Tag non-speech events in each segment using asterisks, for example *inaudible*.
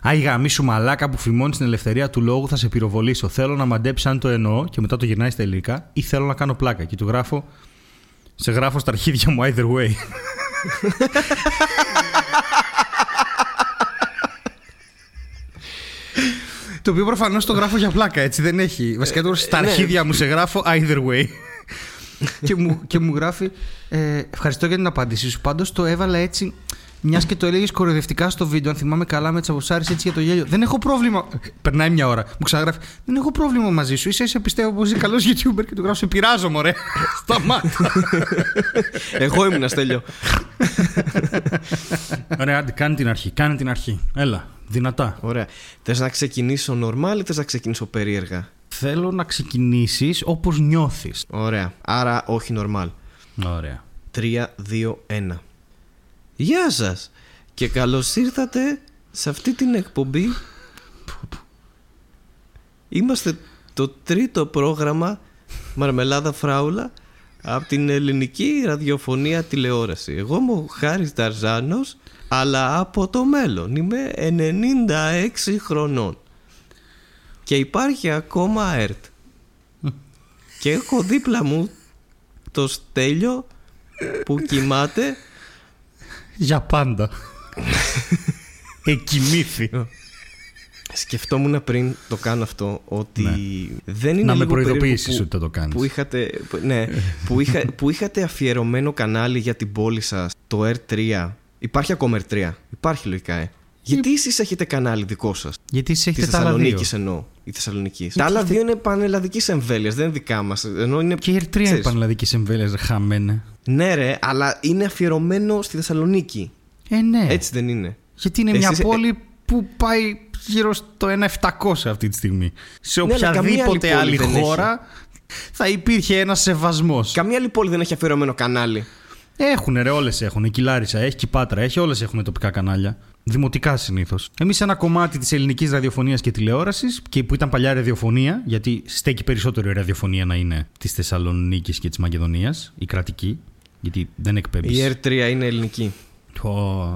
Άι γαμί σου μαλάκα που φημώνεις την ελευθερία του λόγου, θα σε πυροβολήσω. Θέλω να μαντέψει αν το εννοώ και μετά το γυρνάει στα ελληνικά ή θέλω να κάνω πλάκα. Και του γράφω. Σε γράφω στα αρχίδια μου either way. *laughs* το οποίο προφανώς το γράφω για πλάκα, έτσι δεν έχει. Βασικά το στα ναι. αρχίδια μου σε γράφω either way. *laughs* και, μου, και μου γράφει ε, Ευχαριστώ για την απάντησή σου. Πάντως το έβαλα έτσι, μιας και το έλεγες κοροϊδευτικά στο βίντεο. Αν θυμάμαι καλά, με τσαμποσάρι έτσι για το γέλιο. Δεν έχω πρόβλημα. Περνάει μια ώρα. Μου ξαναγράφει Δεν έχω πρόβλημα μαζί σου. Είσαι, είσαι πιστεύω πως είσαι καλός YouTuber και του γράφω Σε πειράζω, μωρέ. *laughs* Σταμάτα. Εγώ ήμουν στέλιο. Ωραία, άντε, κάνε την αρχή. Κάνε την αρχή. Έλα, δυνατά. Ωραία. Θες να ξεκινήσω normal ή θες να ξεκινήσω περίεργα; Θέλω να ξεκινήσεις όπως νιώθεις. Ωραία. Άρα όχι normal. Ωραία. 3, 2, 1. Γεια σας και καλώς ήρθατε σε αυτή την εκπομπή. Είμαστε το τρίτο πρόγραμμα Μαρμελάδα Φράουλα από την ελληνική ραδιοφωνία τηλεόραση. Εγώ είμαι ο Χάρης Ταρζάνος αλλά από το μέλλον είμαι 96 χρονών και υπάρχει ακόμα ΕΡΤ και έχω δίπλα μου το Στέλιο που κοιμάται Για πάντα. *laughs* Εκοιμήθη. Σκεφτόμουν πριν το κάνω αυτό ότι Ναι. δεν είναι Να με λίγο περίεργο προειδοποιήσεις που- ότι θα το κάνεις. Που είχατε, που- ναι, που, είχα, που είχατε αφιερωμένο κανάλι για την πόλη σας, το R3. Υπάρχει ακόμα R3. Υπάρχει λογικά, ε. Γιατί εσείς έχετε κανάλι δικό σας; Γιατί εσείς Τη έχετε τα άλλα δύο. Θεσσαλονίκη εννοώ. Η Θεσσαλονίκη. Τα άλλα δύο είναι πανελλαδικής εμβέλειας, δεν είναι δικά μας. Ενώ είναι. Και η R3 είναι ξέρεις. πανελλαδικής εμβέλειας, ρε χαμένε. Ναι, ρε, αλλά είναι αφιερωμένο στη Θεσσαλονίκη. Ε, ναι. Έτσι δεν είναι. Γιατί είναι Εσείς- μια πόλη που πάει γύρω στο 1.700 αυτή τη στιγμή. Σε Ναι, αλλά καμία οποιαδήποτε άλλη άλλη πόλη δεν χώρα θα υπήρχε ένας σεβασμός. Καμία άλλη πόλη δεν έχει αφιερωμένο κανάλι. Έχουν ρε, όλες έχουν. Η Κιλάρισα έχει, και η Πάτρα έχει, όλες έχουν τοπικά κανάλια. Δημοτικά συνήθως. Εμείς ένα κομμάτι της ελληνικής ραδιοφωνίας και τηλεόρασης, και που ήταν παλιά ραδιοφωνία, γιατί στέκει περισσότερο η ραδιοφωνία να είναι της Θεσσαλονίκης και της Μακεδονίας, η κρατική, γιατί δεν εκπέμπεις. Η R3 είναι ελληνική.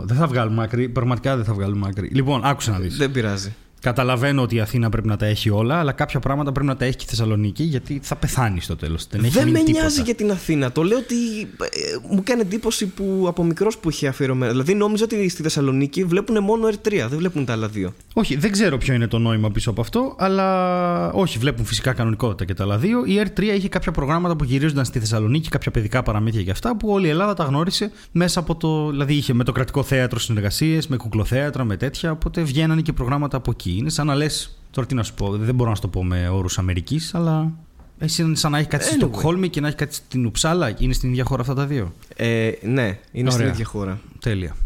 δεν θα βγάλουμε άκρη. Πραγματικά δεν θα βγάλουμε άκρη. Λοιπόν, άκουσα να δεις. Δεν πειράζει. Καταλαβαίνω ότι η Αθήνα πρέπει να τα έχει όλα, αλλά κάποια πράγματα πρέπει να τα έχει και η Θεσσαλονίκη, γιατί θα πεθάνει στο τέλος. Δεν, έχει δεν μείνει με τίποτα. νοιάζει για την Αθήνα. Το λέω ότι ε, μου κάνει εντύπωση που από μικρός που είχε αφιερωμένο. Δηλαδή νόμιζα ότι στη Θεσσαλονίκη βλέπουν μόνο R3, δεν βλέπουν τα άλλα δύο. Όχι, δεν ξέρω ποιο είναι το νόημα πίσω από αυτό, αλλά όχι, βλέπουν φυσικά κανονικότητα και τα άλλα δύο. Η R3 είχε κάποια προγράμματα που γυρίζονταν στη Θεσσαλονίκη, κάποια παιδικά παραμύθια και αυτά, που όλη η Ελλάδα τα γνώρισε μέσα από το. Δηλαδή είχε με το κρατικό θέατρο συνεργασίες, με κουκλοθέατρα, με τέτοια. Οπότε βγαίνανε και προγράμματα από εκεί. Είναι σαν να λες. Τώρα τι να σου πω, δεν μπορώ να σου το πω με όρους Αμερικής, αλλά. Εσύ είναι σαν να έχει κάτι στη Anyway. Στοκχόλμη και να έχει κάτι στην Ουψάλα. Είναι στην ίδια χώρα αυτά τα δύο. Ε, ναι, είναι στην Ωραία. ίδια χώρα. Τέλεια.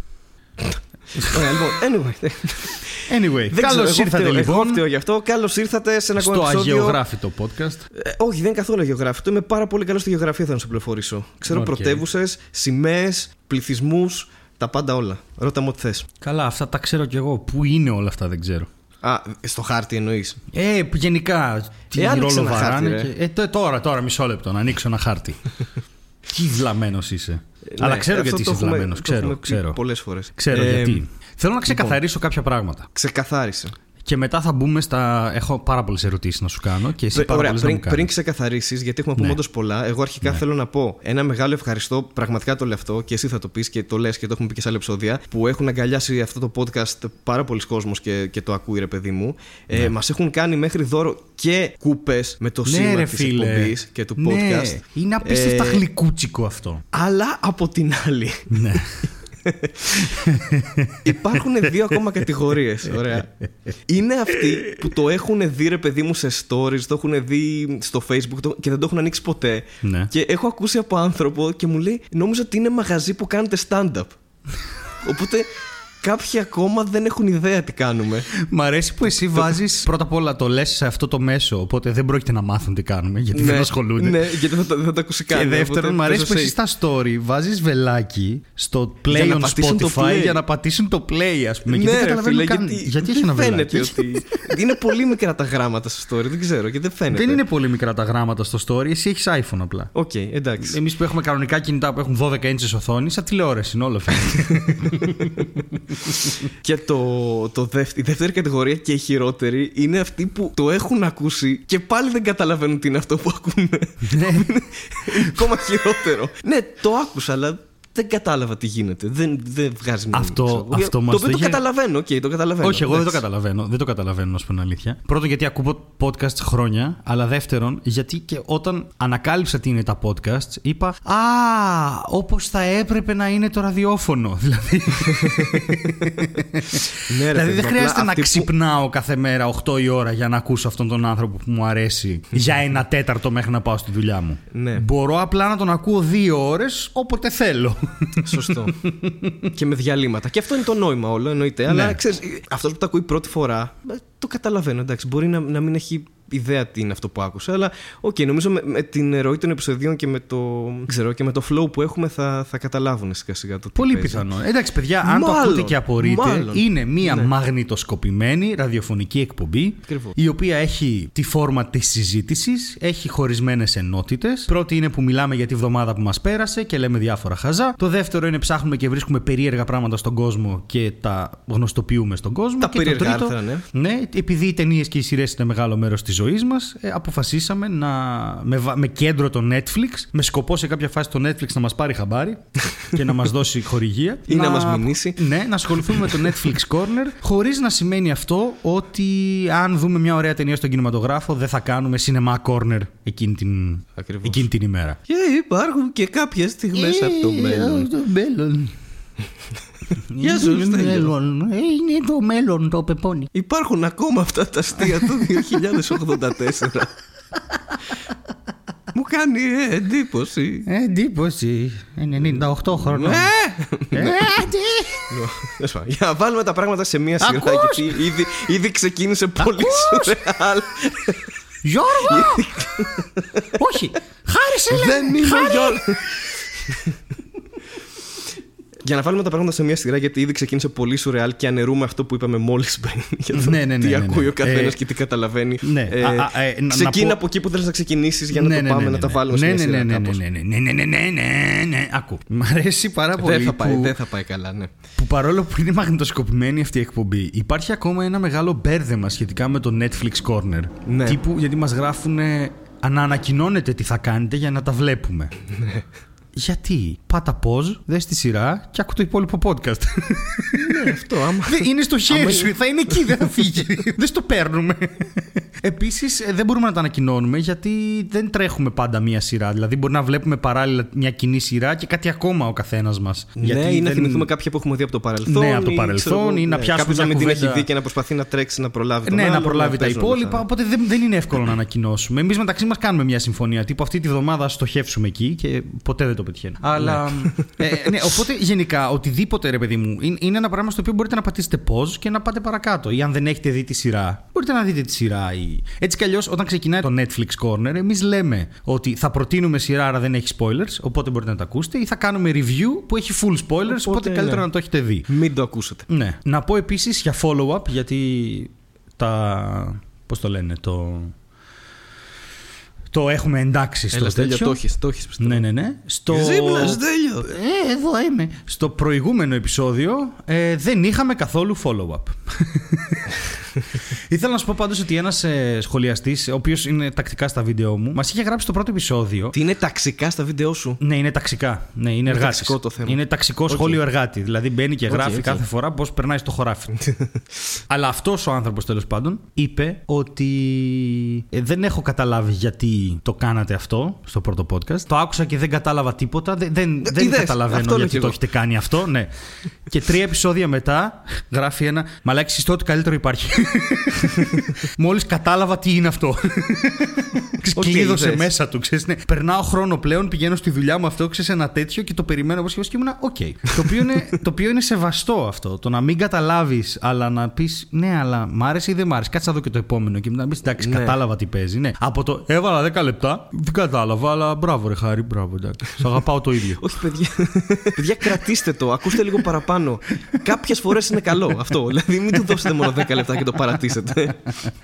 Ωραία, λοιπόν, anyway. Anyway, Δεν καλώς ξέρω, εγώ ήρθατε φταίω, λοιπόν Εγώ φταίω γι' αυτό. Καλώς ήρθατε σε ένα στο ακόμα επεισόδιο. αγεωγράφητο podcast. Ε, όχι, δεν είναι καθόλου αγεωγράφητο. Είμαι πάρα πολύ καλός στη γεωγραφία, θα να σου πληροφορήσω. Ξέρω Οκ. πρωτεύουσες, σημαίες, πληθυσμούς, τα πάντα όλα. Ρώτα μου ό,τι θες. Καλά, αυτά τα ξέρω κι εγώ. Πού είναι όλα αυτά δεν ξέρω. Α, στο χάρτη εννοείς. Ε, γενικά. Τι Ε, άνοιξε ρόλο ένα βαράνε. χάρτη, και... ε, τ- τώρα, τώρα, μισό λεπτό, να ανοίξω ένα χάρτη. *laughs* Τι βλαμμένος είσαι. Αλλά Ναι, ξέρω αυτό γιατί το είσαι έχουμε- βλαμμένος. το Ξέρω, έχουμε πει ξέρω. Πολλές φορές. Ξέρω Ε, γιατί. Θέλω να ξεκαθαρίσω κάποια πράγματα. Ξεκαθάρισε. Και μετά θα μπούμε στα. Έχω πάρα πολλές ερωτήσεις να σου κάνω και εσύ Πρι- πάρα Ωραία, πολλές να πριν, μου κάνεις. πριν ξεκαθαρίσεις, γιατί έχουμε πούμε Ναι. όντως πολλά, εγώ αρχικά θέλω να πω ένα μεγάλο ευχαριστώ. Πραγματικά το λέω αυτό και εσύ θα το πεις και το λες και το έχουμε πει και σε άλλα επεισόδια. Που έχουν αγκαλιάσει αυτό το podcast πάρα πολλοί κόσμος και, και το ακούει, ρε παιδί μου. Ε, Ναι. Μας έχουν κάνει μέχρι δώρο και κούπες με το Ναι, σήμα ρε της φίλε. εκπομπή και του Ναι, podcast. είναι απίστευτα Ε, γλυκούτσικο αυτό. Αλλά από την άλλη, ναι. *laughs* Υπάρχουν δύο ακόμα κατηγορίες. Ωραία. Είναι αυτοί που το έχουν δει, ρε παιδί μου, σε stories, το έχουν δει στο Facebook το- και δεν το έχουν ανοίξει ποτέ. Ναι. Και έχω ακούσει από άνθρωπο και μου λέει: Νόμιζα ότι είναι μαγαζί που κάνετε stand-up. Οπότε κάποιοι ακόμα δεν έχουν ιδέα τι κάνουμε. Μ' αρέσει που εσύ βάζει πρώτα απ' όλα το λες σε αυτό το μέσο. Οπότε δεν πρόκειται να μάθουν τι κάνουμε, γιατί δεν ασχολούνται. Ναι, γιατί δεν το, δεν το ακούσει Και καν. δεύτερον, οπότε μου αρέσει παίζω που εσύ safe. στα story βάζεις βελάκι στο play Για να on πατήσουν το Spotify play. για να πατήσουν το play, ας πούμε. και Ναι, δεν ρε καταλαβαίνω φίλε, καν. γιατί, γιατί έχει δεν ένα φαίνεται βελάκι; ότι. *laughs* είναι πολύ μικρά τα γράμματα στο story, δεν ξέρω και δεν φαίνεται. Δεν είναι πολύ μικρά τα γράμματα στο story, εσύ έχεις iPhone απλά. Οκ, εντάξει. Εμείς που έχουμε κανονικά κινητά που έχουν 12 inches οθόνης, σαν τηλεόραση είναι όλο φαίνεται. *laughs* *laughs* και το, το δεύ- η δεύτερη κατηγορία και η χειρότερη είναι αυτοί που το έχουν ακούσει και πάλι δεν καταλαβαίνουν τι είναι αυτό που *laughs* ακούνε. Ναι. είναι ακόμα χειρότερο. ναι, το άκουσα, αλλά δεν κατάλαβα τι γίνεται. Δεν, δεν βγάζει νόημα. Αυτό- ξέρω. αυτό μας το οποίο το το είχε- καταλαβαίνω, οκ, το καταλαβαίνω. Όχι, εγώ δεν το Εντάξει. καταλαβαίνω. Δεν το καταλαβαίνω, να σου πω την αλήθεια. Πρώτον, γιατί ακούω podcast χρόνια. Αλλά δεύτερον, γιατί και όταν ανακάλυψα τι είναι τα podcast, είπα Α, όπως θα έπρεπε να είναι το ραδιόφωνο. *laughs* Δηλαδή, Ναι, ρε, δηλαδή παιδί δεν μου, χρειάζεται απλά να αυτοί που- ξυπνάω κάθε μέρα 8 η ώρα για να ακούσω αυτόν τον άνθρωπο που μου αρέσει για ένα τέταρτο μέχρι να πάω στη δουλειά μου. Ναι. Μπορώ απλά να τον ακούω δύο ώρες όποτε θέλω. Σωστό. και με διαλύματα. Και αυτό είναι το νόημα όλο, εννοείται. Αλλά Ναι. ξέρεις, αυτός που τα ακούει πρώτη φορά, ε, το καταλαβαίνω. Εντάξει, μπορεί να, να μην έχει ιδέα τι είναι αυτό που άκουσε. Αλλά, οκ, νομίζω με, με την ροή των επεισοδίων και με το, ξέρω, και με το flow που έχουμε θα, θα καταλάβουν σιγά σιγά το τι Πολύ παίζει. πιθανό. Εντάξει, παιδιά, αν το Μάλλον, ακούτε και απορείτε, μάλλον. είναι μία Ναι. μαγνητοσκοπημένη ραδιοφωνική εκπομπή, Ακριβώς. η οποία έχει τη φόρμα της συζήτησης, έχει χωρισμένες ενότητες. Πρώτη είναι που μιλάμε για τη βδομάδα που μας πέρασε και λέμε διάφορα χαζά. Το δεύτερο είναι ψάχνουμε και βρίσκουμε περίεργα πράγματα στον κόσμο και τα γνωστοποιούμε στον κόσμο. Τα και περίεργα το τρίτο, άρθρα, ναι. ναι, επειδή οι ταινίες και οι σειρές είναι μεγάλο μέρος της ζωή μας, ε, αποφασίσαμε να, με, βα- με κέντρο το Netflix, με σκοπό σε κάποια φάση το Netflix να μας πάρει χαμπάρι *laughs* και να μας δώσει χορηγία. Ή να μας μηνύσει. Ναι, να ασχοληθούμε με το Netflix Corner, χωρίς να σημαίνει αυτό ότι αν δούμε μια ωραία ταινία στον κινηματογράφο, δεν θα κάνουμε cinema corner εκείνη την, Ακριβώς. εκείνη την ημέρα. Και υπάρχουν και κάποιες στιγμές από το μέλλον. Το μέλλον. Γεια σου, Είναι το Στέλιο. μέλλον. Ε, Είναι το μέλλον το πεπόνι. Υπάρχουν ακόμα αυτά τα αστεία του *laughs* 2084. Μου κάνει ε, εντύπωση. Εντύπωση. 98 χρόνια. Ε! Ε, τι. Τέλος πάντων, Για να βάλουμε τα πράγματα σε μία σειρά, Ακούς; γιατί ήδη, ήδη ξεκίνησε πολύ σουρεάλ. Γιώργο! *laughs* Όχι! Χάρισε Δεν λέμε! είμαι Χάρη! Γιώργο. Για να βάλουμε τα πράγματα σε μία σειρά, γιατί ήδη ξεκίνησε πολύ σουρεάλ και αναιρούμε αυτό που είπαμε μόλις πριν. *laughs* Για το Ναι, ναι, ναι, τι ναι, ναι. ακούει ο καθένας Ε, και τι καταλαβαίνει. ναι, Ε, α, α, ε, να- ξεκίνα να πω- από εκεί που θέλει να ξεκινήσεις για να το πάμε να τα βάλουμε σε ναι, μία ναι, σειρά. ναι, ναι, κάπως. ναι, ναι, ναι, ναι, ναι, ναι, ναι, ναι. Ακού. Μ' αρέσει πάρα πολύ Δεν θα πάει, που, δεν θα πάει καλά, ναι. που παρόλο που είναι μαγνητοσκοπημένη αυτή η εκπομπή, υπάρχει ακόμα ένα μεγάλο μπέρδεμα σχετικά με το Netflix Corner. Ναι. Τύπου γιατί μας γράφουν ανανακοινώνετε τι θα κάνετε για να τα βλέπουμε. Ναι. Γιατί; Πάτα pause, δες τη σειρά και άκου το υπόλοιπο podcast. Ναι, αυτό άμα. Δεν- είναι στο χέρι Άμα σου, είναι- θα είναι εκεί, δεν θα φύγει. *laughs* δεν στο παίρνουμε. Επίσης, δεν μπορούμε να τα ανακοινώνουμε γιατί δεν τρέχουμε πάντα μία σειρά. Δηλαδή, μπορεί να βλέπουμε παράλληλα μια κοινή σειρά και κάτι ακόμα ο καθένας μας. ναι, ή να θυμηθούμε κάποια που έχουμε δει από το παρελθόν. Ναι, από το ή, παρελθόν, ξέρω εγώ, ή να ναι, πιάσουμε κάποιος να μην μια την έχει κουβέντα. δει και να προσπαθεί να τρέξει να προλάβει τον Ναι, να άλλον, προλάβει τα παίζουν υπόλοιπα. αυτά. Οπότε δεν, δεν είναι εύκολο να ανακοινώσουμε. Εμείς μεταξύ μας κάνουμε μια συμφωνία. Τύπου αυτή τη βδομάδα στοχεύσουμε εκεί και ποτέ δεν το πετυχαίνουμε. Αλλά. ε, ναι, οπότε γενικά οτιδήποτε ρε παιδί μου είναι, είναι ένα πράγμα στο οποίο μπορείτε να πατήσετε pause και να πάτε παρακάτω. Ή αν δεν έχετε δει τη σειρά, μπορείτε να δείτε τη σειρά. Ή... Έτσι κι αλλιώς, όταν ξεκινάει το Netflix Corner, εμείς λέμε ότι θα προτείνουμε σειρά, άρα δεν έχει spoilers, οπότε μπορείτε να τα ακούσετε, ή θα κάνουμε review που έχει full spoilers, οπότε, καλύτερα ναι. να το έχετε δει. Μην το ακούσετε. Ναι. Να πω επίσης για follow-up, γιατί τα. Πώς το λένε, το. Το έχουμε εντάξει στο Έλα, Στέλιο, τέτοιο. το έχεις, το έχεις, πιστεύω. Ναι, ναι, ναι. Στο... Ζήμνας, Στέλιο. Ε, εδώ είμαι. Στο προηγούμενο επεισόδιο ε, δεν είχαμε καθόλου follow-up. *laughs* Ήθελα να σου πω πάντως ότι ένας ε, σχολιαστής, ο οποίος είναι τακτικά στα βίντεο μου, μας είχε γράψει το πρώτο επεισόδιο. Τι είναι ταξικά στα βίντεο σου; Ναι, είναι ταξικά. Ναι, είναι εργάτης. ταξικό το θέμα. Είναι ταξικό Οκ. σχόλιο εργάτη. Δηλαδή μπαίνει και Οκ, γράφει οκ. κάθε φορά πώς περνάει στο χωράφι. *laughs* Αλλά αυτός ο άνθρωπος τέλος πάντων είπε ότι ε, δεν έχω καταλάβει γιατί το κάνατε αυτό στο πρώτο podcast. Το άκουσα και δεν κατάλαβα τίποτα. Δεν, δεν, δεν είδες, καταλαβαίνω αυτό λέω γιατί κι το εγώ. έχετε κάνει αυτό. Ναι. και τρία επεισόδια μετά γράφει ένα Μαλάκες, είστε ό,τι καλύτερο υπάρχει. *laughs* Μόλις κατάλαβα τι είναι αυτό. Οκ, Κλείδωσε είδες. μέσα του. Ξέρεις, ναι. Περνάω χρόνο πλέον, πηγαίνω στη δουλειά μου αυτό, ξέρεις ένα τέτοιο και το περιμένω όπως και ήμουν. Οκ. το, οποίο είναι, το οποίο είναι σεβαστό αυτό. Το να μην καταλάβεις, αλλά να πεις ναι, αλλά μ' άρεσε ή δεν μ' άρεσε. Κάτσε να δω και το επόμενο και να πεις εντάξει, Ναι. κατάλαβα τι παίζει. Ναι. Από το έβαλα 10 λεπτά, δεν κατάλαβα, αλλά μπράβο, ρε Χάρη, μπράβο, εντάξει. Σ' αγαπάω το ίδιο. Όχι, παιδιά. παιδιά, κρατήστε το. Ακούστε λίγο παραπάνω. Κάποιες φορές είναι καλό αυτό. Δηλαδή, μην του δώσετε μόνο 10 λεπτά και το παρατήσετε.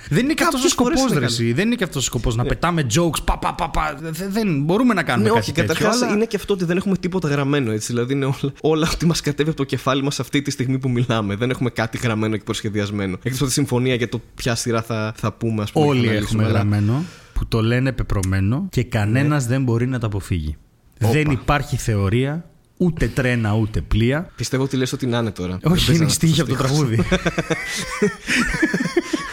Δεν είναι και αυτός ο Κάποιες φορές σκοπός, είναι ρε. εσύ. Δεν είναι και αυτός ο σκοπός να πετάμε jokes. Πα, πα, πα, πα. Δε- Δεν μπορούμε να κάνουμε Ναι, κάτι όχι, τέτοιο, καταρχά αλλά- είναι και αυτό ότι δεν έχουμε τίποτα γραμμένο έτσι. Δηλαδή είναι όλα, όλα ότι μας κατέβει από το κεφάλι μας αυτή τη στιγμή που μιλάμε. Δεν έχουμε κάτι γραμμένο και προσχεδιασμένο. Εκτός από τη συμφωνία για το ποια σειρά θα, θα πούμε, ας πούμε. Όλοι και θα έχουμε αναλύσουμε, αλλά- γραμμένο που το λένε πεπρωμένο και κανένας δεν μπορεί να το αποφύγει. Όπα. Δεν υπάρχει θεωρία, ούτε τρένα ούτε πλοία. Πιστεύω ότι λες ότι να είναι τώρα. Όχι, Δεν είναι παίζει στίχοι ένας από το τραγούδι. *laughs*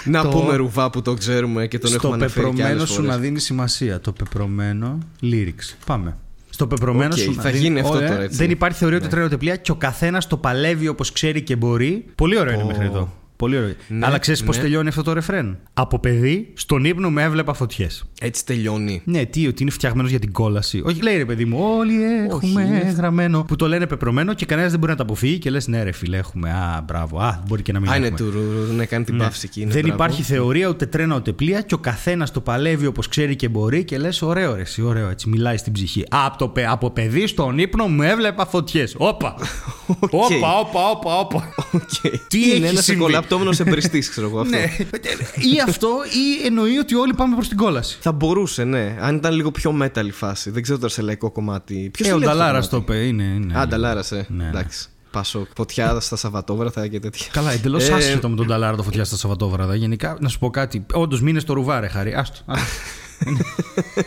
Να Το- πούμε Ρουβά που το ξέρουμε και τον Στο έχουμε αναφέρει και πεπρωμένο άλλες σου φορές. να δίνει σημασία. Το πεπρωμένο lyrics. Πάμε. Στο πεπρωμένο Οκ, σου να θα δίνει- γίνει αυτό Ωραία. τώρα, έτσι. Δεν υπάρχει θεωρία Ναι. ούτε τρένα ούτε πλοία και ο καθένας το παλεύει όπως ξέρει και μπορεί. Πολύ ωραίο είναι Ω. μέχρι εδώ. Πολύ ωραίο. Ναι, Αλλά ξέρεις πώς ναι. τελειώνει αυτό το ρεφρέν; Από παιδί, στον ύπνο με έβλεπα φωτιές. Έτσι τελειώνει. Ναι, τι, ότι είναι φτιαγμένος για την κόλαση. Όχι, λέει ρε παιδί μου, όλοι έχουμε είναι- γραμμένο. Που το λένε πεπρωμένο και κανένας δεν μπορεί να το αποφύγει και λες, ναι, ρε φίλε, έχουμε. Α, μπράβο. Α, μπορεί και να μην Α, είναι έχουμε. του ρου, ναι, κάνει την Ναι. παύση εκεί. είναι, δεν μπράβο. υπάρχει θεωρία ούτε τρένα ούτε πλοία και ο καθένας το παλεύει όπως ξέρει και μπορεί και λες: Ωραίο, ρε, εσύ, ωραίο, έτσι μιλάει στην ψυχή. Από, το, παι- από παιδί στον ύπνο μου έβλεπα φωτιές. Όπα! *laughs* Όπα, όπα, όπα, όπα. Οκ. Τι είναι έχει ένα συμβεί; Εκκολαπτόμενο εμπρηστή, ξέρω εγώ αυτό. ναι. ή αυτό, ή εννοεί ότι όλοι πάμε προς την κόλαση. Θα μπορούσε, ναι. Αν ήταν λίγο πιο metal η φάση. Δεν ξέρω τώρα σε λαϊκό κομμάτι. Ποιος Ε, ο Νταλάρα το είπε, είναι. είναι. Α, Νταλάρας, ε. Ναι. Εντάξει. Πάσο. Φωτιά στα Σαββατόβραθα και τέτοια. Καλά, εντελώς Ε, άσχετο με τον Νταλάρα το φωτιά στα Σαββατόβραδα. Γενικά, να σου πω κάτι. Όντως, μείνες στο ρουβάρε, χάρη. Άστο. Άστο.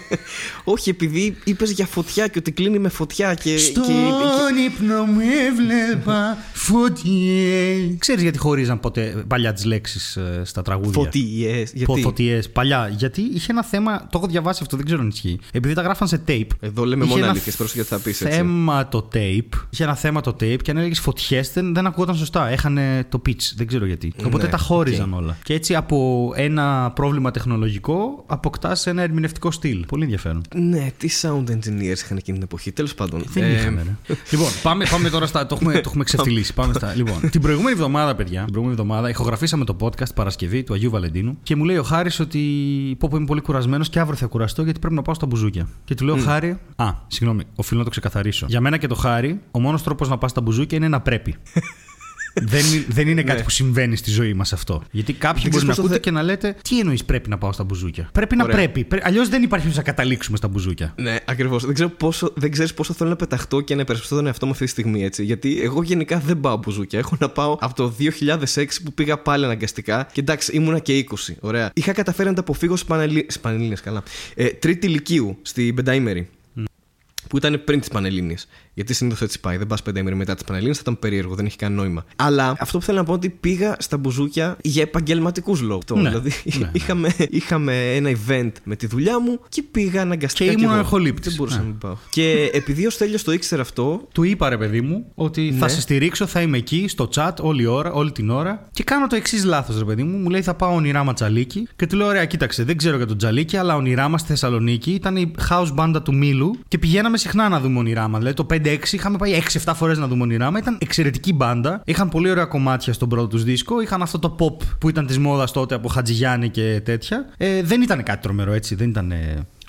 *laughs* Όχι, επειδή είπες για φωτιά και ότι κλείνει με φωτιά και. Στον και- και- ύπνο μου έβλεπα φωτιές. Ξέρεις γιατί χωρίζαν ποτέ παλιά τις λέξεις στα τραγούδια; Φωτιές. Γιατί; Φωτιές. Παλιά. Γιατί είχε ένα θέμα. Το έχω διαβάσει αυτό, δεν ξέρω αν ισχύει. Επειδή τα γράφαν σε tape. Εδώ λέμε είχε μόνο ένα αλήθειε. Πρόσεχε τι θα πεις έτσι. Θέμα το tape. Είχε ένα θέμα το tape και αν έλεγες φωτιές δεν, δεν ακούγονταν σωστά. Έχανε το pitch. Δεν ξέρω γιατί. Οπότε Ναι, τα χώριζαν οκ. όλα. Και έτσι από ένα πρόβλημα τεχνολογικό αποκτάς ένα ερμηνευτικό στυλ. Πολύ ενδιαφέρον. Ναι, τι sound engineers είχαν εκείνη την εποχή. Τέλος πάντων. Δεν Ε, είχαμε, ρε. λοιπόν, πάμε, πάμε τώρα στα. Το έχουμε, το έχουμε ξεφτιλίσει. πάμε στα. Λοιπόν, την προηγούμενη εβδομάδα, παιδιά, την προηγούμενη εβδομάδα ηχογραφήσαμε το podcast Παρασκευή του Αγίου Βαλεντίνου και μου λέει ο Χάρης ότι πω, πω είμαι πολύ κουρασμένος και αύριο θα κουραστώ γιατί πρέπει να πάω στα μπουζούκια. Και του λέω Χάρη. Α, συγγνώμη, οφείλω να το ξεκαθαρίσω. Για μένα και το Χάρη, ο μόνος τρόπος να πας στα μπουζούκια είναι να πρέπει. Δεν, είναι- δεν είναι κάτι Ναι. που συμβαίνει στη ζωή μας αυτό. Γιατί κάποιοι Δεν μπορεί να ξέρεις πόσο ακούτε θε- και να λέτε Τι εννοείς πρέπει να πάω στα μπουζούκια. Πρέπει να Ωραία. πρέπει. Αλλιώς δεν υπάρχει πώ να καταλήξουμε στα μπουζούκια. Ναι, ακριβώς. Δεν, ξέρω πόσο, δεν ξέρεις πόσο θέλω να πεταχτώ και να υπερασπιστώ τον εαυτό μου αυτή τη στιγμή, έτσι. Γιατί εγώ γενικά δεν πάω μπουζούκια. Έχω να πάω από το 2006 που πήγα πάλι αναγκαστικά. Και εντάξει, ήμουνα και 20. Ωραία. Είχα καταφέρει να τα αποφύγω στι Πανελλήνιε, καλά. Ε, τρίτη ηλικίου, στην πενταήμερη. Που ήταν πριν τι Πανελλήνιε. Γιατί συνήθως έτσι πάει. Δεν πας πέντε ημέρες μετά τι Πανελλήνιε, θα ήταν περίεργο, δεν έχει κανένα νόημα. Αλλά αυτό που θέλω να πω είναι ότι πήγα στα μπουζούκια για επαγγελματικούς λόγους. Ναι, Δηλαδή, ναι, ναι. είχαμε, είχαμε ένα event με τη δουλειά μου και πήγα αναγκαστικά. Και ήμουν εγώ. αρχολήπτης. Δεν μπορούσα Ναι. να μην πάω. Και επειδή ο Στέλιος το ήξερε αυτό, Του είπα ρε παιδί μου ότι θα Ναι. σε στηρίξω, θα είμαι εκεί στο chat όλη, ώρα, όλη την ώρα. Και κάνω το εξής λάθος, ρε παιδί μου. Μου λέει θα πάω ονειρά μα Τζαλίκη. Και του λέω: Ωραία, κοίταξε, δεν ξέρω για τον Τζαλίκη, αλλά ονειρά μας στη Θεσσαλονίκη ήταν η house banda του Μίλου και πηγαίναμε συχνά να δούμε ονειρά μας. Δηλαδή το 5-6 είχαμε πάει 6-7 φορές να δούμε ονειρά μα. Ήταν εξαιρετική μπάντα. Είχαν πολύ ωραία κομμάτια στον πρώτο τους δίσκο. Είχαν αυτό το pop που ήταν της μόδας τότε από Χατζηγιάννη και τέτοια. Ε, δεν ήταν κάτι τρομερό έτσι. Δεν ήταν.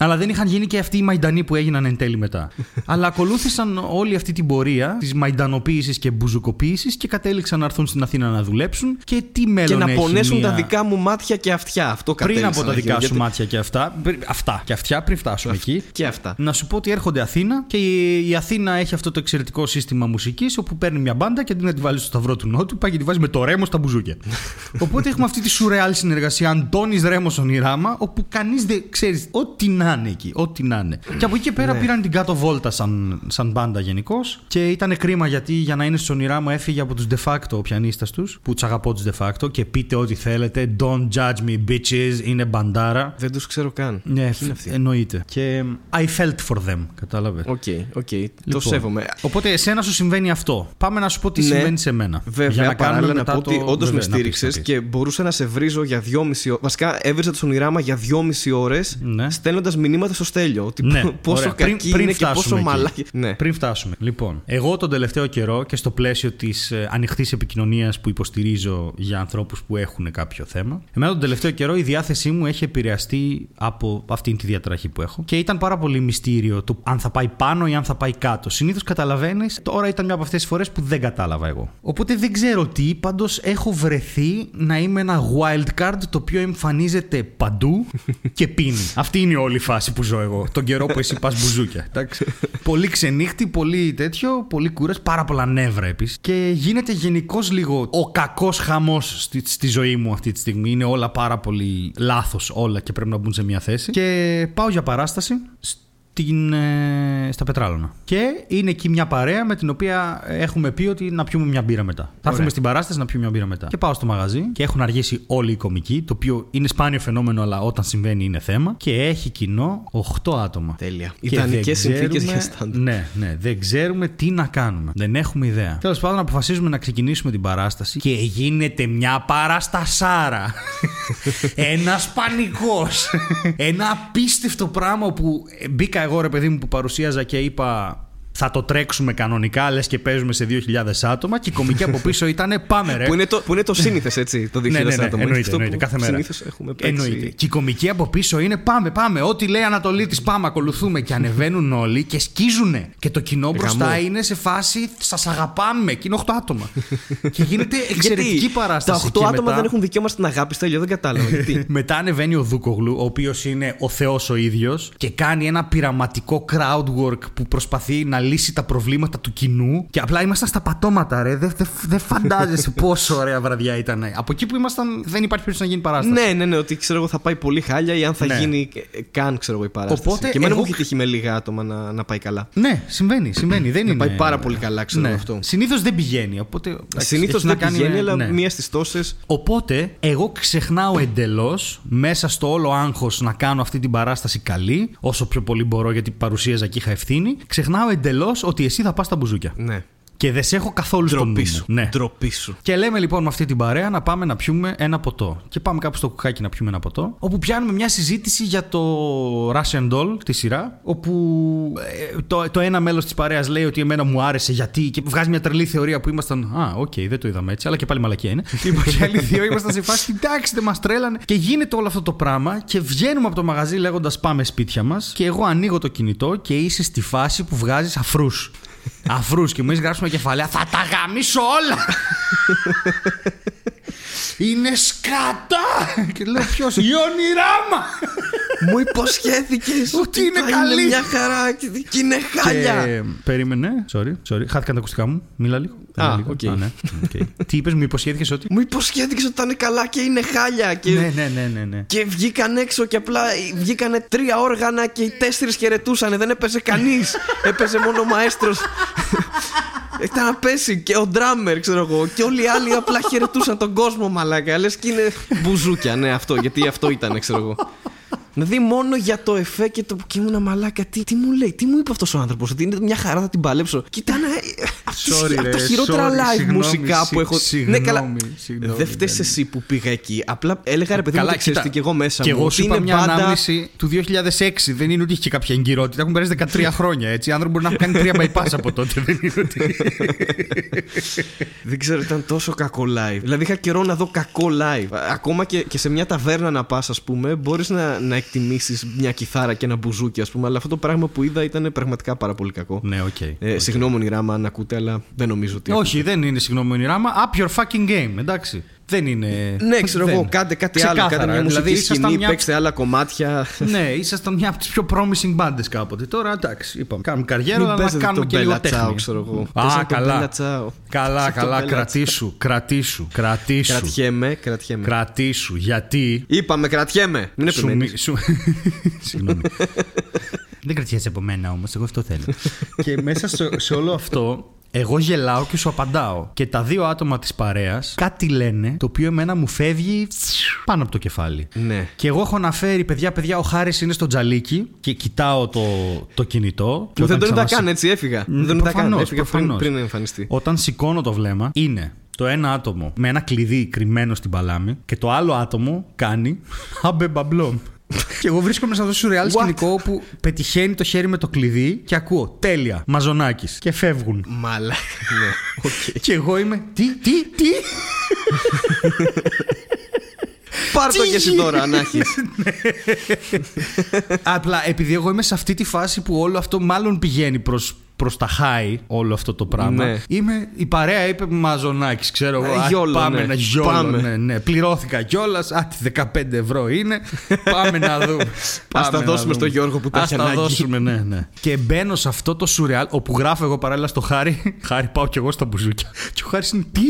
Αλλά δεν είχαν γίνει και αυτοί οι Μαϊντανοί που έγιναν εν τέλει μετά. *laughs* Αλλά ακολούθησαν όλη αυτή την πορεία της μαϊντανοποίησης και μπουζουκοποίησης και κατέληξαν να έρθουν στην Αθήνα να δουλέψουν. Και τι μέλλον και να έχει πονέσουν μια- τα δικά μου μάτια και αυτιά. Αυτό Πριν κατέληξα από τα να δικά γίνω, σου γιατί- μάτια και αυτά. πρι- Αυτά και αυτιά πριν φτάσουμε εκεί. Και αυτά. Να σου πω ότι έρχονται Αθήνα και η η Αθήνα έχει αυτό το εξαιρετικό σύστημα μουσικής όπου παίρνει μια μπάντα και αντί να τη βάλει στο σταυρό του Νότου, πάει και τη βάζει με το ρέμο στα μπουζούκια. *laughs* Οπότε έχουμε αυτή τη σουρεάλ συνεργασία Αντώνης Ρέμο Onirama, όπου κανείς δεν ξέρει ό,τι να είναι εκεί. Ό,τι να είναι. Και από εκεί και πέρα Ναι. πήραν την κάτω βόλτα σαν, σαν μπάντα γενικώς. Και ήταν κρίμα γιατί για να είναι στο Onirama έφυγε από τους De Facto ο πιανίστας τους, που τους αγαπώ τους De Facto και πείτε ό,τι θέλετε. Don't judge me, bitches. Είναι μπαντάρα. Δεν τους ξέρω καν. Ναι, Ποιοι είναι αυτοί; εννοείται. Και I felt for them, κατάλαβες. Οκ, οκ. Το Λοιπόν, σέβομαι. Οπότε εσένα σου συμβαίνει αυτό. Πάμε να σου πω τι Ναι. συμβαίνει σε μένα. Βέβαια, να κάνουμε παράλληλα να μετά πω ότι το- όντως με βέβαια, να πεις, στήριξες να πεις. και μπορούσα να σε βρίζω για δυόμιση ώρε. Βασικά, έβριζα το ονειράμα για δυόμιση ώρες, Ναι. στέλνοντας μηνύματα στο στέλιο. Ότι Ναι, πόσο ωραία. κακή Πριν- πριν είναι και πόσο φτάσουμε εκεί. μαλάκι. Ναι. Πριν φτάσουμε. Λοιπόν, εγώ τον τελευταίο καιρό και στο πλαίσιο της ε, ανοιχτής επικοινωνίας που υποστηρίζω για ανθρώπους που έχουν κάποιο θέμα, εμένα τον τελευταίο καιρό η διάθεσή μου έχει επηρεαστεί από αυτήν τη διατραχή που έχω. Και ήταν πάρα πολύ μυστήριο το αν θα πάει πάνω ή αν θα πάει κάτω. Συνήθως καταλαβαίνεις, τώρα ήταν μια από αυτές τις φορές που δεν κατάλαβα εγώ. Οπότε δεν ξέρω τι, πάντως έχω βρεθεί να είμαι ένα wild card το οποίο εμφανίζεται παντού *laughs* και πίνει. Αυτή είναι η όλη φάση που ζω εγώ. Τον καιρό που εσύ πας μπουζούκια. εντάξει. πολύ ξενύχτη, πολύ τέτοιο, πολύ κούρα, πάρα πολλά νεύρα επίσης. Και γίνεται γενικώς λίγο ο κακός χαμός στη, στη ζωή μου αυτή τη στιγμή. Είναι όλα πάρα πολύ λάθος όλα και πρέπει να μπουν σε μια θέση. Και πάω για παράσταση στην, ε, στα Πετράλωνα. Και είναι εκεί μια παρέα με την οποία έχουμε πει ότι να πιούμε μια μπύρα μετά. Θα έρθουμε στην παράσταση να πιούμε μια μπύρα μετά. Και πάω στο μαγαζί και έχουν αργήσει όλοι οι κομικοί, το οποίο είναι σπάνιο φαινόμενο, αλλά όταν συμβαίνει είναι θέμα. Και έχει κοινό 8 άτομα. Τέλεια. Και Ιδανικές δεν συνθήκες ξέρουμε- για stand. Ναι, ναι. Δεν ξέρουμε τι να κάνουμε. Δεν έχουμε ιδέα. Τέλος πάντων, αποφασίζουμε να ξεκινήσουμε την παράσταση και γίνεται μια παραστασάρα. *laughs* Ένας πανικός. Ένα απίστευτο πράγμα που μπήκα εγώ, ρε παιδί μου, που παρουσίαζα και είπα. Θα το τρέξουμε κανονικά, λες και παίζουμε σε 2.000 άτομα. Και η κομική από πίσω ήταν πάμε, ρε. Που είναι το, που είναι το σύνηθες έτσι, το 2000 Ναι, ναι, ναι, άτομα. Είναι εννοείται, αυτό εννοείται, που κάθε μέρα. Συνήθως έχουμε παίξει. Εννοείται. Και η κομική από πίσω είναι πάμε, πάμε. Ό,τι λέει η Ανατολή της, πάμε, ακολουθούμε. Και ανεβαίνουν όλοι και σκίζουνε. Και το κοινό μπροστά Γαμό. είναι σε φάση σας αγαπάμε. Και είναι 8 άτομα. και γίνεται εξαιρετική Γιατί παράσταση. Τα 8 Και άτομα μετά- δεν έχουν δικαίωμα στην αγάπη, Στέλιο, δεν κατάλαβα. *laughs* Γιατί. μετά ανεβαίνει ο Δούκογλου, ο οποίος είναι ο Θεός ο ίδιος, και κάνει ένα πειραματικό crowd work που προσπαθεί να λύσει τα προβλήματα του κοινού. Και απλά ήμασταν στα πατώματα, ρε. Δεν δε, δε φαντάζεσαι *laughs* πόσο ωραία βραδιά ήταν. Από εκεί που ήμασταν, δεν υπάρχει περίπτωση να γίνει παράσταση. ναι, ναι, ναι, ότι ξέρω εγώ θα πάει πολύ χάλια ή αν θα Ναι. γίνει ε, καν ξέρω εγώ η παράσταση. Οπότε και εμένα εγώ- μου έχει τύχει με λίγα άτομα να, να πάει καλά. Ναι, συμβαίνει, συμβαίνει. Δεν είναι... πάει πάρα πολύ καλά, ξέρω ναι. αυτό. Συνήθως δεν πηγαίνει. Οπότε, εντάξει, Συνήθως έχει να δεν κάνει πηγαίνει, με- αλλά ναι. μία στις τόσες. Οπότε, εγώ ξεχνάω εντελώς μέσα στο όλο άγχος να κάνω αυτή την παράσταση καλή, όσο πιο πολύ μπορώ γιατί παρουσίαζα και είχα ευθύνη. Ξεχνάω εντελώς ότι εσύ θα πας στα μπουζούκια. Ναι. Και δεν σε έχω καθόλου στο νου Ντροπή μου. σου. Ναι. Ντροπή σου. Και λέμε λοιπόν με αυτή την παρέα να πάμε να πιούμε ένα ποτό. Και πάμε κάπου στο κουκάκι να πιούμε ένα ποτό. Όπου πιάνουμε μια συζήτηση για το Russian Doll τη σειρά. Όπου ε, το, το ένα μέλος της παρέας λέει ότι εμένα μου άρεσε γιατί. και βγάζει μια τρελή θεωρία που ήμασταν. Α, οκ, δεν το είδαμε έτσι, αλλά και πάλι μαλακία είναι. *laughs* λοιπόν, και άλλοι δύο ήμασταν σε φάση. Εντάξει, δεν μας τρέλανε. Και γίνεται όλο αυτό το πράγμα και βγαίνουμε από το μαγαζί λέγοντας Πάμε σπίτια μας. Και εγώ ανοίγω το κινητό και είσαι στη φάση που βγάζεις αφρούς. Αφρούς και μου έχεις γράψει με κεφαλαία. Θα τα γαμήσω όλα! *laughs* Είναι σκατά! *laughs* Και λέω ποιος, οι Onirama! Μου υποσχέθηκες *laughs* Ότι είναι θα καλή. μια χαρά και και είναι χάλια. Και περίμενε. Sorry, sorry. Χάθηκαν τα ακουστικά μου. Μίλα λίγο. Α, Μίλα λίγο. οκ. ναι. Οκ. *laughs* Τι είπες, μου υποσχέθηκες ότι; Μου υποσχέθηκες ότι θα είναι καλά και είναι χάλια. Και... Ναι, ναι, ναι, ναι. ναι. Και βγήκαν έξω και απλά βγήκανε τρία όργανα και οι τέσσερις χαιρετούσαν. Δεν έπαιζε κανείς. έπαιζε μόνο ο μαέστρος. Ήταν να πέσει και ο ντράμερ, ξέρω εγώ. Και όλοι οι άλλοι απλά χαιρετούσαν τον κόσμο, μαλάκα. Λες και είναι μπουζούκια, ναι, αυτό. Γιατί αυτό ήταν, ξέρω εγώ. Δηλαδή μόνο για το εφέ και το και ήμουν μαλάκα. Τι, τι μου λέει, τι μου είπε αυτός ο άνθρωπος, Ότι είναι μια χαρά, θα την παλέψω. Και ήταν. ε, Sorry, από τα ρε, χειρότερα sorry, live συγγνώμη, μουσικά συ- που έχω. συγγνώμη, ναι, καλά. συγγνώμη, Δεν φταίεις δεν- εσύ που πήγα εκεί. Απλά έλεγα ρε παιδί μου, Καλά, ότι ξέρεις κοίτα. τι, και εγώ μέσα Και μου. εγώ ότι σου είπα είναι μια μπάντα- ανάμνηση του 2006. Δεν είναι ότι είχε και κάποια εγκυρότητα. Έχουν περάσει 13 *laughs* χρόνια έτσι. Οι άνθρωποι μπορεί να έχουν κάνει τρία bypass από τότε. Δεν είναι ότι. Δεν ξέρω, ήταν τόσο κακό live. Δηλαδή είχα καιρό να δω κακό live. Ακόμα και, και σε μια ταβέρνα να πας, ας πούμε, μπορείς να, να εκτιμήσεις μια κιθάρα και ένα μπουζούκι, ας πούμε. Αλλά αυτό το πράγμα που είδα ήταν πραγματικά πάρα πολύ κακό. ναι, οκ. Ε, Συγγνώμη, Ράμα, αν ακούτε, αλλά δεν νομίζω ότι. Όχι, δεν είναι συγγνώμη Ονειράμα. Up your fucking game, εντάξει. Δεν είναι. Ναι, ξέρω δεν. εγώ, κάντε κάτι άλλο. Ξεκάθαρα, Κάντε μια μουσική δηλαδή, ήσασταν σκηνή, μια- παίξτε άλλα κομμάτια. ναι, ήσασταν μια από τις πιο promising μπάντες κάποτε. Τώρα εντάξει, είπαμε. Κάνουμε καριέρα, Μην αλλά να παίζετε κάνουμε τον και λίγο Bella Ciao, τέχνη. ξέρω εγώ. Α, Παίζετε τον καλά. Bella Ciao. Καλά, Παίζετε τον καλά. Bella Ciao. Κρατήσου, κρατήσου, κρατήσου. Κρατιέμαι, κρατιέμαι. Κρατήσου. Γιατί; Είπαμε, κρατιέμαι. Μην Σου, επιμένεις. μι- σου... *laughs* Συγγνώμη. *laughs* Δεν κρατιέσαι από μένα όμως, εγώ αυτό θέλω. και μέσα σε, σε όλο αυτό, εγώ γελάω και σου απαντάω. Και τα δύο άτομα της παρέας κάτι λένε το οποίο εμένα μου φεύγει πάνω από το κεφάλι. Ναι. Και εγώ έχω αναφέρει, παιδιά, παιδιά, ο Χάρης είναι στο τζαλίκι και κοιτάω το, το κινητό. Και Που δεν όταν τον είδα ξανασ- καν, έτσι έφυγα. Μ, Δεν τον είδα καν. προφανώς, Έφυγα πριν, προφανώς. πριν εμφανιστεί. Όταν σηκώνω το βλέμμα, είναι το ένα άτομο με ένα κλειδί κρυμμένο στην παλάμη και το άλλο άτομο κάνει *laughs* αμπε μπαμπλόμ. Και εγώ βρίσκομαι σε αυτό το σουρεάλ σκηνικό όπου πετυχαίνει το χέρι με το κλειδί και ακούω τέλεια, Μαζωνάκη. Και φεύγουν. Μαλάκα. Ναι. Οκ. Και εγώ είμαι. Τι, τι, τι; Πάρ το Τι και εσύ γίνεται; τώρα, να έχει. Απλά επειδή εγώ είμαι σε αυτή τη φάση που όλο αυτό μάλλον πηγαίνει προς, προς τα high όλο αυτό το πράγμα. Ναι. Είμαι, η παρέα είπε Μαζωνάκη, ξέρω εγώ. Ε, «Α, YOLO, πάμε ναι. να YOLO. Πάμε. Ναι, ναι. Πληρώθηκα κιόλας. Άτι 15 ευρώ είναι. *laughs* πάμε να δούμε. Ας τα Πάμε να δώσουμε δούμε. στο Γιώργο που τα Ας έχει τα ανάγκη. δώσουμε, ναι, ναι. Και μπαίνω σε αυτό το σουρεάλ όπου γράφω εγώ παράλληλα στο Χάρη. *laughs* Χάρη, πάω κι εγώ στα μπουζούκια. Και ο Χάρης είναι τι;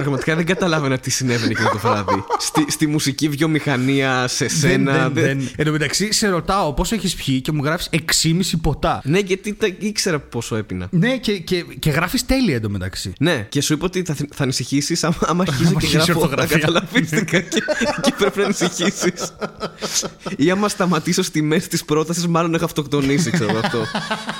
Πραγματικά δεν καταλάβαινα τι συνέβαινε εκείνο το βράδυ. στη, στη μουσική βιομηχανία, σε σένα. δεν, δεν, δεν- δεν. Εν τω μεταξύ, σε ρωτάω πόσο έχεις πιει και μου γράφεις 6,5 ποτά. Ναι, γιατί τα, ήξερα πόσο έπινα. Ναι, και, και, και γράφεις τέλεια εντωμεταξύ. Ναι, και σου είπα ότι θα, θα ανησυχήσεις άμα, άμα αρχίζω Άμα και αρχίσει η γράφω. Τα ορθογραφία. καταλαβίστηκα και, και πρέπει να ανησυχήσεις. Ή άμα σταματήσω στη μέση της πρότασης, μάλλον έχω αυτοκτονήσει, ξέρω εγώ αυτό.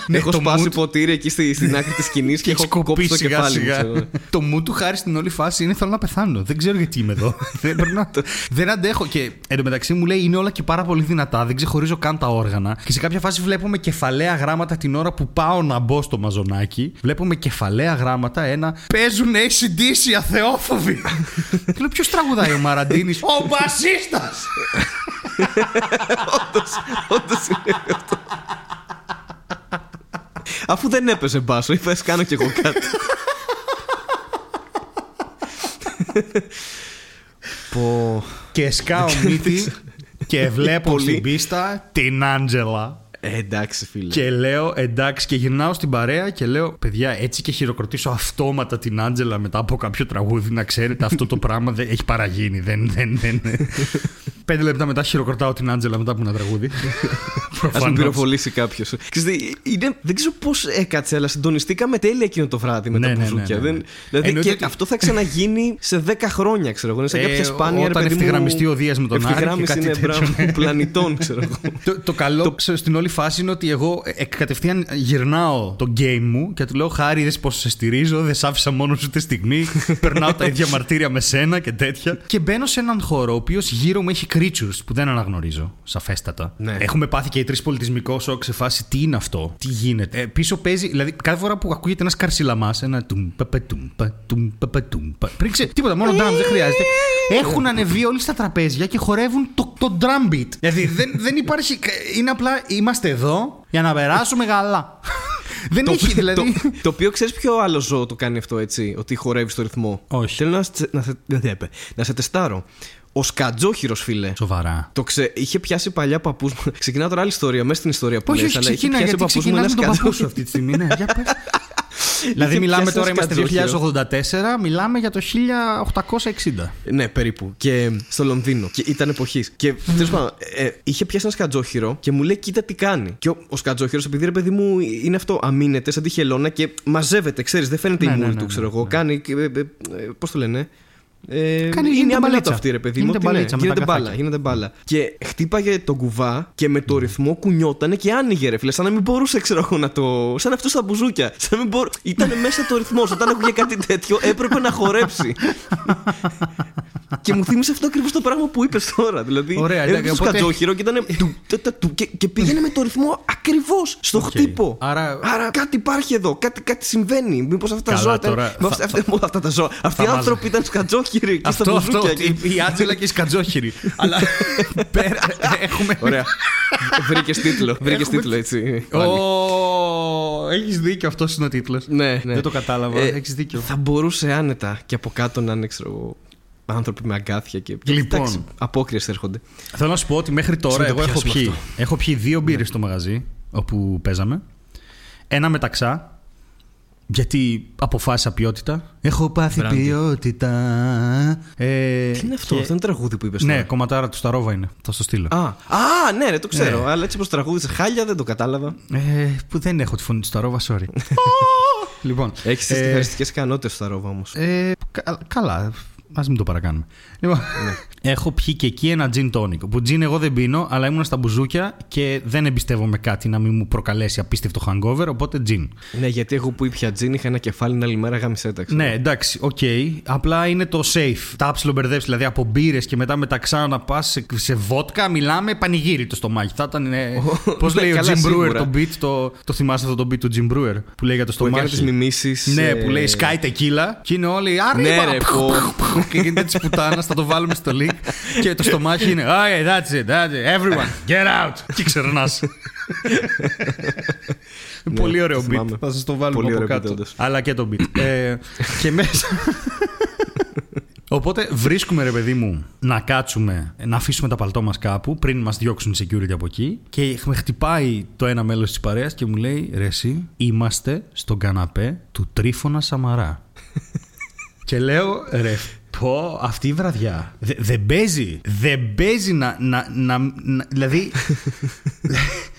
Ναι, έχω το σπάσει mood- ποτήρι εκεί στη, στην άκρη της σκηνής και, Και έχει έχω κόψει κοπεί το σιγά κεφάλι μου. σιγά. ξέρω. το μου του χάρη στην όλη φάση είναι θέλω να πεθάνω. Δεν ξέρω γιατί είμαι εδώ. *laughs* δεν, περνάω. δεν αντέχω. Και εντωμεταξύ μου λέει είναι όλα και πάρα πολύ δυνατά. Δεν ξεχωρίζω καν τα όργανα. Και σε κάποια φάση βλέπουμε κεφαλαία γράμματα την ώρα που πάω να μπω στο μαζονάκι. Βλέπουμε κεφαλαία γράμματα ένα. Παίζουν ACDC αθεόφοβοι. *laughs* και λέω ποιος τραγουδάει ο Μαραντίνης; ο μπασίστας! *laughs* Όντως είναι αυτό. Αφού δεν έπαιζε μπάσο, είπες κάνω κι εγώ κάτι. Πω. και σκάω μύτη και βλέπω Πολύ. στην πίστα την Άντζελα. Ε, εντάξει, φίλε. Και λέω εντάξει, και γυρνάω στην παρέα και λέω: Παιδιά, έτσι και χειροκροτήσω αυτόματα την Άντζελα μετά από κάποιο τραγούδι. Να ξέρετε, αυτό το πράγμα δεν έχει παραγίνει. Δεν, δεν, δεν. *laughs* Πέντε λεπτά μετά χειροκροτάω την Άντζελα μετά από ένα τραγούδι. *laughs* Α με Προφανώς. πυροβολήσει κάποιος. Δεν ξέρω πώς έκατσε, αλλά συντονιστήκαμε τέλεια εκείνο το βράδυ με Ναι, τα ναι, ναι, μπουζούκια. ναι, ναι. Δεν- Δηλαδή, Εννοείται και ότι- αυτό θα ξαναγίνει σε 10 χρόνια, ξέρω εγώ. Είναι σαν Ε, κάποια σπάνια ρε όταν παιδί μου, ευθυγραμμιστεί ο Δίας με τον Άρη και ευθυγράμμιση κάτι είναι τέτοιο, μπράβο, ναι. πλανητών, ξέρω εγώ. Το, το καλό ξέρω, στην όλη φάση είναι ότι εγώ ε, κατευθείαν γυρνάω το game μου και του λέω: Χάρη, είδες πώς σε στηρίζω, δεν σ' άφησα μόνος σου τη στιγμή. *laughs* Περνάω τα ίδια μαρτύρια με σένα και τέτοια. Και μπαίνω σε έναν χώρο ο οποίος γύρω μου έχει creatures που δεν αναγνωρίζω, σαφέστατα. Ναι. Έχουμε πάθει και οι τρεις πολιτισμικό σοκ σε φάση τι είναι αυτό, τι γίνεται. Ε, πίσω παίζει, δηλαδή κάθε φορά που ακούγεται ένας καρσιλαμάς, ένα τουμ, παπε, τουμ, πα, τουμ, παπε, τουμ, πα. Πριν ξε- τίποτα, μόνο drums δεν χρειάζεται. Έχουν ανεβεί όλοι στα τραπέζια και χορεύουν το, το drum beat. *laughs* Δηλαδή δεν, δεν υπάρχει. Είναι απλά είμαστε εδώ για να περάσουμε καλά. *laughs* δεν Το, έχει δηλαδή. το, το οποίο ξέρεις ποιο άλλο ζώο το κάνει αυτό έτσι, ότι χορεύει στο ρυθμό; Όχι. Θέλω να, σε- να, σε- δεν θα έπε. να σε τεστάρω. Ο Σκατζόχυρος, φίλε. Σοβαρά. Το ξε... Είχε πιάσει παλιά παππούς μου. *laughs* Ξεκινάω τώρα άλλη ιστορία, μέσα στην ιστορία που Όχι, λες, όχι, αλλά είχε ξεκινά πιάσει γιατί παππούς μου ξεκινάς ένα με τον παππού σου σκατζόχυρο. αυτή τη στιγμή. Ναι, για πες. *laughs* δηλαδή Είχε μιλάμε πιάσει τώρα, ένα είμαστε σκατζόχυρο. 2084, μιλάμε για το 1860. Ναι, περίπου. Και στο Λονδίνο. Και ήταν εποχής. Και τέλος πάντων, ε, είχε πιάσει ένα σκατζόχυρο και μου λέει: Κοίτα τι κάνει. Και ο, ο σκατζόχυρος, επειδή ρε παιδί μου είναι αυτό, αμήνεται σαν τη χελώνα και μαζεύεται, ξέρεις, δεν φαίνεται Ναι, η ναι, μούρη ναι, του, ναι, ξέρω εγώ. Κάνει. Πώς το λένε. Ε, Κάνει- είναι γίνεται αμελέτο μπαλίτσα. αυτή, ρε παιδί μου. Γίνεται ότι ναι, μπαλίτσα με γίνεται τα μπάλα, καθάκια. γίνεται μπάλα. Και χτύπαγε τον κουβά και με το ρυθμό κουνιότανε και άνοιγε, ρε φίλε. Σαν να μην μπορούσε, ξέρω εγώ, να το. Σαν αυτό στα μπουζούκια. Σαν να μην μπορούσε. Ήταν μέσα το ρυθμός. Όταν ακούγε κάτι τέτοιο, έπρεπε να χορέψει. *laughs* και μου θύμισε αυτό ακριβώς το πράγμα που είπες τώρα. Δηλαδή, Ωραία, έβλεπε εντάξει, το οπότε- σκατζόχυρο και ήταν. του, τε, τε, του, και, και πήγαινε με το ρυθμό ακριβώς στο χτύπο. Άρα- Άρα κάτι υπάρχει εδώ, κάτι, κάτι συμβαίνει. Μήπως αυτά τα Καλά, ζώα. ήταν- τώρα με θα- αυτά, αυτά τα ζώα. Αυτοί οι μας- άνθρωποι ήταν σκατζόχυροι εκεί στα Αυτό, αυτό. μπουζούκια. Η, η Άντζελα και η Σκατζόχυρη. Αλλά *laughs* πέρα, έχουμε. Ωραία. Βρήκες τίτλο. *laughs* Βρήκες Έχουμε- τίτλο έτσι. πάλι. Ω, Έχεις δίκιο, αυτός είναι ο τίτλος. Ναι, ναι. Δεν το κατάλαβα. Ε, Έχεις δίκιο. Θα μπορούσε άνετα και από κάτω να είναι, ξέρω εγώ, άνθρωποι με αγκάθια και. Λοιπόν. Εντάξει, απόκριες έρχονται. Θέλω να σου πω ότι μέχρι τώρα Σου το εγώ έχω πιάσουμε πιει, αυτό. έχω πιει δύο μπύρες στο μαγαζί όπου παίζαμε. Ένα μεταξά. Γιατί αποφάσισα ποιότητα. Έχω πάθει Μπράντι. ποιότητα. Ε, Τι είναι αυτό, και- αυτό είναι τραγούδι που είπες Ναι, τώρα. κομματάρα του Σταρόβα είναι. Θα στο στείλω. Α, α, ναι, ρε, το ξέρω. Ναι. Αλλά έτσι όπως τραγούδισε χάλια δεν το κατάλαβα. Ε, που δεν έχω τη φωνή του Σταρόβα, sorry. *laughs* λοιπόν. Έχεις τις ε, κιθαριστικέ ικανότητες στα ρόβα όμως. ε, κα- καλά. Α μην το παρακάνουμε. Λοιπόν, έχω πιει και εκεί ένα gin tonic. Που gin εγώ δεν πίνω, αλλά ήμουν στα μπουζούκια και δεν εμπιστεύομαι κάτι να μην μου προκαλέσει απίστευτο hangover, οπότε gin. Ναι, γιατί εγώ που ήπια gin είχα ένα κεφάλι την άλλη μέρα γάμησε Ναι, εντάξει, οκ. Απλά είναι το safe. Τα 'χα ψιλομπερδέψει, δηλαδή από μπύρες και μετά Μεταξά να πας σε, σε βότκα, μιλάμε πανηγύρι το στομάχι. Θα ήταν. Πώς λέει ο Καλά, Jim Brewer σίγουρα. το bit, το, το θυμάσαι αυτό το bit του Jim Breuer που λέει για το Που έκανε στομάχι; τις μιμήσεις. Ναι, που λέει σκάει tequila και είναι όλοι Arriba! Ναι, ρε, πω. Και γίνεται της πουτάνας, θα το βάλουμε στο link. και το στομάχι είναι Okay, that's it, that's it. Everyone, get out! και ξερνάς. *laughs* Πολύ ωραίο Ναι, το beat. θυμάμαι. Θα σας το βάλουμε Πολύ από ωραίο beat, κάτω. όντως. Αλλά και το beat. ε, και μέσα. Οπότε βρίσκουμε ρε παιδί μου να κάτσουμε, να αφήσουμε τα παλτό μας κάπου πριν μας διώξουν οι security από εκεί και με χτυπάει το ένα μέλος της παρέας και μου λέει ρε εσύ είμαστε στον καναπέ του Τρίφωνα Σαμαρά. *laughs* και λέω ρε πω αυτή η βραδιά δε- δεν παίζει, δεν παίζει να, να, να, να δηλαδή *laughs*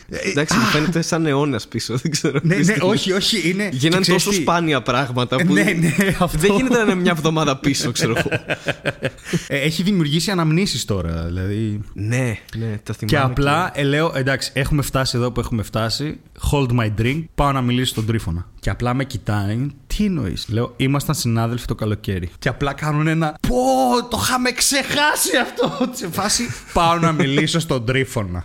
Εντάξει, μου φαίνεται σαν αιώνας πίσω. Δεν ξέρω. ναι, τι ναι, στιγμή. όχι, όχι, είναι. Γίνανε και ξέρεις τόσο τι, σπάνια πράγματα που. Ναι, ναι, αυτό. Δεν γίνεται να είναι μια εβδομάδα πίσω, ξέρω εγώ. *laughs* Ε, Έχει δημιουργήσει αναμνήσεις τώρα. Δηλαδή. ναι, ναι, τα θυμάμαι. Και απλά ε, λέω, εντάξει, έχουμε φτάσει εδώ που έχουμε φτάσει. Hold my drink. Πάω να μιλήσω στον τρίφωνα. Και απλά με κοιτάει. Τι εννοείς; Λέω, ήμασταν συνάδελφοι το καλοκαίρι. Και απλά κάνουν ένα. Πω, το είχαμε ξεχάσει αυτό. Σε φάση, πάω να μιλήσω στον τρίφωνα.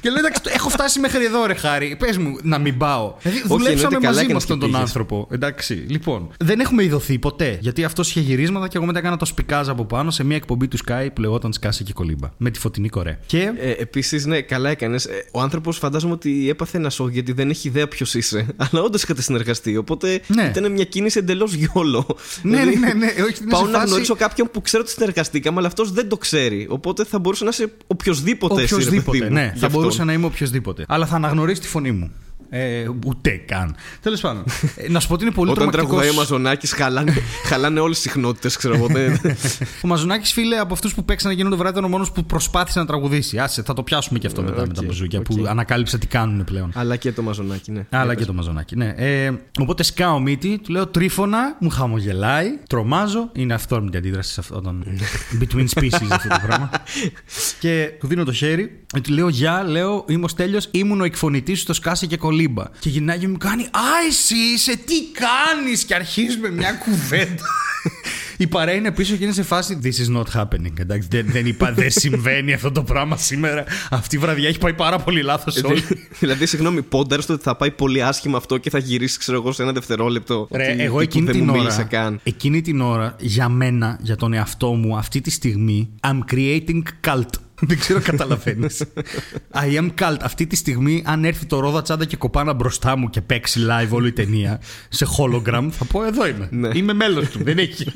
και λέω, εντάξει, έχω φτάσει μέχρι εδώ, ρε χάρη. Πες μου, να μην πάω. Δηλαδή, δουλέψαμε εννοείται, καλά μαζί με έκανες αυτόν και τον πήγες. άνθρωπο. Εντάξει, λοιπόν. Δεν έχουμε ειδωθεί ποτέ. Γιατί αυτός είχε γυρίσματα και εγώ μετά έκανα το σπικάζ από πάνω σε μια εκπομπή του Sky που λεγόταν Σκάσε και κολύμπα. Με τη φωτεινή κορέ. Και Ε, Επίσης, ναι, καλά έκανες. Ο άνθρωπος φαντάζομαι ότι έπαθε ένα σοκ γιατί δεν έχει ιδέα ποιος είσαι. *laughs* Αλλά όντως είχατε συνεργαστεί. Οπότε Ναι. ήταν μια κίνηση εντελώς γιόλο. Ναι, Δηλαδή, ναι, ναι, όχι, είναι πάω σε να φάση- γνωρίσω κάποιον που ξέρω ότι συνεργαστήκαμε, αλλά αυτός δεν το ξέρει. Οπότε θα μπορούσε να είσαι οποιοδήποτε εσύ. ρε παιδί Οποιοδήποτε. μου, Ναι, γι' θα αυτό. μπορούσα να είμαι οποιοδήποτε. Αλλά θα αναγνωρίσει τη φωνή μου. Ε, ούτε καν. Τέλος πάντων. ε, να σου πω ότι είναι πολύ Όταν τρομακτικός. τραγουδάει ο Μαζονάκη, χαλάνε, χαλάνε όλες τις συχνότητες, ξέρω εγώ. δεν- *laughs* Ο Μαζωνάκη, φίλε, από αυτούς που παίξαν εκείνο το βράδυ ήταν ο μόνος που προσπάθησε να τραγουδήσει. Άσε, θα το πιάσουμε και αυτό μετά με οκ, τα μπουζούκια οκ. που ανακάλυψα τι κάνουν πλέον. Αλλά και το Μαζωνάκη, ναι. Αλλά και το Μαζωνάκη, ναι. Ε, οπότε σκάω μύτη, του λέω τρίφωνα, μου χαμογελάει, τρομάζω. Είναι αυθόρμητη αντίδραση σε αυτό όταν. *laughs* between species αυτό το πράγμα. *laughs* και του δίνω το χέρι, ε, του λέω Γεια, λέω είμαι ο Στέλιος, ήμουν ο εκφωνητής στο Σκάσε και Κολύμπα. Και γυρνάει και μου κάνει Α, εσύ είσαι, τι κάνεις! Και αρχίζουμε μια κουβέντα. *laughs* Η παρέα είναι πίσω και είναι σε φάση This is not happening. Εντάξει, δεν, δεν, είπα, δεν *laughs* συμβαίνει αυτό το πράγμα σήμερα. Αυτή η βραδιά έχει πάει πάρα πολύ λάθος σε όλη. *laughs* δηλαδή, συγγνώμη, πόνταρε ότι θα πάει πολύ άσχημα αυτό και θα γυρίσει, ξέρω εγώ, σε ένα δευτερόλεπτο. Ρε, ότι εγώ τύπου εκείνη δεν την, μου ώρα, μίλησε καν. εκείνη την ώρα, για μένα, για τον εαυτό μου, αυτή τη στιγμή, I'm creating cult. *laughs* Δεν ξέρω καταλαβαίνεις. *laughs* I am cult. Αυτή τη στιγμή, αν έρθει το ρόδα τσάντα και κοπάνα μπροστά μου και παίξει live όλη η ταινία σε hologram, θα πω εδώ είμαι. Ναι. Είμαι μέλος του. Δεν έχει.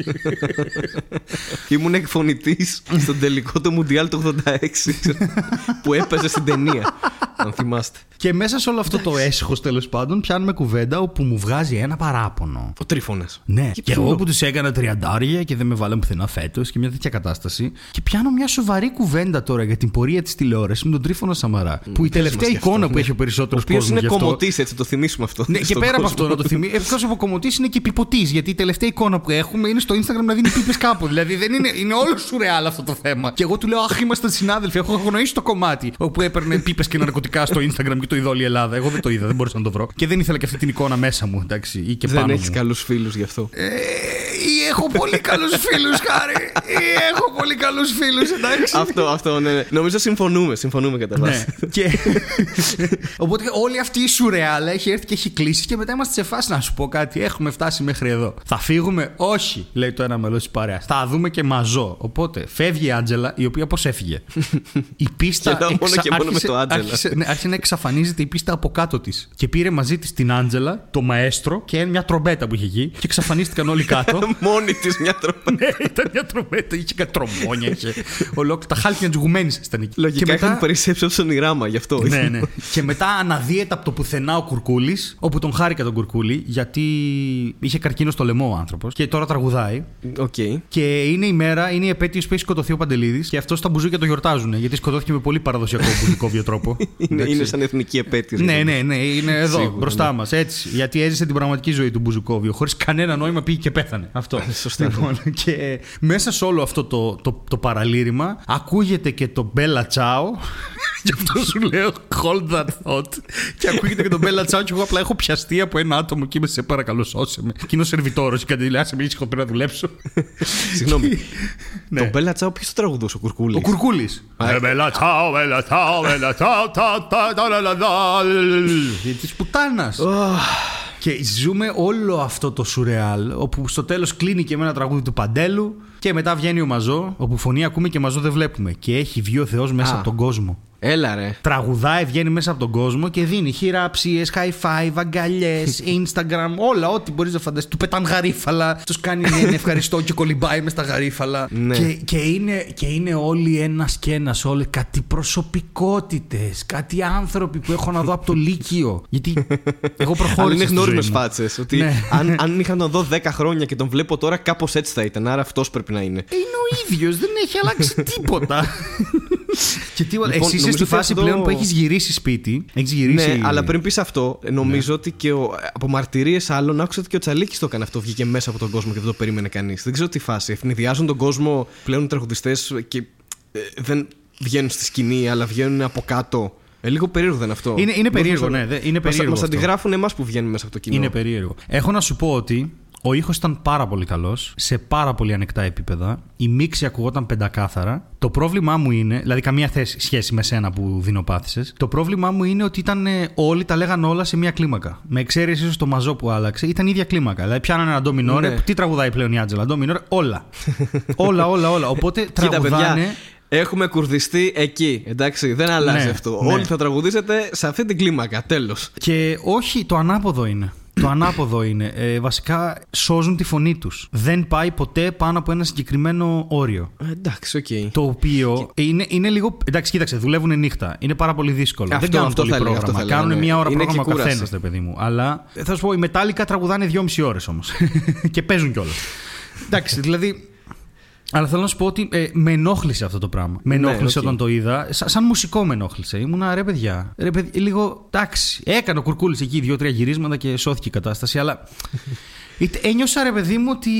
*laughs* Ήμουν εκφωνητής στον τελικό του Μουντιάλ του 86 ξέρω, που έπαιζε στην ταινία. Αν θυμάστε. και μέσα σε όλο αυτό το έσχος τέλος πάντων, πιάνουμε κουβέντα όπου μου βγάζει ένα παράπονο. Ο Τρίφωνας. Ναι, Και και, ποιο εγώ λόγο; που τους έκανα τριαντάρια και δεν με βάλαμε πουθενά φέτος και μια τέτοια κατάσταση. Και πιάνω μια σοβαρή κουβέντα τώρα για την πορεία της τηλεόρασης με τον Τρίφωνα Σαμαρά. που η τελευταία μας και εικόνα αυτό, που ναι. έχει ο Ο περισσότερο οποίος κόσμος. είναι γι' αυτό- κομμωτής, έτσι το θυμίσουμε αυτό. Ναι, και στον πέρα από κόσμο. αυτό να το θυμίσει. Εκτός από κομμωτής είναι και πιποτής. Γιατί η τελευταία εικόνα που έχουμε είναι στο Instagram να δίνει πίπες κάπου. Δηλαδή δεν είναι, είναι όλο σουρεάλ αυτό το θέμα. Και εγώ του λέω Αχ, είμαστε συνάδελφοι. Έχω αγνοήσει το κομμάτι όπου έπαιρνε πίπες και ναρκωτικά στο Instagram και το είδε όλη η Ελλάδα. Εγώ δεν το είδα, δεν μπορούσα να το βρω. Και δεν ήθελα και αυτή την εικόνα μέσα μου, εντάξει, ή και Δεν πάνω έχεις μου. καλούς φίλους γι' αυτό. Ε, ή έχω πολύ καλούς φίλους, Χάρη. Ή έχω πολύ καλούς φίλους, εντάξει. αυτό, αυτό, ναι, ναι. Νομίζω συμφωνούμε, συμφωνούμε κατά βάση. Ναι. και... *laughs* Οπότε όλη αυτή η σουρεάλα έχει έρθει και έχει κλείσει και μετά είμαστε σε φάση να σου πω κάτι. Έχουμε φτάσει μέχρι εδώ. Θα φύγουμε, όχι, λέει το ένα μελό της παρέας. Θα δούμε και μαζό. Οπότε φεύγει η Άντζελα, η οποία πώς έφυγε; *laughs* η πίστα. Γελάω μόνο και μόνο με το Άντζελα. άρχισε, ναι, άρχισε να εξαφανίζεται η πίστα από κάτω της. Και πήρε μαζί της την Άντζελα, το μαέστρο και μια τρομπέτα που είχε εκεί. Και εξαφανίστηκαν όλοι κάτω. *laughs* Μόνη της μια τροπή. ναι, ήταν μια τρομπέτα, είχε κάτι τρομπόνια, είχε. Ολόκληρα τα χάλκια της Γουμένισσας ήταν εκεί. Λογικά και μετά... είχαν περισσέψει από τον Ιράμα γι' αυτό. ναι, ναι. και μετά αναδύεται από το πουθενά ο Κουρκούλης, όπου τον χάρηκα τον Κουρκούλη, γιατί είχε καρκίνο στο λαιμό ο άνθρωπος. Και τώρα τραγουδάει. Οκ. Και είναι η μέρα, είναι η επέτειος που έχει σκοτωθεί ο Παντελίδης. Και αυτός στα μπουζούκια το γιορτάζουν. Γιατί σκοτώθηκε με πολύ παραδοσιακό μπουζουκόβιο τρόπο. *laughs* Είναι, Εντάξει. είναι σαν εθνική επέτειος. Ναι, ναι, ναι, είναι εδώ Σίγουρα, μπροστά ναι. μας. Έτσι. Γιατί έζησε την πραγματική ζωή του Μπουζουκόβιου. Χωρίς κανένα νόημα πήγε και πέθανε. αυτό. Σωστά. Λοιπόν, και μέσα σε όλο αυτό το, το, το παραλήρημα ακούγεται και το Bella Ciao. *laughs* Γι' αυτό σου λέω hold that thought. Και ακούγεται και το Bella Ciao και εγώ απλά έχω πιαστεί από ένα άτομο και είμαι σε παρακαλώ σώσε με. Και είναι ο σερβιτόρος και κάτι λέει, άσε με ήσυχο πρέπει να δουλέψω. Συγγνώμη. *laughs* Ναι. Το Μπέλα Τσάου ποιος το τραγουδούσε, ο Κουρκούλης; Ο Κουρκούλης. Bella Ciao, Bella Ciao, Bella Ciao, τα, τα, τα, λα, λα, λα. Της πουτάνας. Και ζούμε όλο αυτό το σουρεάλ, όπου στο τέλος κλείνει και με ένα τραγούδι του Παντέλου και μετά βγαίνει ο Μαζό, όπου φωνή ακούμε και Μαζό δεν βλέπουμε. Και έχει βγει ο Θεός μέσα Α. από τον κόσμο. Έλα ρε. Τραγουδάει, βγαίνει μέσα από τον κόσμο και δίνει χειραψίες, high five, αγκαλιές, *laughs* Instagram, όλα ό,τι μπορείς να φανταστείς. Του πετάνε γαρίφαλα, τους κάνει ναι, ναι, ευχαριστώ και κολυμπάει μες στα γαρίφαλα. Ναι. Και, και, είναι, και είναι όλοι ένας και ένας, όλοι κάτι προσωπικότητες, κάτι άνθρωποι που έχω να δω από το Λύκειο. Γιατί *laughs* εγώ προχώρησα. Αλλά είναι στη γνώριμε ζωή μου. φάτσες. Ότι Ναι. αν, αν είχα να δω 10 χρόνια και τον βλέπω τώρα, κάπως έτσι θα ήταν. Άρα αυτός πρέπει να είναι. Είναι ο ίδιος, δεν έχει αλλάξει τίποτα. *laughs* και τίποτα. Λοιπόν, Εσύ είσαι νομίζω στη ότι φάση αυτό- πλέον που έχεις γυρίσει σπίτι. Έχεις γυρίσει. Ναι, αλλά πριν πεις αυτό, νομίζω Ναι. ότι και ο, από μαρτυρίες άλλων άκουσα ότι και ο Τσαλίκης το έκανε αυτό. Βγήκε μέσα από τον κόσμο και δεν το περίμενε κανείς. Δεν ξέρω τι φάση. Ευνηδιάζουν τον κόσμο πλέον οι τραγουδιστές και ε, δεν βγαίνουν στη σκηνή, αλλά βγαίνουν από κάτω. Ε, λίγο περίεργο δεν είναι αυτό. Είναι- είναι Πώς περίεργο, μας- ναι, δε- είναι μας- περίεργο Μας αυτό. αντιγράφουν εμάς που βγαίνουμε μέσα από το κοινό. Είναι περίεργο. Έχω να σου πω ότι ο ήχος ήταν πάρα πολύ καλός, σε πάρα πολύ ανεκτά επίπεδα. Η μίξη ακουγόταν πεντακάθαρα. Το πρόβλημά μου είναι, δηλαδή καμία θέση, σχέση με σένα που δεινοπάθησες. Το πρόβλημά μου είναι ότι ήταν ε, όλοι τα λέγανε όλα σε μία κλίμακα. Με εξαίρεση ίσως το μαζό που άλλαξε, ήταν η ίδια κλίμακα. Δηλαδή πιάνανε ένα ντομινόρε. Ναι. Τι τραγουδάει πλέον η Άντζελα, ντομινόρε, όλα. όλα, όλα, όλα. Οπότε *laughs* Κοίτα, τραγουδάνε. παιδιά, έχουμε κουρδιστεί εκεί. Εντάξει, δεν αλλάζει Ναι, αυτό. ναι. Όλοι θα τραγουδήσετε σε αυτή την κλίμακα. Τέλος. Και όχι, το ανάποδο είναι. Το ανάποδο είναι. Ε, βασικά σώζουν τη φωνή τους. Δεν πάει ποτέ πάνω από ένα συγκεκριμένο όριο. Εντάξει, οκ. Το οποίο είναι, είναι λίγο. Εντάξει, κοίταξε, δουλεύουν νύχτα. Είναι πάρα πολύ δύσκολο. Αυτό- δεν κάνουν αυτό πολύ θα έλεγα, πρόγραμμα. αυτό θα έλεγα, κάνουν ναι. μία ώρα Είναι πρόγραμμα και ο κούραση. καθένας, παιδί μου. Αλλά θα σου πω, οι Μετάλλικα τραγουδάνε δυόμιση ώρες όμως. *laughs* και παίζουν κιόλας. Εντάξει, δηλαδή. Αλλά θέλω να σου πω ότι ε, με ενόχλησε αυτό το πράγμα. Με Ναι, ενόχλησε οκ. όταν το είδα. Σα- σαν μουσικό με ενόχλησε. Ήμουνα ρε παιδιά. Ρε, παιδιά λίγο. Εντάξει. Έκανε ο Κουρκούλης εκεί δύο-τρία γυρίσματα και σώθηκε η κατάσταση. Αλλά. *laughs* Είτε- Ένιωσα ρε παιδί μου ότι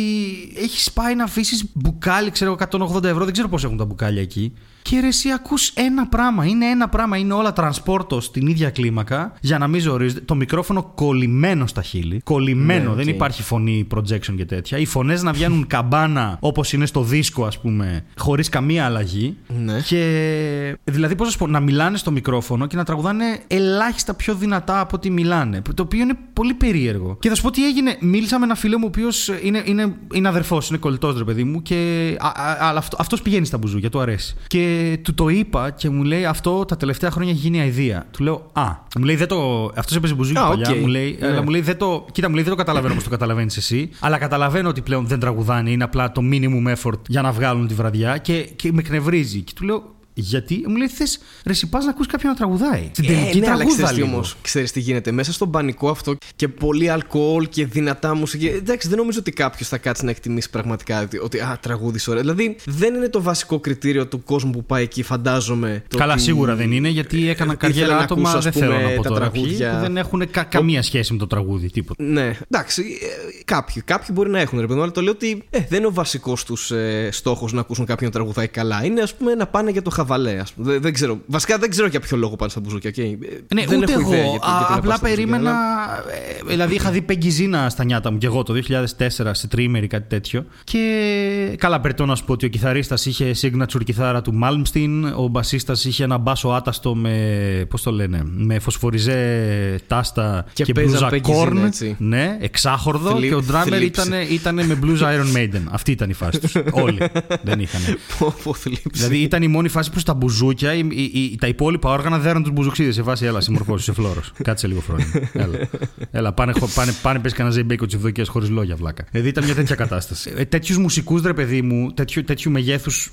έχεις πάει να αφήσεις μπουκάλι, ξέρω 180 ευρώ, δεν ξέρω πώς έχουν τα μπουκάλια εκεί. Και ρε, εσύ ακούς ένα πράγμα. Είναι ένα πράγμα. Είναι όλα τρανσπόρτο στην ίδια κλίμακα. Για να μην ζορίζεται. Το μικρόφωνο κολλημένο στα χείλη. Κολλημένο. Ναι, οκ. Δεν υπάρχει φωνή projection και τέτοια. Οι φωνές να βγαίνουν *laughs* καμπάνα όπως είναι στο δίσκο, ας πούμε, χωρίς καμία αλλαγή. Ναι. Και δηλαδή, πώς να σου πω, να μιλάνε στο μικρόφωνο και να τραγουδάνε ελάχιστα πιο δυνατά από ό,τι μιλάνε. Το οποίο είναι πολύ περίεργο. Και θα σου πω τι έγινε. Μίλησα με ένα φίλο μου, ο οποίος είναι, είναι, είναι αδερφός, είναι κολλητός ρε παιδί μου. Και, α, α, αλλά αυτό αυτός πηγαίνει στα μπουζούκια, του αρέσει. Και του το είπα και μου λέει αυτό τα τελευταία χρόνια έχει γίνει αηδία. Του λέω Α, μου λέει δεν το. Αυτός έπαιζε μπουζούκι Α, παλιά. οκ. Μου λέει, Ναι. αλλά μου λέει δεν το. Κοίτα, μου λέει δεν το καταλαβαίνω όπως το καταλαβαίνεις εσύ. Αλλά καταλαβαίνω ότι πλέον δεν τραγουδάνε. Είναι απλά το minimum effort για να βγάλουν τη βραδιά. Και, και με εκνευρίζει. Και του λέω γιατί, μου λέει θες ρε, εσύ πας να ακούσει κάποιον να τραγουδάει. Στην τελική ναι, αλλά τραγούδα ξέρεις τι λίγο. όμως, ξέρεις τι γίνεται. Μέσα στον πανικό αυτό και πολύ αλκοόλ και δυνατά μουσική. Εντάξει, δεν νομίζω ότι κάποιος θα κάτσει να εκτιμήσει πραγματικά ότι, ότι α, τραγούδις ωραία. Δηλαδή, δεν είναι το βασικό κριτήριο του κόσμου που πάει εκεί, φαντάζομαι. το Καλά, ότι- σίγουρα δεν είναι, γιατί έκανα ε, καριέρα ήθελε να άτομα, ακούσω, ας δεν θέλω πούμε, να πω τα τώρα ποιοι, τραγούδια. που δεν έχουν κα- καμία σχέση με το τραγούδι, τίποτα. Ναι, εντάξει, ε, κάποιοι, κάποιοι μπορεί να έχουν ρε παιδί μου, αλλά το λέω ότι ε, δεν είναι ο βασικός τους ε, στόχος να ακούσουν κάποιον να τραγουδάει καλά. Είναι ας πούμε να πάνε για το χαβαλέ. Ας πούμε. Δεν, δεν ξέρω. Βασικά δεν ξέρω για ποιο λόγο πάνε στα μπουζούκια. Okay. Ναι, δεν ούτε έχω εγώ. ιδέα γιατί, Α, γιατί να απλά πας στα μπουζούκια, περίμενα. αλλά- ε, δηλαδή, είχα δει Πεγκιζίνα στα νιάτα μου και εγώ το 2004 σε τρίμερη, κάτι τέτοιο. Και καλά, περιττώ να σου πω ότι ο κιθαρίστας είχε signature κιθάρα του Malmsteen. Ο μπασίστας είχε ένα μπάσο άταστο με. Πώς το λένε, με φωσφοριζέ τάστα Και και, παίζα μπλούζα Πεγκιζίνα, corn. έτσι. Ναι, εξάχορδο. Θλί- και ο drummer θλίψη. ήταν, ήταν με μπλούζα Iron Maiden. Αυτή ήταν η φάση τους. *laughs* Όλοι δεν είχαν. Πω, πω, θλίψη. Δηλαδή ήταν η μόνη φάση που στα μπουζούκια οι, οι- οι- τα υπόλοιπα όργανα δέραν τους μπουζουξίδες σε βάση έλα, συμμορφώσεις σε φλόρος. *laughs* Κάτσε λίγο χρόνια. Έλα, έλα πάνε, χω- πάνε, πάνε πες κανένα ζεϊμπέκο τσιβδοκίε χωρίς λόγια βλάκα. Δηλαδή ήταν μια τέτοια κατάσταση. Ε, τέτοιους μουσικούς, ρε παιδί μου, τέτοιου, τέτοιου μεγέθους,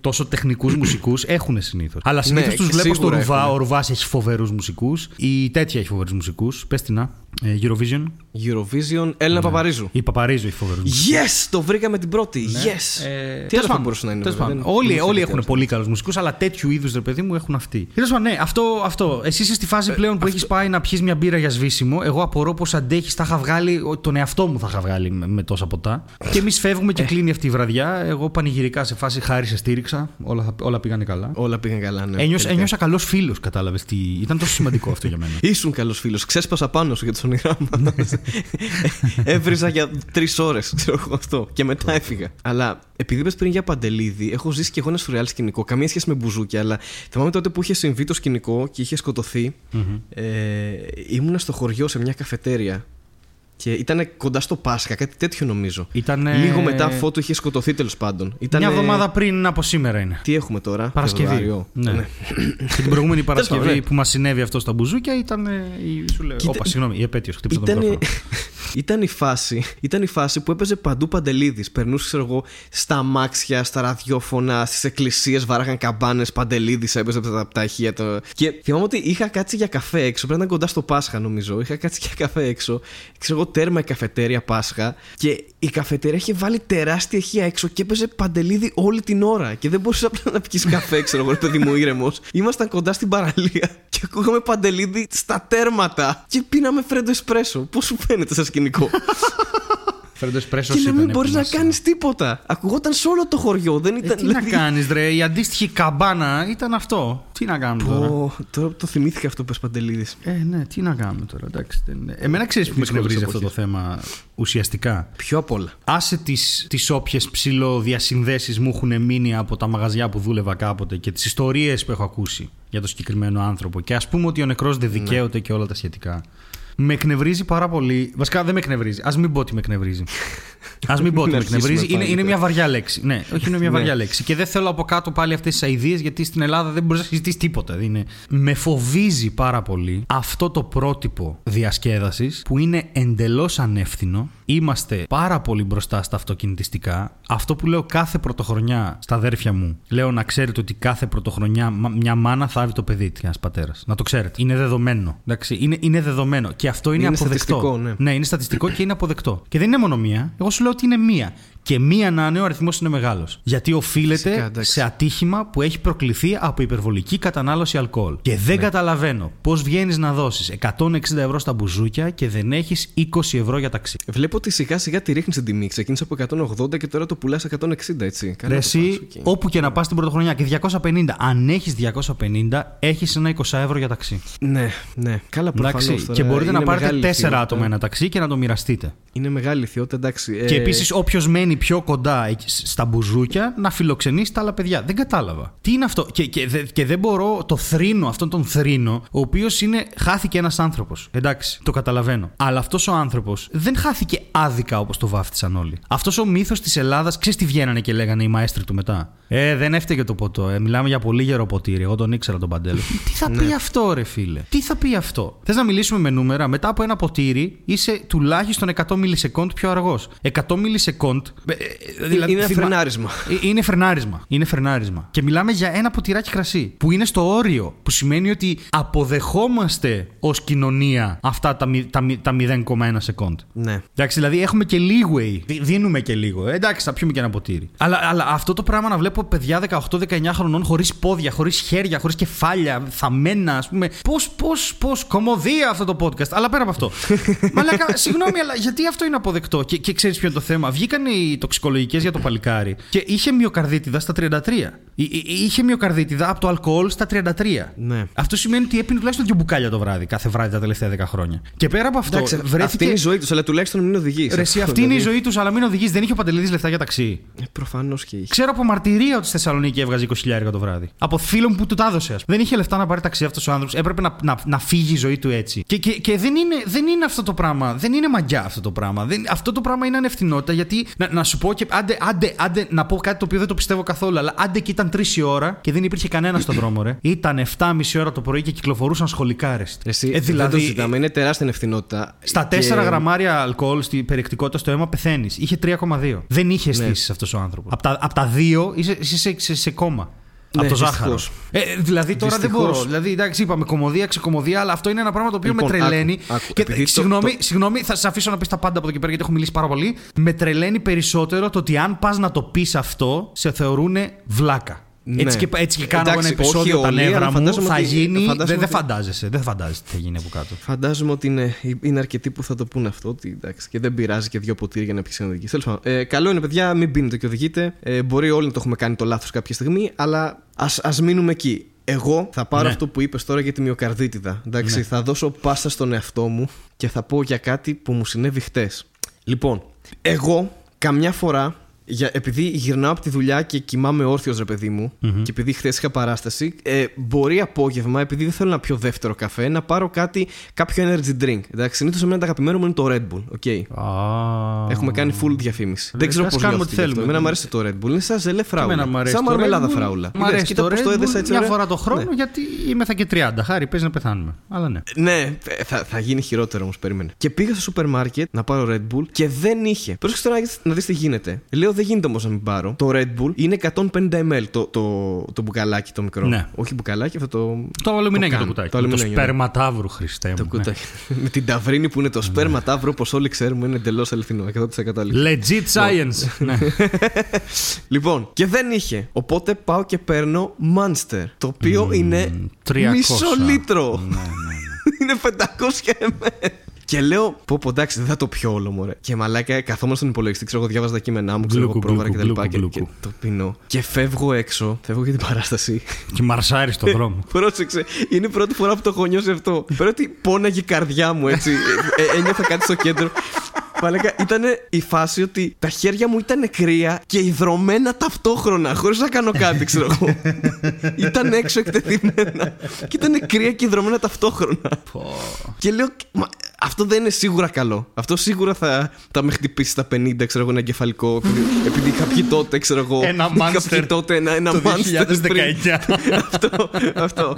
τόσο τεχνικούς μουσικούς έχουν συνήθως. Αλλά συνήθως Ναι, του βλέπω στο σίγουρα ρουβά. έχουν. Ο ρουβάς έχει φοβερούς μουσικούς. Η τέτοια έχει φοβερούς μουσικούς. Πες την να. Ε, Eurovision. Eurovision, Έλληνα Παπαρίζου. Η Παπαρίζου έχει φοβερού. Yes! Το βρήκαμε την πρώτη. Yes! Ε, Τι τέλος άλλο θα πάντων, μπορούσε να είναι. τέλος βέβαια, πάντων. δεν- Όλοι, δεν όλοι ξέρω έχουν τι πολύ καλούς μουσικούς, αλλά τέτοιου είδους ρε παιδί μου έχουν αυτοί. Τέλος πάντων, ναι, αυτό. αυτό. Εσύ είσαι στη φάση πλέον που έχεις πάει να πιεις μια μπύρα για σβήσιμο. Εγώ απορώ πως αντέχεις, θα είχα βγάλει. Τον εαυτό μου θα είχα βγάλει με, με τόσα ποτά. Και εμείς φεύγουμε και κλείνει αυτή η βραδιά. Εγώ πανηγυρικά σε φάση χάρη σε στήριξα. Όλα, θα- όλα πήγανε καλά. Όλα πήγαν καλά, ναι. Ένιωσα, τελικά. ένιωσα καλός φίλος, κατάλαβες. Τι... Ήταν τόσο σημαντικό αυτό για μένα. *laughs* Ήσουν καλός φίλος. Ξέσπασα πάνω σου για το όνειρά Ναι. μα. Έβριζα για τρεις ώρες, ξέρω εγώ αυτό. Και μετά έφυγα. Αλλά επειδή είπες πριν για παντελίδι, έχω ζήσει και εγώ ένα σουρεάλ σκηνικό. Καμία σχέση με μπουζούκια, αλλά θυμάμαι τότε που είχε συμβεί το σκηνικό και είχε σκοτωθεί. Ε, ήμουνα στο χωριό σε μια καφετέρια. Και ήταν κοντά στο Πάσχα, κάτι τέτοιο νομίζω. Ήτανε- Λίγο μετά αφού του είχε σκοτωθεί τέλος πάντων. Ήτανε... Μια εβδομάδα πριν από σήμερα είναι. Τι έχουμε τώρα, Παρασκευή. Φεβρουάριο; Ναι. και την προηγούμενη *laughs* Παρασκευή πάντων, ναι. που μας συνέβη αυτό στα μπουζούκια ήταν. ε, Η, σου λέω, Κοίτα- όπα, συγγνώμη, η επέτειος. Χτύπησα τον Ήταν, μικρόφωνο. *laughs* ήταν, η φάση, ήταν η φάση που έπαιζε παντού παντελίδη. Περνούσε, ξέρω εγώ, στα αμάξια, στα ραδιόφωνα, στις εκκλησίες, βάραγαν καμπάνες, παντελίδη έπαιζε από τα, από τα ηχεία. Το... Και θυμάμαι ότι είχα κάτσει για καφέ έξω. Πρέπει να ήταν κοντά στο Πάσχα, νομίζω. Είχα κάτσει για καφέ έξω. Ξέρω εγώ, τέρμα η καφετέρια Πάσχα. Και η καφετέρια είχε βάλει τεράστια ηχεία έξω και έπαιζε παντελίδη όλη την ώρα. Και δεν μπορούσες απλά να πιεις καφέ, ξέρω εγώ, ρε παιδί μου ήρεμος. Ήμασταν κοντά στην παραλία και ακούγαμε παντελίδη στα τέρματα. Και πίναμε φρέντο εσπρέσο. Πώς σου φαίνεται σαν σκηνικό. Φρέντο Εσπρέσο και να μην ήταν μπορείς που να μας- κάνεις τίποτα. Ακουγόταν σε όλο το χωριό. Δεν Ε, ήταν. τι να δηλαδή- κάνεις, ρε. Η αντίστοιχη καμπάνα ήταν αυτό. Τι να κάνουμε τώρα. Πω, τώρα; που το θυμήθηκα αυτό που πες Παντελίδη. Ε, ναι, τι να κάνουμε τώρα. Εντάξει, δεν είναι. Εμένα ξέρεις που με δύσκολες εκνευρίζει αυτό το εποχές. θέμα ουσιαστικά; Πιο απ' όλα. Άσε τις, τις όποιες ψηλοδιασυνδέσεις μου έχουν μείνει από τα μαγαζιά που δούλευα κάποτε και τις ιστορίες που έχω ακούσει για το συγκεκριμένο άνθρωπο και ας πούμε ότι ο νεκρός δεν δικαίωται και όλα τα σχετικά. Με εκνευρίζει πάρα πολύ. Βασικά δεν με εκνευρίζει. Α μην πω ότι με εκνευρίζει. Α μην πω ότι Να με εκνευρίζει. αρχίσουμε Είναι, πάλι είναι τώρα. μια βαριά λέξη. Ναι, όχι, είναι μια Ναι. βαριά λέξη. Και δεν θέλω από κάτω πάλι αυτές τις αειδίε γιατί στην Ελλάδα δεν μπορείς να συζητήσεις τίποτα. Δεν Είναι... Με φοβίζει πάρα πολύ αυτό το πρότυπο διασκέδασης που είναι εντελώς ανεύθυνο. Είμαστε πάρα πολύ μπροστά στα αυτοκινητιστικά. Αυτό που λέω κάθε πρωτοχρονιά στα αδέρφια μου, λέω να ξέρετε ότι κάθε πρωτοχρονιά μα- μια μάνα θάβει το παιδί της, ένας πατέρας. Να το ξέρετε. Είναι δεδομένο. Εντάξει, είναι, είναι δεδομένο. Και αυτό είναι, Είναι αποδεκτό. στατιστικό, ναι. Ναι, είναι στατιστικό και είναι αποδεκτό. Και δεν είναι μόνο μία. Εγώ σου λέω ότι είναι μία. Και μία να είναι ο αριθμός είναι μεγάλος. Γιατί οφείλεται Φυσικά, εντάξει. σε ατύχημα που έχει προκληθεί από υπερβολική κατανάλωση αλκοόλ. Και δεν Ναι. καταλαβαίνω πώς βγαίνεις να δώσεις 160 ευρώ στα μπουζούκια και δεν έχεις 20 ευρώ για ταξί. Βλέπω ότι σιγά σιγά τη ρίχνεις την τιμή. Ξεκίνησε από 180 και τώρα το πουλάς 160, έτσι. Καλά Ρε το εσύ, πας, οκ. όπου και να πας την πρωτοχρονιά και 250. Αν έχεις 250, έχεις ένα 20 ευρώ για ταξί. Ναι, ναι. Καλά, προφανώς. Εντάξει, και μπορείτε να πάρετε 4 άτομα ένα ταξί και να το μοιραστείτε. Είναι μεγάλη ιδιότητα, εντάξει. Και ε, επίσης, όποιος μένει πιο κοντά εκεί στα μπουζούκια, να φιλοξενήσει τα άλλα παιδιά. Δεν κατάλαβα. Τι είναι αυτό; Και, και, δε- και δεν μπορώ το θρήνο, αυτόν τον θρήνο, ο οποίος είναι. Χάθηκε ένας άνθρωπος. Εντάξει, το καταλαβαίνω. Αλλά αυτός ο άνθρωπος δεν χάθηκε άδικα όπως το βάφτισαν όλοι. Αυτός ο μύθος της Ελλάδας, ξέρεις τι βγαίνανε και λέγανε οι μαέστροι του μετά; Ε, δεν έφταιγε το ποτό. Ε, μιλάμε για πολύ γερό ποτήρι. Εγώ τον ήξερα τον Παντέλο. *laughs* τι θα πει αυτό, ρε φίλε; Τι θα πει αυτό; Θες να μιλήσουμε με νούμερα; Μετά από ένα ποτήρι είσαι τουλάχιστον 100 μιλισεκόντ πιο αργός. 100 μιλισεκόντ. Ε, ε, δηλαδή, είναι θυμα- φρενάρισμα. Ε, Είναι φρενάρισμα. Είναι φρενάρισμα. Και μιλάμε για ένα ποτηράκι κρασί. Που είναι στο όριο. Που σημαίνει ότι αποδεχόμαστε ως κοινωνία αυτά τα, μη- τα, μη- τα 0,1 σεκόντ. Ναι. Εντάξει, δηλαδή έχουμε και leeway. Δι- Δίνουμε και λίγο. Ε, εντάξει, θα πιούμε και ένα ποτήρι. Αλλά, αλλά αυτό το πράγμα να βλέπω παιδιά 18-19 χρονών χωρίς πόδια, χωρίς χέρια, χωρίς κεφάλια, θαμμένα, ας πούμε. Πώς, πώς, πώς, κομμωδία αυτό το podcast. Αλλά πέρα από αυτό. *laughs* Μαλάκα, συγγνώμη, αλλά γιατί αυτό είναι αποδεκτό; Και, και ξέρεις ποιο είναι το θέμα; Βγήκαν οι τοξικολογικές για το παλικάρι και είχε μυοκαρδίτιδα στα 33. Εί- εί- Είχε μυοκαρδίτιδα από το αλκοόλ στα 33. Ναι. Αυτό σημαίνει ότι έπινε τουλάχιστον δύο μπουκάλια το βράδυ, κάθε βράδυ τα τελευταία 10 χρόνια. Και πέρα από αυτό, Εντάξει, βρέθηκε. αυτή είναι η ζωή τους, αλλά τουλάχιστον μην οδηγείς. Ρε, εσύ, αυτή είναι η ζωή τους, αλλά μην οδηγείς. Δεν είχε ο Παντελίδης λεφτά για ταξί. Προφανώς και είχε. Ξέρω από μαρτυρία ότι στη Θεσσαλονίκη έβγαζε 20.000 το βράδυ. Από φίλο μου που του τα έδωσε, ας πούμε. Δεν είχε λεφτά να πάρει ταξί αυτός ο άνθρωπος. Έπρεπε να, να, να φύγει η ζωή του έτσι. Και, και, και δεν, είναι, δεν είναι αυτό το πράγμα. Δεν είναι μαγιά αυτό το πράγμα. Δεν, αυτό το πράγμα είναι ανευθυνότητα γιατί να, να σου πω και. Άντε, άντε, άντε, να πω κάτι το οποίο δεν το πιστεύω καθόλου. Αλλά άντε και ήταν 3 η ώρα και δεν υπήρχε κανένας στον δρόμο, ρε. *clears throat* Ήταν 7.30 ώρα το πρωί και κυκλοφορούσαν σχολικά, ρε. Εσύ, Ε, δεν το ζητάμε, είναι τεράστια ευθυνότητα. Στα 4 Και- γραμμάρια αλκοόλ στην περιεκτικότητα στο αίμα πεθαίνεις. Είχε 3,2. Δεν είχε αισθήσει αυτός ο άνθρωπος. Από τα, απ' τα 2 είσαι, είσαι σε, σε, σε κόμμα. Από το δυστυχώς. ζάχαρος. Ε, δηλαδή τώρα δεν Δυστυχώς. μπορώ. Δηλαδή, εντάξει, είπαμε κομμωδία, ξεκομμωδία, αλλά αυτό είναι ένα πράγμα το οποίο Λοιπόν, με τρελαίνει. άκου, άκου, και, επειδή το- συγγνώμη, το- συγγνώμη, θα σα αφήσω να πεις τα πάντα από εδώ και πέρα γιατί έχω μιλήσει πάρα πολύ. Με τρελαίνει περισσότερο το ότι αν πας να το πεις αυτό, σε θεωρούν βλάκα. Ναι. Έτσι, και, έτσι και κάνω Εντάξει, ένα επεισόδιο όχι τα όλοι, νεύρα αλλά μου, φαντάζομαι θα ότι- γίνει. φαντάζομαι Δεν, δεν ότι- φαντάζεσαι, δεν φαντάζεσαι τι θα γίνει από κάτω. Φαντάζομαι ότι είναι, είναι αρκετοί που θα το πούνε αυτό. Ότι, εντάξει, και δεν πειράζει και δύο ποτήρια για να πιει ένα οδηγεί. Τέλος πάντων, ε, καλό είναι, παιδιά, μην πίνετε και οδηγείτε. Ε, μπορεί όλοι να το έχουμε κάνει το λάθος κάποια στιγμή, αλλά ας ας μείνουμε εκεί. Εγώ θα πάρω Ναι. αυτό που είπες τώρα για τη μυοκαρδίτιδα. Εντάξει, Ναι. θα δώσω πάσα στον εαυτό μου και θα πω για κάτι που μου συνέβη χτες. Λοιπόν, εγώ καμιά φορά. Για, επειδή γυρνάω από τη δουλειά και κοιμάμαι όρθιος, ρε παιδί μου, και επειδή χθες είχα παράσταση, ε, μπορεί απόγευμα, επειδή δεν θέλω να πιω δεύτερο καφέ, να πάρω κάτι, κάποιο energy drink. Εντάξει, συνήθως εμένα το αγαπημένο μου είναι το Red Bull. Okay. Α, Έχουμε κάνει full διαφήμιση. δεν ξέρω ας πώς κάνουμε κάνουμε ό,τι θέλουμε. Εμένα μου αρέσει το Red Bull. Είναι σαν ζελέ φράουλα. εμένα μου αρέσει Σαν το μαρμελάδα Red Bull. φράουλα. Μ' αρέσει Κοίτα το πώς το Red έδεσα Bull έτσι μια ωραία; φορά το χρόνο Ναι. γιατί είμαι θα και 30. Χάρη, παίζει να πεθάνουμε. Αλλά ναι. Ναι, ε, θα, θα γίνει χειρότερο όμως, περίμενε. Και πήγα στο σούπερ μάρκετ να πάρω Red Bull και δεν είχε. Πρόσεξε τώρα να δεις- να δεις τι γίνεται. Λέω δεν γίνεται όμως να μην πάρω. Το Red Bull είναι 150 ml το, το, το μπουκαλάκι το μικρό. Ναι. Όχι μπουκαλάκι, αυτό το. Το αλουμινέγιο το καν. κουτάκι. Το Το, το αλουμινέγιο, ναι. σπέρμα ταύρου, Χριστέ Το μου. ναι. κουτάκι. *laughs* Με την ταυρίνη που είναι το σπέρμα ταύρο, όπως όλοι ξέρουμε, είναι εντελώς αληθινό. 100% αληθινό. Legit science. ναι. *laughs* Λοιπόν, και δεν είχε. Οπότε πάω και παίρνω Monster. Το οποίο είναι 300. μισό λίτρο. Ναι, ναι, ναι. *laughs* είναι 500 ml. Και λέω, πω πω εντάξει, δεν θα το πιω όλο μωρέ. Και μαλάκα, καθόμουν στον υπολογιστή, ξέρω εγώ, διάβαζα τα κείμενά μου, ξέρω εγώ, Γλουκου, πρόβαρα γλουκου, κτλ. Και, γλουκου, και γλουκου. το πίνω. Και φεύγω έξω, φεύγω για την παράσταση. Και μαρσάρι στον δρόμο. *laughs* Πρόσεξε, είναι η πρώτη φορά που το έχω νιώσει αυτό. Πρώτη πόναγε η καρδιά μου έτσι. ε, ε, ένιωθα κάτι στο κέντρο. Μαλάκα, ήταν η φάση ότι τα χέρια μου ήταν κρύα και υδρωμένα ταυτόχρονα, χωρίς να κάνω κάτι, ξέρω εγώ. *laughs* ήταν έξω εκτεθειμένα. και ήταν κρύα και υδρωμένα ταυτόχρονα. και λέω, «Μα, αυτό δεν είναι σίγουρα καλό. Αυτό σίγουρα θα, θα με χτυπήσει στα 50, ξέρω εγώ, ένα εγκεφαλικό. Επειδή, επειδή είχα πιει τότε, ξέρω εγώ. Ένα είχα Monster πιει τότε ένα, ένα το Monster πριν. 2019. *laughs* αυτό, αυτό.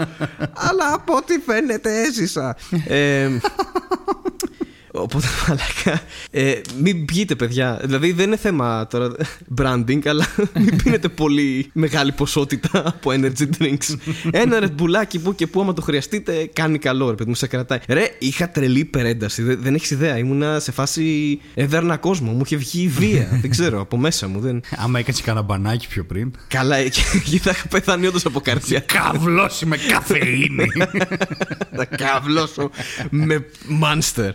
Αλλά από ό,τι φαίνεται έζησα. Ε, Οπότε, *laughs* μαλάκα. Ε, μην πιείτε, παιδιά. Δηλαδή, δεν είναι θέμα τώρα branding, αλλά *laughs* μην πίνετε πολύ μεγάλη ποσότητα από energy drinks. Ένα ρετμπουλάκι που και που, άμα το χρειαστείτε, κάνει καλό, ρε παιδί μου, σε κρατάει. Ρε, είχα τρελή υπερένταση. Δεν, δεν έχεις ιδέα. Ήμουνα σε φάση έδερνα κόσμο. Μου είχε βγει η βία. *laughs* δεν ξέρω, από μέσα μου. Δεν... Άμα έκανες κανένα μπανάκι πιο πριν. Καλά, ε, και, και θα είχα πεθάνει όντως από καρδιά. Καβλώσει με καφεΐνη. Θα κάβλωσω με monster.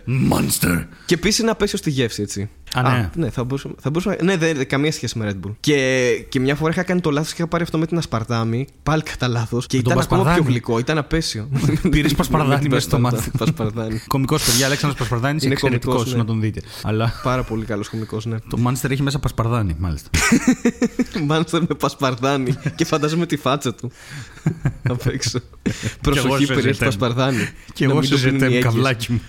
Monster. Και επίσης να πέσει στη γεύση, έτσι. Α, ναι. θα μπορούσα, θα μπορούσα, ναι, δεν δεν- καμία σχέση με Red Bull. Και, και μια φορά είχα κάνει το λάθος και είχα πάρει αυτό με την ασπαρτάμι. Πάλι κατά λάθος. Και Με τον ήταν ακόμα πιο Πασπαρδάνη. γλυκό, ήταν απέσιο. *laughs* Πήρες *laughs* πασπαρδάνι μέσα στο μάτι. Πασπαρδάνη. Κομικό παιδιά, Αλέξανδρος Πασπαρδάνης Είναι εξαιρετικός κωμικός, ναι. να τον δείτε. Αλλά Πάρα πολύ καλός κωμικός, ναι. το Monster έχει μέσα Πασπαρδάνη, μάλιστα. *laughs* Μάνστερ με πασπαρδάνι. και φαντάζομαι τη φάτσα του. Απ' έξω. Προσοχή, σε περιέχει ζετέμ. πασπαρδάνι. Και Να εγώ μην σε το πίνουν οι ζετέμ έγκυες. καβλάκι μου.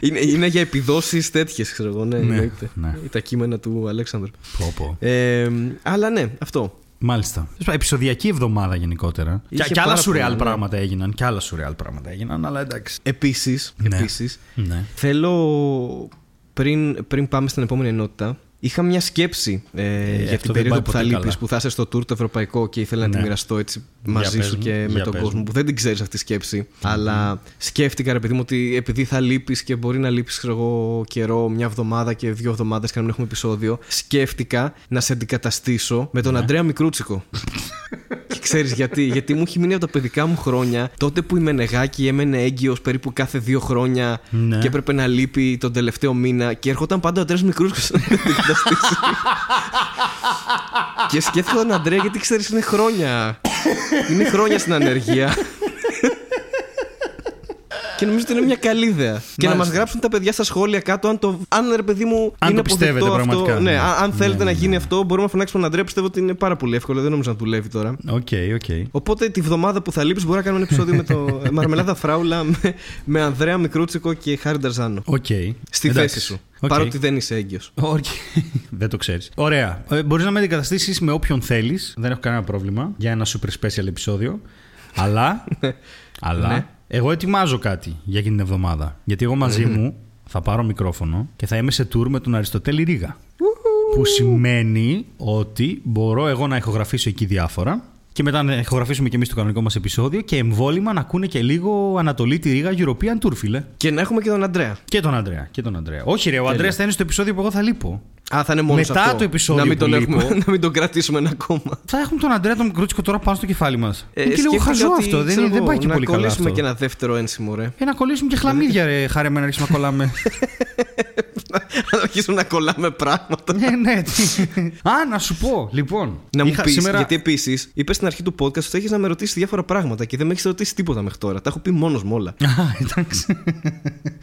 Είναι, είναι για επιδόσεις τέτοιες, ξέρω εγώ. Ναι, Ναι, εννοείται. ναι. Τα κείμενα του Αλέξανδρου. Πω, πω. Ε, αλλά ναι, αυτό. Μάλιστα. Επισοδιακή εβδομάδα γενικότερα. Και, Είχε και άλλα πάρα σουρεάλ πολλά, ναι. πράγματα έγιναν. Και άλλα σουρεάλ πράγματα έγιναν, αλλά εντάξει. Επίσης, Ναι. επίσης, Ναι. θέλω πριν, πριν πάμε στην επόμενη ενότητα. Είχα μια σκέψη ε, για αυτό την δεν περίοδο πάει που θα ποτέ λείπεις, καλά. που θα είσαι στο tour το ευρωπαϊκό και ήθελα να Ναι. τη μοιραστώ έτσι μαζί πες σου μου, και με για τον πες κόσμο μου. που δεν την ξέρεις αυτή τη σκεψη Αλλά σκέφτηκα, ρε παιδί μου, ότι επειδή θα λείπεις και μπορεί να λείπεις εγώ καιρό, μια εβδομάδα και δύο εβδομάδες και να μην έχουμε επεισόδιο, σκέφτηκα να σε αντικαταστήσω με τον Ναι. Αντρέα Μικρούτσικο. *laughs* Και ξέρεις γιατί. Γιατί μου έχει μείνει από τα παιδικά μου χρόνια τότε που η Μενεγάκη έμενε έγκυος περίπου κάθε δύο χρόνια Ναι. και έπρεπε να λείπει τον τελευταίο μήνα και ερχόταν πάντα ο Αντρέα Μικρού να την καταστήσει. *laughs* και σκέφτηκα τον Αντρέα γιατί ξέρεις είναι χρόνια. είναι χρόνια στην ανεργία. Και νομίζω ότι είναι μια καλή ιδέα. Και να μας Μάλιστα. γράψουν τα παιδιά στα σχόλια κάτω αν το. Αν ρε παιδί μου Αν είναι το πιστεύετε αποδεκτό αυτό. πραγματικά. Ναι, Ναι. αν- αν Ναι, θέλετε ναι, να ναι. γίνει αυτό, μπορούμε να φωνάξουμε τον Αντρέα. Πιστεύω ότι είναι πάρα πολύ εύκολο. Δεν νομίζω να δουλεύει τώρα. Οκ, οκ. Οπότε τη βδομάδα που θα λείπει μπορεί να κάνουμε ένα επεισόδιο με το ε, *laughs* Μαρμελάδα Φράουλα με, με Ανδρέα Μικρούτσικο και Χάρη Νταρζάνο. Οκ. Στη Εντάξει. θέση σου. Οκ. Παρότι δεν είσαι έγκυος. Οκ. Δεν το ξέρεις. Ωραία. Ε, Μπορείς να με αντικαταστήσεις με όποιον θέλεις. Δεν έχω κανένα πρόβλημα για ένα super special επεισόδιο. Αλλά. *laughs* αλλά Ναι. Εγώ ετοιμάζω κάτι για εκείνη την εβδομάδα. Γιατί εγώ μαζί μου θα πάρω μικρόφωνο και θα είμαι σε tour με τον Αριστοτέλη Ρίγα. Που σημαίνει ότι μπορώ εγώ να ηχογραφήσω εκεί διάφορα και μετά να ηχογραφήσουμε και εμείς το κανονικό μας επεισόδιο και εμβόλιμα να ακούνε και λίγο Αριστοτέλη Ρίγα European Tour, φίλε. Και να έχουμε και τον Αντρέα. Και τον Αντρέα. Και τον Αντρέα. Όχι, ρε, ο Αντρέας θα είναι στο επεισόδιο που εγώ θα λείπω. Α, θα είναι μόνος Μετά αυτό. το επεισόδιο να μην, που τον έχουμε, λείπω. *laughs* να μην τον κρατήσουμε ένα ακόμα. Θα έχουμε τον Αντρέα τον Μικρούτσικο τώρα πάνω στο κεφάλι μας. Ε, είναι και λίγο σκέφτηκα χαζό ότι, αυτό. Δεν, ξέρω είναι- δεν εγώ, πάει και να πολύ καλά. κολλήσουμε Αυτό. και ένα δεύτερο ένσημο, ρε. Ε, να κολλήσουμε και χλαμίδια, ρε, χάρη με *laughs* να ρίξουμε να κολλάμε. Να αρχίσουμε να κολλάμε πράγματα. ε, ναι, τι. Α, να σου πω, λοιπόν. Να μου είχα πεις, σήμερα- γιατί επίσης είπες στην αρχή του podcast ότι έχεις να με ρωτήσεις διάφορα πράγματα και δεν με έχεις ρωτήσει τίποτα μέχρι τώρα. Τα έχω πει μόνος μου όλα. *laughs* Α, εντάξει.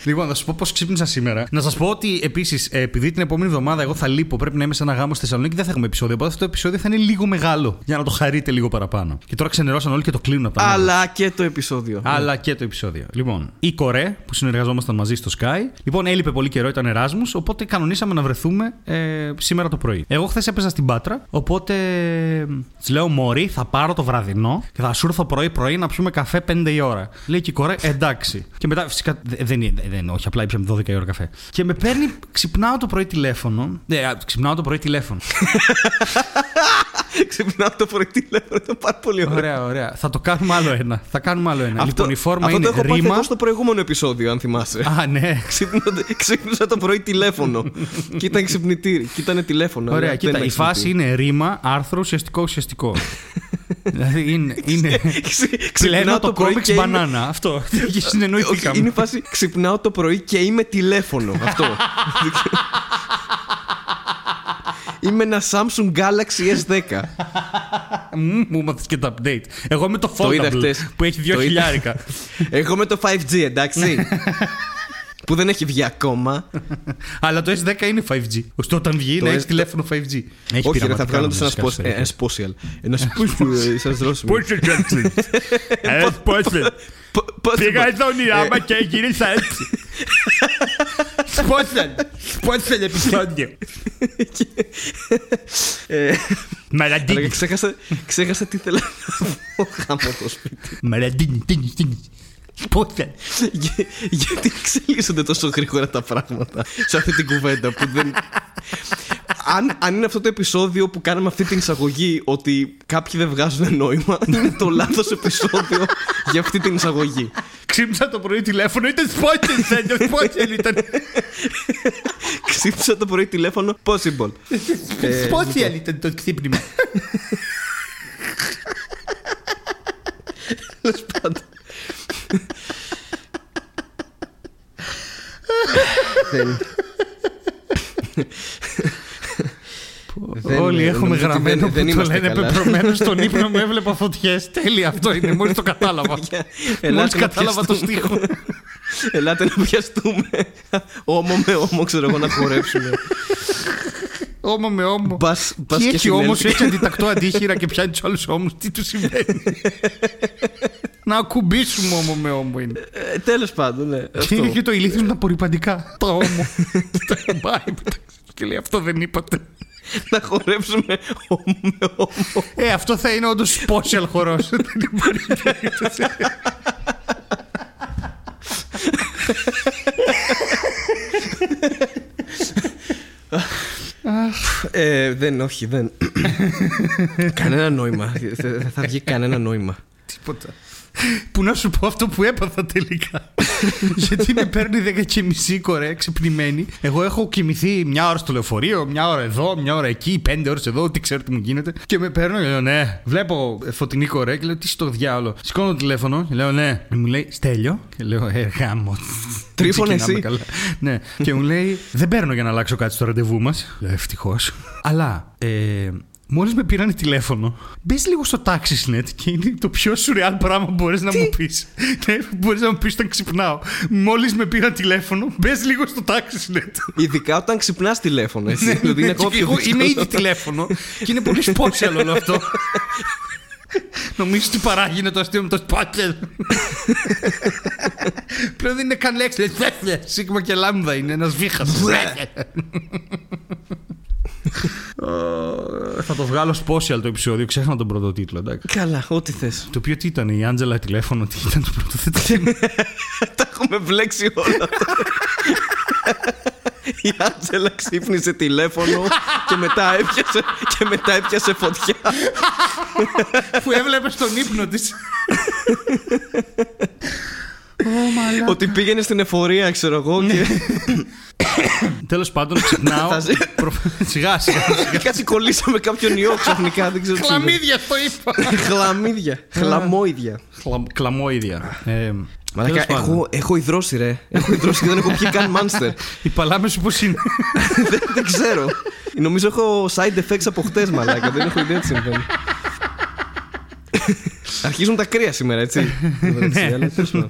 λοιπόν, θα σα πω πώς ξύπνησα σήμερα. Να σας πω ότι επίσης, επειδή την επόμενη εβδομάδα εγώ θα λείπω, πρέπει να είμαι σε ένα γάμο στη Θεσσαλονίκη, δεν θα έχουμε επεισόδιο. Οπότε αυτό το επεισόδιο θα είναι λίγο μεγάλο για να το χαρείτε λίγο παραπάνω. Και τώρα ξενερώσαν όλοι και το κλείνουν από τα μάτια. Αλλά και το επεισόδιο. Αλλά και το επεισόδιο. Λοιπόν, η Κορέ που συνεργαζόμασταν μαζί στο Sky. Λοιπόν, έλειπε πολύ καιρό, ήταν Εράσμους, οπότε κανονίσαμε να βρεθούμε ε, σήμερα το πρωί. Εγώ χθες έπαιζα στην Πάτρα, οπότε της λέω Μωρή, θα πάρω το βραδινό και θα σου έρθω πρωί-πρωί να πιούμε καφέ 5 η ώρα. Λέει και η Κορέ, εντάξει. Και μετά φυσικά δε- δεν είναι, δεν, όχι, απλά ήπιαμε 12 η ώρα καφέ. Και με παίρνει, ξυπνάω το πρωί τηλέφωνο. Ναι, α, ξυπνάω το πρωί τηλέφωνο. *laughs* Ξυπνάω το πρωί τηλέφωνο, είναι πάρα πολύ ωραίο. ωραία, ωραία. Θα το κάνουμε άλλο ένα. Θα κάνουμε άλλο ένα. λοιπόν, η φόρμα αυτό είναι το έχω πάθει ρήμα. εγώ στο προηγούμενο επεισόδιο, αν θυμάσαι. Α, ναι. *laughs* Ξύπνησα- Ξύπνησα το πρωί τηλέφωνο. *laughs* και ήταν ξυπνητήρι. Και ήταν τηλέφωνο. Ωραία, αλλά κοίτα, δεν η ήταν φάση ξυπνητήρι. είναι ρήμα, άρθρο, ουσιαστικό, ουσιαστικό. δηλαδή είναι. είναι Ξυ- Πλένω ξυπνάω το πρωί κόμιξ και είμαι- μπανάνα. Αυτό. Και Όχι, συνεννοηθήκαμε. είναι η φάση ξυπνάω το πρωί και είμαι τηλέφωνο. Αυτό. Είμαι ένα Samsung Galaxy S10. Μμμ, Μου έμαθες και το update. Εγώ είμαι το Το είδα Foldable χτες. που έχει δύο Το είδα. χιλιάρικα. *laughs* Εγώ με το 5G, εντάξει. *laughs* που δεν έχει βγει ακόμα. Αλλά το S10 είναι 5G. Ώστε όταν βγει Το να S10 έχει τηλέφωνο 5G. Έχει Όχι, ρε, θα πειραματικά βγάλω όμως ένα σε κάποιες spos- ε, περιοχές. ένα spocial. Ένα spocial. Σαν δρόσιμο. Πώς το κάνεις; Ε, πώς το- Πήγα εδώ όνειρά μου και γύρισα έτσι. *laughs* Σπόσαν. Σπόσαν επεισόδιο. Ε, Αλλά Μαλαντίνι. ξέχασα, ξέχασα τι ήθελα να πω γάμο το σπίτι. Μαλαντίνι. τίνι, τίνι. Σπόσαν. Γε- γιατί εξελίσσονται τόσο γρήγορα τα πράγματα σε αυτή την κουβέντα που δεν. Αν, αν είναι αυτό το επεισόδιο που κάναμε αυτή την εισαγωγή ότι κάποιοι δεν βγάζουν νόημα, *laughs* είναι το λάθος επεισόδιο για αυτή την εισαγωγή. Ξύπνησα το πρωί τηλέφωνο, ήταν σπόσαν. Σέντερ, σπόσαν ήταν. *laughs* Ξύπνησα το πρωί τηλέφωνο, possible. Ε, Σπόσαν ήταν το ξύπνημα. Τέλος πάντων. Δεν- *laughs* Δεν- Όλοι έχουμε νομίζω ότι γραμμένο δεν- που δεν το είμαστε λένε καλά. πεπρωμένος στον ύπνο *laughs* μου έβλεπα φωτιές. Τέλεια αυτό είναι, μόλις το κατάλαβα. *laughs* Ελάτε Μόλις να κατάλαβα το πιαστούμε. στίχο. *laughs* Ελάτε να πιαστούμε. Όμο με όμο, ξέρω εγώ, να χορέψουμε. Όμο με όμο. Μπας- μπας Τι και έχει όμω, συνέλθει. έχει αντιτακτό αντίχειρα και πιάνει τους άλλους ώμους. Τι τους συμβαίνει; Να ακουμπήσουμε όμο με όμο είναι. Ε, Τέλος πάντων, ναι. Και αυτό. είναι και το ηλίθιος με τα απορριπαντικά. Τα όμο. Τα κουμπάει μεταξύ τους και λέει αυτό δεν είπατε. Να χορέψουμε όμο με όμο. Ε, αυτό θα είναι όντως social χορός. Δεν υπάρχει περίπτωση. Ε, δεν, όχι, δεν. κανένα νόημα. Δεν δεν θα βγει κανένα νόημα. Τίποτα. Που να σου πω αυτό που έπαθα τελικά. Γιατί με παίρνει 10 και μισή κορέ ξυπνημένη. Εγώ έχω κοιμηθεί μια ώρα στο λεωφορείο, μια ώρα εδώ, μια ώρα εκεί, πέντε ώρες εδώ, τι ξέρω τι μου γίνεται. Και με παίρνω και λέω ναι. Βλέπω φωτεινή κορέ και λέω τι στο διάλογο. Σηκώνω το τηλέφωνο και λέω ναι. Και μου λέει Στέλιο. Και λέω ε, γάμο. Τρίφωνε Ξεκινάμε εσύ. καλά. Ναι. και μου λέει δεν παίρνω για να αλλάξω κάτι στο ραντεβού μας. Λέω ευτυχώς. Αλλά ε, Μόλις με πήραν τηλέφωνο, μπες λίγο στο TaxiNet και είναι το πιο σουρεάλ πράγμα που μπορείς να μου πεις. Ναι, μπορείς να μου πεις όταν ξυπνάω. Μόλις με πήραν τηλέφωνο, μπες λίγο στο TaxiNet. Ειδικά όταν ξυπνάς τηλέφωνο, εσύ. δηλαδή είναι ακόμα Και πιο εγώ είμαι δύσκολο. ήδη τηλέφωνο και είναι πολύ σπότσελ όλο αυτό. Νομίζω ότι παράγει είναι το αστείο με το σπότσελ. Πλέον δεν είναι καν λέξη. Λέει, Σίγμα και λάμδα είναι ένας βήχας. Θα το βγάλω σπόσιαλ το επεισόδιο. Ξέχνα τον πρώτο τίτλο, εντάξει. Καλά, ό,τι θες. Το οποίο τι ήταν, η Άντζελα τηλέφωνο, τι ήταν το πρώτο. Δεν το θυμάμαι. Τα έχουμε βλέξει όλα. Η Άντζελα ξύπνησε τηλέφωνο και μετά έπιασε, και μετά έπιασε φωτιά. που έβλεπε στον ύπνο της. Ότι πήγαινε στην εφορία, ξέρω εγώ. Και... Τέλος πάντων, ξυπνάω. Θα ζει- προ- σιγά, σιγά. *laughs* Κάτι κολλήσαμε κάποιον ιό ξαφνικά. Δεν ξέρω τι συμβαίνει. Χλαμίδια το είπα. Χλαμίδια. Χλαμόιδια. Χλα- Κλαμόιδια. Ε, Μαλάκα, τέλος πάντων. έχω, έχω υδρώσει ρε. Έχω υδρώσει και δεν έχω πιει καν μάνστερ. Οι παλάμες σου πώς είναι; *laughs* δεν, δεν ξέρω. Νομίζω έχω side effects από χτες, μαλάκα. δεν έχω ιδέα τι συμβαίνει. *laughs* Αρχίζουν τα κρύα σήμερα, έτσι. Εντάξει, αλλά τέλος πάντων.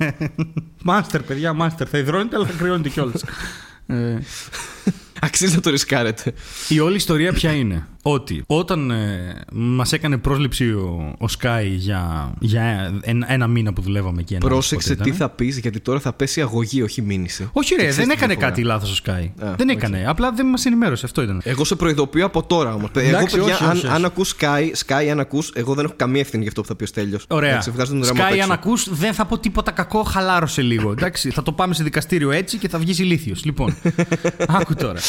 Μάστερ, παιδιά, μάστερ. Θα ιδρώνετε, αλλά θα κρυώνετε κιόλας. *laughs* Ε, Αξίζει να το ρισκάρετε. η όλη ιστορία ποια είναι; Ότι όταν ε, μας έκανε πρόσληψη ο, ο Sky για, για ένα, ένα μήνα που δουλεύαμε εκεί. ένα Πρόσεξε πότε τι ήταν. θα πεις, γιατί τώρα θα πέσει αγωγή, όχι μήνυση. Όχι, Και ρε, ξέρεις δεν τη έκανε διαφορά. κάτι λάθος ο Sky. Α, δεν οκ. έκανε. Απλά δεν μας ενημέρωσε. Αυτό ήταν. Εγώ σε προειδοποιώ από τώρα όμως. Εγώ, Εντάξει, παιδιά, όχι, αν, όχι, όχι. αν ακούς Sky, Sky, αν ακούς, εγώ δεν έχω καμία ευθύνη για αυτό που θα πει ο Στέλιος. Ωραία. βγάζω τον ρεμό απ' Sky, έξω. αν ακούς, δεν θα πω τίποτα κακό, χαλάρωσε λίγο. Εντάξει, θα το πάμε σε δικαστήριο έτσι και θα βγεις ηλίθιος. Λοιπόν, *laughs* άκου τώρα.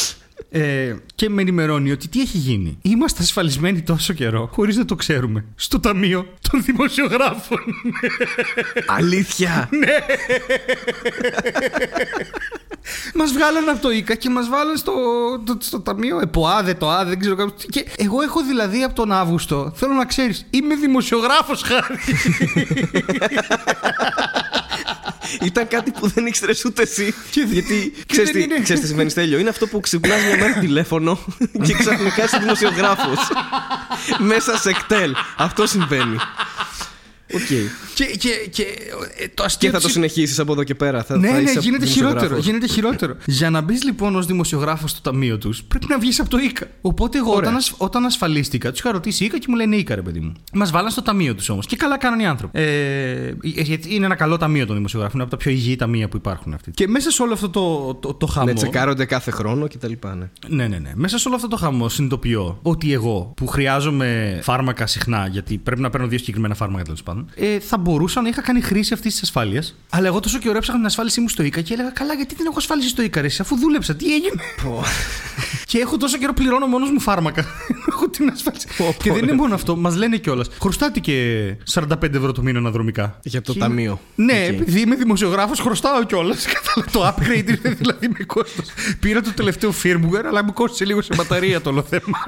Ε, και με ενημερώνει ότι τι έχει γίνει. Είμαστε ασφαλισμένοι τόσο καιρό, χωρίς να το ξέρουμε, στο ταμείο των δημοσιογράφων. Αλήθεια! μας βγάλαν από το ΙΚΑ και μας βάλαν στο, το- στο ταμείο ΕΠΟΑ, δεν το Α, δεν ξέρω κάποιο. Και εγώ έχω δηλαδή από τον Αύγουστο, θέλω να ξέρεις, είμαι δημοσιογράφος χάρη. Ήταν κάτι που δεν ήξερες ούτε εσύ. γιατί και ξέρεις δεν τι, είναι. ξέρεις τι συμβαίνει, Στέλιο. Είναι αυτό που ξυπνάς μια μέρα τηλέφωνο *laughs* και ξαφνικά είσαι δημοσιογράφος. Μέσα σε κτέλ. Αυτό συμβαίνει. ΟΚ. και, και, και ε, το Και αστείο θα το της- συνεχίσεις από εδώ και πέρα. Θα, Ναι, θα ναι, είσαι γίνεται δημοσιογράφος. χειρότερο, γίνεται χειρότερο. Για να μπεις λοιπόν ως δημοσιογράφος στο ταμείο τους, πρέπει να βγεις από το ΙΚΑ. Οπότε εγώ Ωραία. όταν, ασ- όταν ασφαλίστηκα, τους είχα ρωτήσει ΙΚΑ και μου λένε ΙΚΑ, ρε παιδί μου. Μας βάλαν στο ταμείο τους όμως. Και καλά κάναν οι άνθρωποι. Ε, γιατί είναι ένα καλό ταμείο των δημοσιογράφων. Είναι από τα πιο υγιή ταμεία που υπάρχουν αυτή. Και μέσα σε όλο αυτό το, το, το χαμό. Ναι, τσεκάρονται κάθε χρόνο κτλ. Ναι. Ναι, ναι, ναι. Μέσα σε όλο αυτό το χαμό συνειδητοποιώ ότι εγώ που χρειάζομαι φάρμακα συχνά, γιατί πρέπει να παίρνω δύο συγκεκριμένα φάρμακα τέλος πάντων, ε, θα μπορούσα να είχα κάνει χρήση αυτής της ασφάλειας. Αλλά εγώ τόσο καιρό έψαχνα την ασφάλισή μου στο ΙΚΑ και έλεγα Καλά, γιατί δεν έχω ασφάλιση στο ΙΚΑ, ρε, εσύ, αφού δούλεψα, τι έγινε; *laughs* και έχω τόσο καιρό πληρώνω μόνος μου φάρμακα. *laughs* έχω την ασφάλιση. Πω, και πω, δεν ρε. είναι μόνο αυτό, μας λένε κιόλας. Χρωστάτε και 45 ευρώ το μήνα αναδρομικά. Για το Και είμαι- ταμείο. Ναι, Οκ. επειδή είμαι δημοσιογράφος, χρωστάω κιόλας. *laughs* το upgrade είναι δηλαδή με κόστος. Πήρα το τελευταίο firmware, αλλά μου κόστησε λίγο σε μπαταρία το όλο θέμα.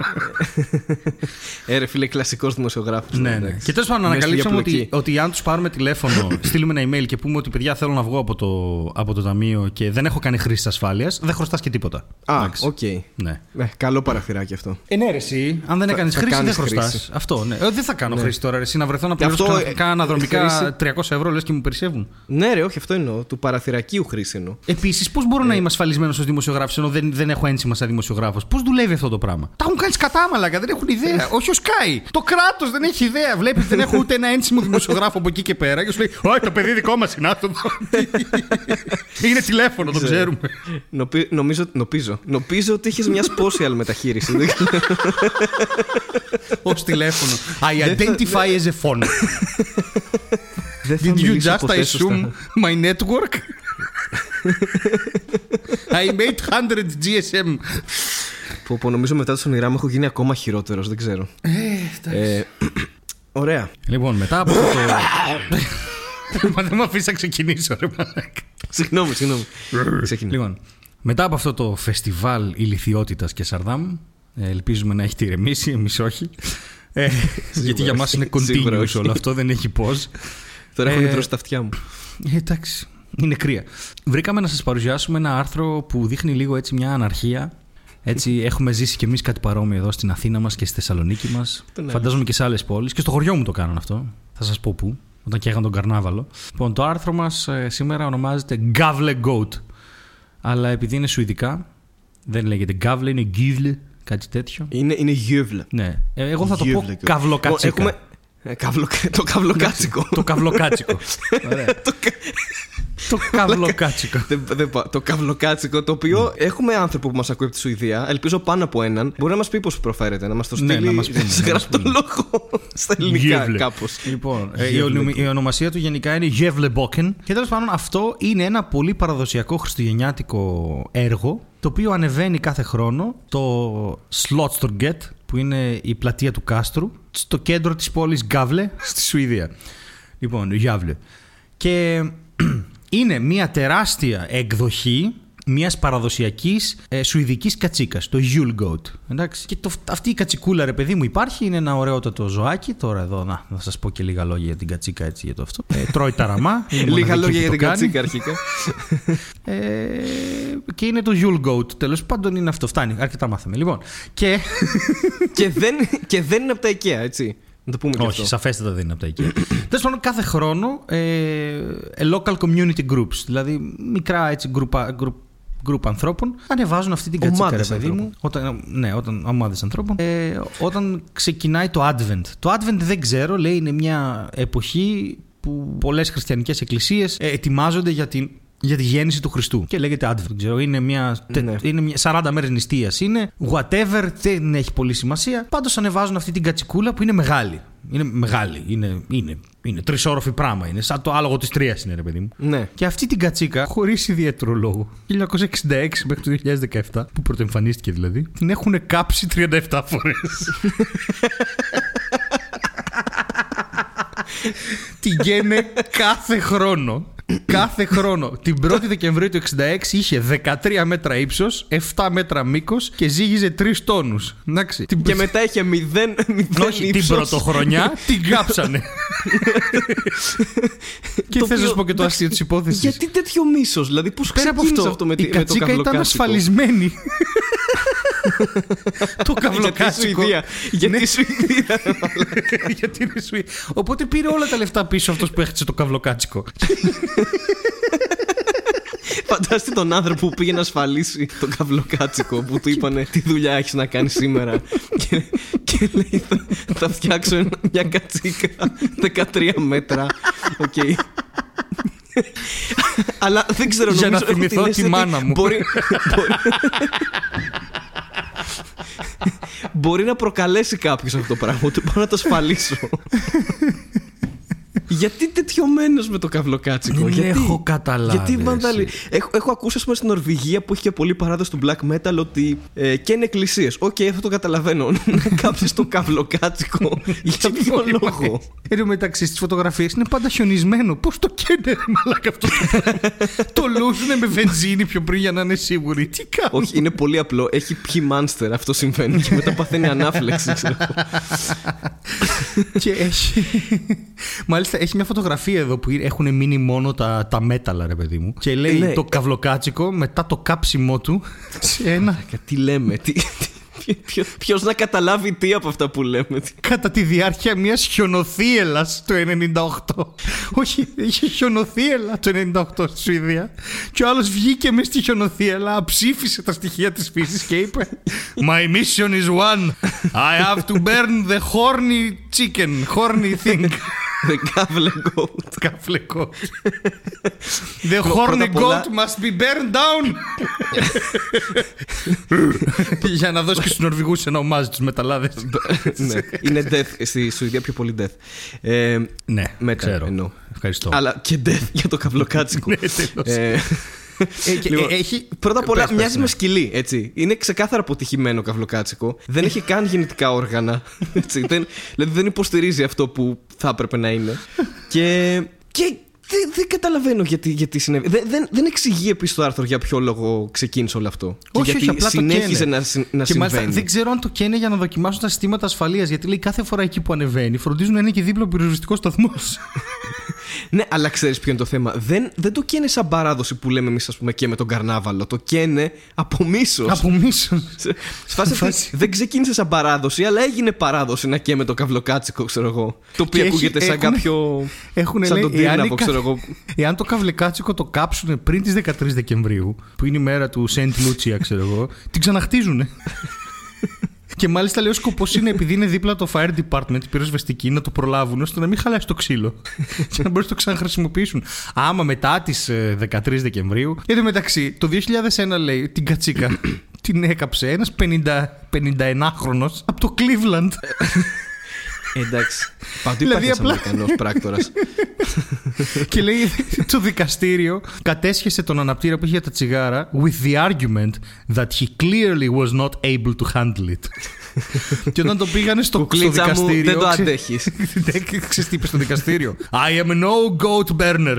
Ε, ρε φίλε, κλασικός δημοσιογράφος. ναι, ναι. Και τέλος πάντων, ανακαλύψαμε ότι, ότι αν τους πάρουμε τηλέφωνο, *coughs* στείλουμε ένα email και πούμε ότι παιδιά θέλω να βγω από το, από το ταμείο και δεν έχω κάνει χρήση ασφάλειας, δεν χρωστάς και τίποτα. Α, Εντάξει. οκ. Ναι. Ναι, καλό παραθυράκι αυτό. Ε, ναι, ρε, εσύ, αν δεν Θα- έκανες θα χρήση, δεν κάνεις χρωστάς. χρήση. Αυτό, ναι. Ε, δεν θα κάνω χρήση τώρα, ρε, εσύ, να βρεθώ να Και πληρώσω αυτό, κανονικά ε, αναδρομικά χρήση- 300 ευρώ, λες και μου περισσεύουν. Ναι, ρε, όχι, αυτό εννοώ. Του παραθυρακίου χρήση εννοώ. Επίσης, πώς μπορώ να είμαι ασφαλισμένος ως δημοσιογράφος ενώ δεν, δεν έχω ένσημα σαν δημοσιογράφος; Πώς δουλεύει αυτό το πράγμα; Τα έχουν κάνει σκατά, μαλάκα, δεν έχουν ιδέα. Όχι ο Sky. Το κράτος δεν έχει ιδέα. Βλέπεις δεν έχω ούτε ένα ένσημο δημοσιογράφο από εκεί και πέρα και σου λέει Όχι, το παιδί δικό μας είναι άστο. *laughs* είναι τηλέφωνο, το ξέρουμε. Νομπι- νομίζω, νομίζω, νομίζω ότι είχε μια spatial μεταχείριση. Δεν ξέρω. Ω τηλέφωνο. I identify as a phone. *laughs* Δεν θα Did you μιλήσω just ποτέ σωστά. assume my network? *laughs* I made 100 GSM. Που, που νομίζω μετά το όνειρά μου έχω γίνει ακόμα χειρότερος, δεν ξέρω. Ε, ωραία. Λοιπόν, μετά από αυτό το. *laughs* Μα δεν με αφήσει να ξεκινήσω, ρε μαλάκα. Συγγνώμη, συγγνώμη. Ξεκινά. Λοιπόν, μετά από αυτό το φεστιβάλ ηλικιότητας και Σαρδάμ, ε, ελπίζουμε να έχετε ηρεμήσει, εμείς όχι. Ε, *laughs* γιατί για μας είναι Σίγουρα continuous όχι. όλο αυτό, δεν έχει πώς. Τώρα έχουν Ε, τρώσει τα αυτιά μου. Ε, εντάξει, είναι κρύα. Βρήκαμε να σας παρουσιάσουμε ένα άρθρο που δείχνει λίγο έτσι μια αναρχία. Έτσι, έχουμε ζήσει κι εμείς κάτι παρόμοιο εδώ στην Αθήνα μας και στη Θεσσαλονίκη μας. Τον Φαντάζομαι και σε άλλες πόλεις. Και στο χωριό μου το κάνουν αυτό. Θα σας πω πού. Όταν καίγαν τον καρνάβαλο. Λοιπόν, το άρθρο μας σήμερα ονομάζεται Gavle Goat. Αλλά επειδή είναι σουηδικά, δεν λέγεται Gavle, είναι Givle, κάτι τέτοιο. Είναι, είναι γιούβλα. Ναι. Ε, εγώ θα το πω Γιούβλα. καυλοκατσίκα. Έχουμε, Ε, καυλο- το καυλοκάτσικο. το καυλοκάτσικο. Ωραία. *laughs* Το κα- το *laughs* καυλοκάτσικο. Δεν- δεν πάω. το καυλοκάτσικο, το οποίο έχουμε άνθρωπο που μας ακούει από τη Σουηδία. Ελπίζω πάνω από έναν. Μπορεί να μας πει πώς προφέρεται, να μας το Ναι, στείλει να μας πούνε, *laughs* σε να μας γραπτό λόγο στα ελληνικά Γεύλε. κάπως. Λοιπόν, ε, η, ονομη- η ονομασία του γενικά είναι Γεύλε Μπόκεν. Και τέλος πάντων αυτό είναι ένα πολύ παραδοσιακό χριστουγεννιάτικο έργο το οποίο ανεβαίνει κάθε χρόνο το Slottstorget που είναι η πλατεία του κάστρου στο κέντρο της πόλης Γκάβλε στη Σουηδία. Λοιπόν, Γιάβλε. Και *clears throat* είναι μια τεράστια εκδοχή μιας παραδοσιακής ε, σουηδικής κατσίκας, το Yule Goat. Εντάξει. Και το, αυτή η κατσικούλα, ρε παιδί μου, υπάρχει, είναι ένα ωραιότατο ζωάκι. Τώρα εδώ, να, να σας πω και λίγα λόγια για την κατσίκα έτσι για το αυτό. Ε, τρώει ταραμά. *laughs* είναι η Λίγα μοναδική λόγια που για το την κάνει. κατσίκα αρχικά. *laughs* Ε, και είναι το Yule Goat. Τέλος πάντων είναι αυτό. Φτάνει. Αρκετά μάθαμε. Λοιπόν. Και. *laughs* και, δεν, και δεν είναι από τα IKEA, έτσι. Να το πούμε και Όχι, αυτό. σαφέστατα δεν είναι από τα εκεί. *clears throat* Τέλος πάντων, κάθε χρόνο ε, local community groups, δηλαδή μικρά έτσι γκρουπα, γκρουπ, γκρουπ ανθρώπων, ανεβάζουν αυτή την κατσίκα, ρε Ομάδες παιδί μου. ανθρώπων. Όταν, ναι, όταν, ομάδες ανθρώπων. Ε, όταν ξεκινάει το Advent. Το Advent δεν ξέρω, λέει, είναι μια εποχή που πολλές χριστιανικές εκκλησίες ε, ετοιμάζονται για την για τη γέννηση του Χριστού. Και λέγεται Advent. δεν Ξέρω, είναι, μια, τε- Ναι. είναι μια 40 μέρες νηστείας. Είναι whatever, δεν έχει πολύ σημασία. Πάντως ανεβάζουν αυτή την κατσικούλα που είναι μεγάλη. Είναι μεγάλη. Είναι, είναι, είναι τρισόροφη πράγμα. Είναι σαν το άλογο της Τρίας είναι, ρε παιδί μου. Ναι. Και αυτή την κατσίκα, χωρίς ιδιαίτερο λόγο, 1966 μέχρι το 2017, που πρωτοεμφανίστηκε δηλαδή, την έχουν κάψει 37 φορές. *laughs* την γένε κάθε χρόνο. Κάθε χρόνο. Την 1η Δεκεμβρίου του 66 είχε 13 μέτρα ύψος, 7 μέτρα μήκος και ζύγιζε 3 τόνους. Εντάξει. Την Και μετά είχε μηδέν, μηδέν όχι, την ύψος. πρωτοχρονιά την κάψανε. *laughs* και Το θες να σου οποίο, πω και το εντάξει, αστείο της υπόθεσης. Γιατί τέτοιο μίσος, δηλαδή πώς Πέρα από ξεκίνησε αυτό, αυτό με, η τη- με το κατσίκα ήταν καυλοκάτσικο; ασφαλισμένη. *laughs* το Γιατί καυλοκάτσικο. Σουηδία. Γιατί η Σουηδία. *laughs* Γιατί είναι Σουηδία. Οπότε πήρε όλα τα λεφτά πίσω αυτός που έχτισε το καυλοκάτσικο. Φαντάσου τον άνθρωπο που πήγε να ασφαλίσει το καυλοκάτσικο που του είπανε τι δουλειά έχεις να κάνεις σήμερα. και, και λέει θα, θα φτιάξω ένα- μια κατσίκα 13 μέτρα. Οκ. Αλλά δεν ξέρω Για να νομίζω, έχω θυμηθώ την τη αίσθηση μάνα ότι μου. Μπορεί, μπορεί, μπορεί να προκαλέσει κάποιος αυτό το πράγμα. Ότι μπορώ να το ασφαλίσω. Γιατί τσατισμένος με το καυλοκάτσικο, Δεν γιατί, έχω καταλάβει, Γιατί βανδαλι... εσύ. έχω, έχω ακούσει, ας πούμε, στην Νορβηγία που έχει και πολύ παράδοση του black metal ότι ε, και είναι εκκλησίες. Οκ, αυτό το καταλαβαίνω. *laughs* Να κάψεις το καυλοκάτσικο. *laughs* Για ποιο λόγο; Εν τω μεταξύ στις φωτογραφίες είναι πάντα χιονισμένο. Πώς το καίνε, ρε μαλάκα αυτό; Το πράγμα. το λούζουνε με βενζίνη πιο πριν για να είναι σίγουροι. Τι κάνουν. Όχι, είναι πολύ απλό. Έχει πιει μάνστερ, αυτό συμβαίνει. Και μετά παθαίνει ανάφλεξη. ξέρω εγώ. και έχει. Μάλιστα έχει μια φωτογραφία εδώ που έχουν μείνει μόνο τα, τα μέταλλα, ρε παιδί μου. Και λέει Ναι. το καυλοκάτσικο μετά το κάψιμό του σε ένα. *laughs* Κα- Τι λέμε, τι. Ποιο να καταλάβει τι από αυτά που λέμε. τι- κατά τη διάρκεια μιας χιονοθύελας το 98. *laughs* Όχι, είχε χιονοθύελα το 98 στη Σουηδία. Και ο άλλος βγήκε μες στη χιονοθύελα, αψήφισε τα στοιχεία της φύσης και είπε My mission is one. I have to burn the horny chicken, horny thing. *laughs* The Gavle Goat. Καφλεκό. The Πρώτα *laughs* horny απ' όλα- goat must be burned down. *laughs* Για να δώσει και στους Νορβηγούς ένα ομάζι τους μεταλλάδες. ναι, είναι death. Στη Σουηδία πιο πολύ death. Ε, Ναι, Metal, ξέρω. εννοώ. Ευχαριστώ. αλλά και death για το καυλοκάτσικο. Ναι, τέλος. Ε, Ε, και- Λοιπόν, ε, έχει... Πρώτα απ' όλα Πες, πες, μοιάζει ναι. με σκυλί, έτσι. Είναι ξεκάθαρα αποτυχημένο καυλοκάτσικο. Δεν έχει καν γεννητικά όργανα. *laughs* Έτσι. Δεν, δηλαδή δεν υποστηρίζει αυτό που θα έπρεπε να είναι. Και, και δεν, δεν καταλαβαίνω γιατί, γιατί συνέβη. Δεν, δεν, δεν εξηγεί επίσης το άρθρο για ποιο λόγο ξεκίνησε όλο αυτό. Και Όχι, γιατί όχι, απλά το συνέχιζε καίνε. να, συ- να και μάλιστα συμβαίνει. δεν ξέρω αν το καίνε για να δοκιμάσουν τα συστήματα ασφαλείας. Γιατί λέει κάθε φορά εκεί που ανεβαίνει φροντίζουν να είναι και δίπλα ο πυροσβεστικό σταθμός. *laughs* Ναι, αλλά ξέρεις ποιο είναι το θέμα. Δεν, δεν το καίνε σαν παράδοση που λέμε εμείς, ας πούμε, και με τον καρνάβαλο. Το καίνε από μίσος. Από μίσος. Σε φάση αυτή, Φάση. δεν ξεκίνησε σαν παράδοση, αλλά έγινε παράδοση να καίμε το καυλοκάτσικο, ξέρω εγώ. Το οποίο Και ακούγεται έχει- σαν έχουνε- κάποιο. Έχουν σαν λέει, τον εάν, Τύρναβο, η ξέρω κα- εγώ. εάν το καυλεκάτσικο το κάψουν πριν τις 13 Δεκεμβρίου, που είναι η μέρα του Σεντ Λούτσια, ξέρω εγώ, την ξαναχτίζουν. *laughs* Και μάλιστα λέει ο σκοπός είναι επειδή είναι δίπλα το fire department, η πυροσβεστική, να το προλάβουν ώστε να μην χαλάσει το ξύλο. *laughs* και να μπορούν να το ξαναχρησιμοποιήσουν. Άμα μετά τις 13 Δεκεμβρίου. Εν τω μεταξύ, το 2001 λέει την κατσίκα *clears throat* την έκαψε ένας 51χρονο από το Cleveland. *laughs* Εντάξει. *laughs* Παντού Δηλαδή, υπάρχει απλά- ένας Αμερικανός πράκτορας. *laughs* και λέει το δικαστήριο κατέσχεσε τον αναπτήρα που είχε για τα τσιγάρα with the argument that he clearly was not able to handle it. *laughs* και όταν το πήγανε στο, στο Κουκλίτσα μου, δικαστήριο. δεν το ξε- αντέχεις. Ναι, Ξέρεις τι είπες στο δικαστήριο. I am no goat burner.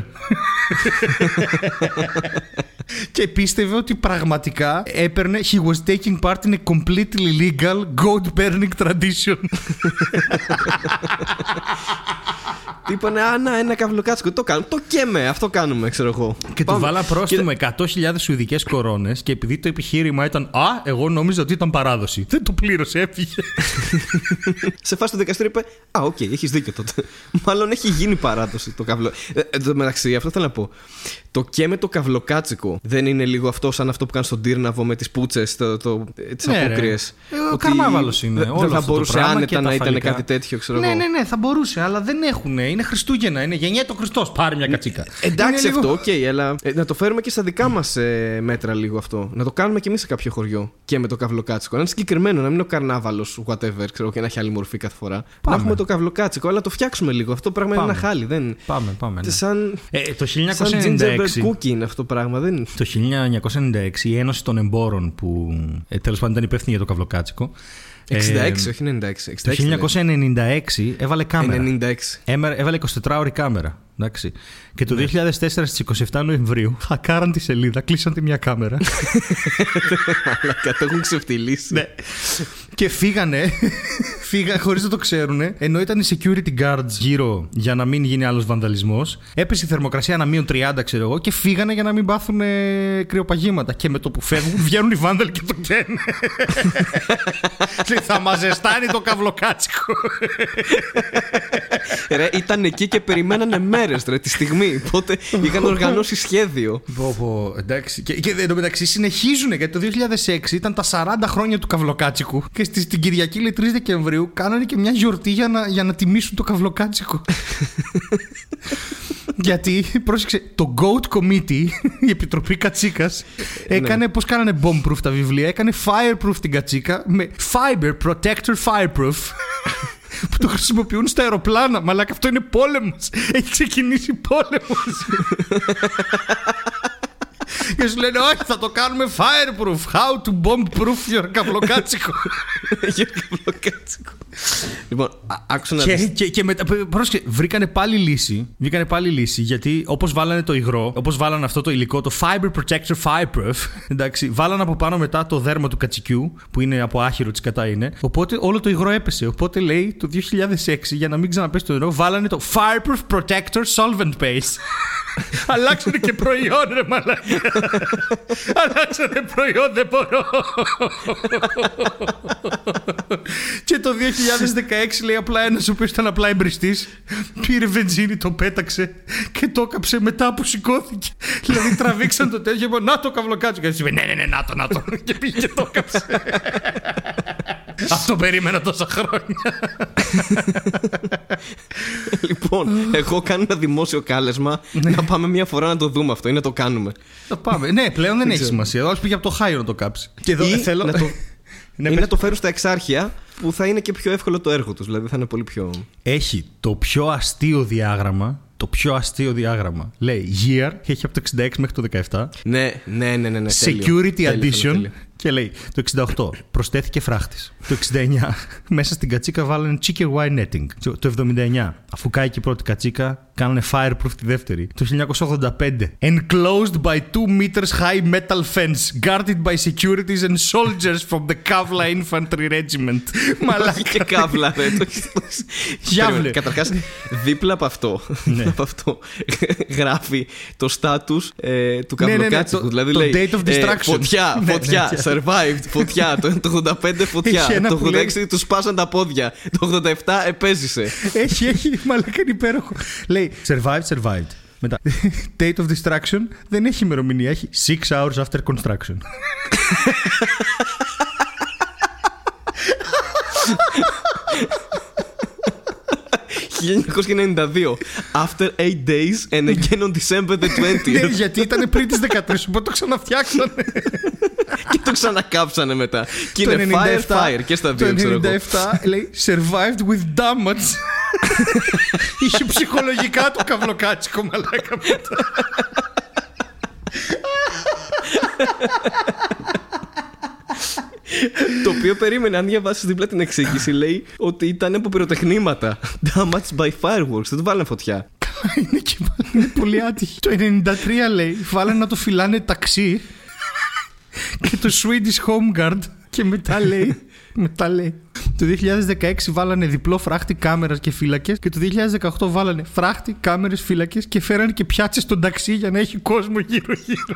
Και πίστευε ότι πραγματικά έπαιρνε. He was taking part in a completely legal goat burning tradition. Τι *laughs* είπανε, Α, να, ένα καυλοκάτσικο. Το κάνουμε. Το καίμε, αυτό κάνουμε, ξέρω εγώ. Και του Πάμε. βάλα πρόστιμο 100.000 σουηδικές κορώνες και επειδή το επιχείρημα ήταν Α, εγώ νόμιζα ότι ήταν παράδοση. Δεν το πλήρωσε, έφυγε. Σε φάση το δικαστήριο είπε Α, οκ, έχεις δίκιο τότε. Μάλλον έχει γίνει παράδοση το καυλο. Ε, εν τω μεταξύ, αυτό θέλω να πω. Το και με το καυλοκάτσικο δεν είναι λίγο αυτό σαν αυτό που κάνεις στον Τύρναβο με τις πούτσες, το, το, τις Ναι, ρε. απόκριες. Ε, ο καρνάβαλος είναι, Δεν όλο θα αυτό το μπορούσε πράγμα και άνετα τα να ήταν φαλικά. κάτι τέτοιο, ξέρω ναι, εγώ. ναι, ναι, θα μπορούσε, αλλά δεν έχουν. Είναι Χριστούγεννα, είναι γεννιέται ο Χριστός. Πάρε μια κατσίκα. Εντάξει Είναι λίγο- αυτό, οκ, αλλά ε, να το φέρουμε και στα δικά μας μέτρα λίγο αυτό. Να το κάνουμε και εμείς σε κάποιο χωριό και με το καυλοκάτσικο. Να είναι συγκεκριμένο, να μην είναι ο καρνάβαλος, whatever, ξέρω και να έχει άλλη μορφή κάθε φορά. Να έχουμε το καυλοκάτσικο, αλλά να το φτιάξουμε λίγο. Αυτό πράγμα είναι Πάμε. ένα χάλι. Δεν... Πάμε, πάμε. ναι. Σαν, Ε, το σαν gingerbread 1996. Cookie είναι αυτό το πράγμα. Δεν... Το 1996 η Ένωση των Εμπόρων που ε, τέλος πάντων ήταν υπεύθυνη για το καυλοκάτσικο. 66, ε, όχι 96. 66 Το 1996 έβαλε κάμερα. 96. Έμερα- Έβαλε 24 ώρη κάμερα. Εντάξει. Και το 2004 στις 27 Νοεμβρίου χακάραν τη σελίδα, κλείσαν τη μια κάμερα. Μαλάκα, το έχουν ξεφτυλίσει. ναι. Και φύγανε, φύγα χωρίς να το ξέρουν, ενώ ήταν οι security guards γύρω για να μην γίνει άλλος βανδαλισμός. Έπεσε η θερμοκρασία ένα μείον 30, ξέρω εγώ, και φύγανε για να μην πάθουν ε, κρυοπαγήματα. Και με το που φεύγουν, *laughs* βγαίνουν οι βάνδαλοι και το καίνε. Λέει, θα μας ζεστάνει το καυλοκάτσικο. Ρε, ήταν εκεί και περιμένανε μέρες τη στιγμή. Οπότε είχαν οργανώσει σχέδιο. Πω, πω, εντάξει. Και, και εν τω μεταξύ συνεχίζουν γιατί το 2006 ήταν τα 40 χρόνια του καυλοκάτσικου και στη, στην Κυριακή λέει 3 Δεκεμβρίου κάνανε και μια γιορτή για να, για να τιμήσουν το καυλοκάτσικο. *laughs* γιατί, πρόσεξε, το Goat Committee, η Επιτροπή Κατσίκας, έκανε πώς κάνανε bomb-proof τα βιβλία, έκανε fireproof την κατσίκα με fiber protector fireproof. Που το χρησιμοποιούν στα αεροπλάνα. Μαλάκα, αυτό είναι πόλεμος. Έχει ξεκινήσει πόλεμος. *laughs* Και σου λένε, Όχι, θα το κάνουμε fireproof. How to bomb proof your καυλοκάτσικο. Για καυλοκάτσικο. Λοιπόν, α- άκουσα να και, δεις. και, και μετά, πρόσεχε, βρήκανε πάλι λύση. Βρήκανε πάλι λύση γιατί όπως βάλανε το υγρό, όπως βάλανε αυτό το υλικό, το fiber protector fireproof, *laughs* εντάξει, βάλανε από πάνω μετά το δέρμα του κατσικιού, που είναι από άχυρο τη κατά είναι. Οπότε όλο το υγρό έπεσε. Οπότε λέει το 2006, για να μην ξαναπέσει το νερό, βάλανε το fireproof protector solvent base. *laughs* Αλλάξανε και προϊόν, ρε μαλάκα. *laughs* Αλλάξανε προϊόν, δεν μπορώ. και το 2016 λέει απλά ένας ο οποίος ήταν απλά εμπριστής. Πήρε βενζίνη, το πέταξε και το έκαψε μετά που σηκώθηκε. δηλαδή τραβήξαν το τέτοιο και είπαν Να το καυλοκάτσο. Και έτσι είπε Ναι, ναι, ναι, να το, να το. και πήγε και το έκαψε. *laughs* *laughs* Αυτό περίμενα τόσα χρόνια. *laughs* Λοιπόν, εγώ κάνω ένα δημόσιο κάλεσμα να πάμε μια φορά να το δούμε αυτό ή να το κάνουμε. Θα πάμε. Ναι, πλέον δεν έχει ξέρω. σημασία. Ο άλλος πήγε από το Χάιο να το κάψει. Και εδώ Ή ε, θέλω. να το- *laughs* Ναι, ή πες. να το φέρω στα εξάρχεια που θα είναι και πιο εύκολο το έργο τους. Δηλαδή θα είναι πολύ πιο. Έχει το πιο αστείο διάγραμμα. Το πιο αστείο διάγραμμα. Λέει year και έχει από το 66 μέχρι το 17. Ναι, ναι, ναι, ναι. ναι τέλειο. Security Τέλειο, Addition. τέλειο, τέλειο. Και λέει το 68 προσθέθηκε φράχτης. Το 69 *laughs* μέσα στην κατσίκα βάλανε chicken wire netting. Το 79 αφού κάει και η πρώτη κατσίκα κάνανε fireproof τη δεύτερη. Το 1985 enclosed by 2 meters high metal fence guarded by securities and soldiers from the Kavla Infantry Regiment. Όχι *laughs* Μαλάκα. και καύλα, ρε. το έχεις- το έχεις- Διάβλε. Καταρχάς, δίπλα από αυτό, *laughs* Ναι. δίπλα από αυτό γράφει το status ε, του Ναι, ναι, ναι, καυλοκάτσικου. το- δηλαδή το λέει date of ε, destruction. φωτιά, Ναι, ναι, φωτιά, ναι. survived, φωτιά. *laughs* Το, το 85 φωτιά. Έχει ένα Το που 86 λέει- τους σπάσαν τα πόδια. Το 87 επέζησε. έχει, έχει, μαλάκα είναι υπέροχο. Λέει survived, survived. Μετά. Date of destruction δεν έχει ημερομηνία, έχει 6 hours after construction. 1992. After 8 days and again on December the 20th. Ναι, γιατί ήταν πριν τις 13, οπότε το ξαναφτιάξανε. και το ξανακάψανε μετά. Και είναι fire, fire και στα δύο, το ξέρω εγώ. 97 λέει survived with damage. Είχε ψυχολογικά το καυλοκάτσικο μαλάκα μετά. *laughs* Το οποίο περίμενε, αν διαβάσεις δίπλα την εξήγηση, λέει ότι ήταν από πυροτεχνήματα. Damaged by fireworks. Δεν του βάλανε φωτιά. είναι, και, είναι πολύ άτυχη. Το 93 λέει βάλανε να το φυλάνε ταξί και το Swedish Home Guard και μετά λέει μετά λέει. Το 2016 βάλανε διπλό φράχτη κάμερας και φύλακες και το 2018 βάλανε φράχτη, κάμερες, φύλακες και φέρανε και πιάτσες στον ταξί για να έχει κόσμο γύρω-γύρω. *laughs*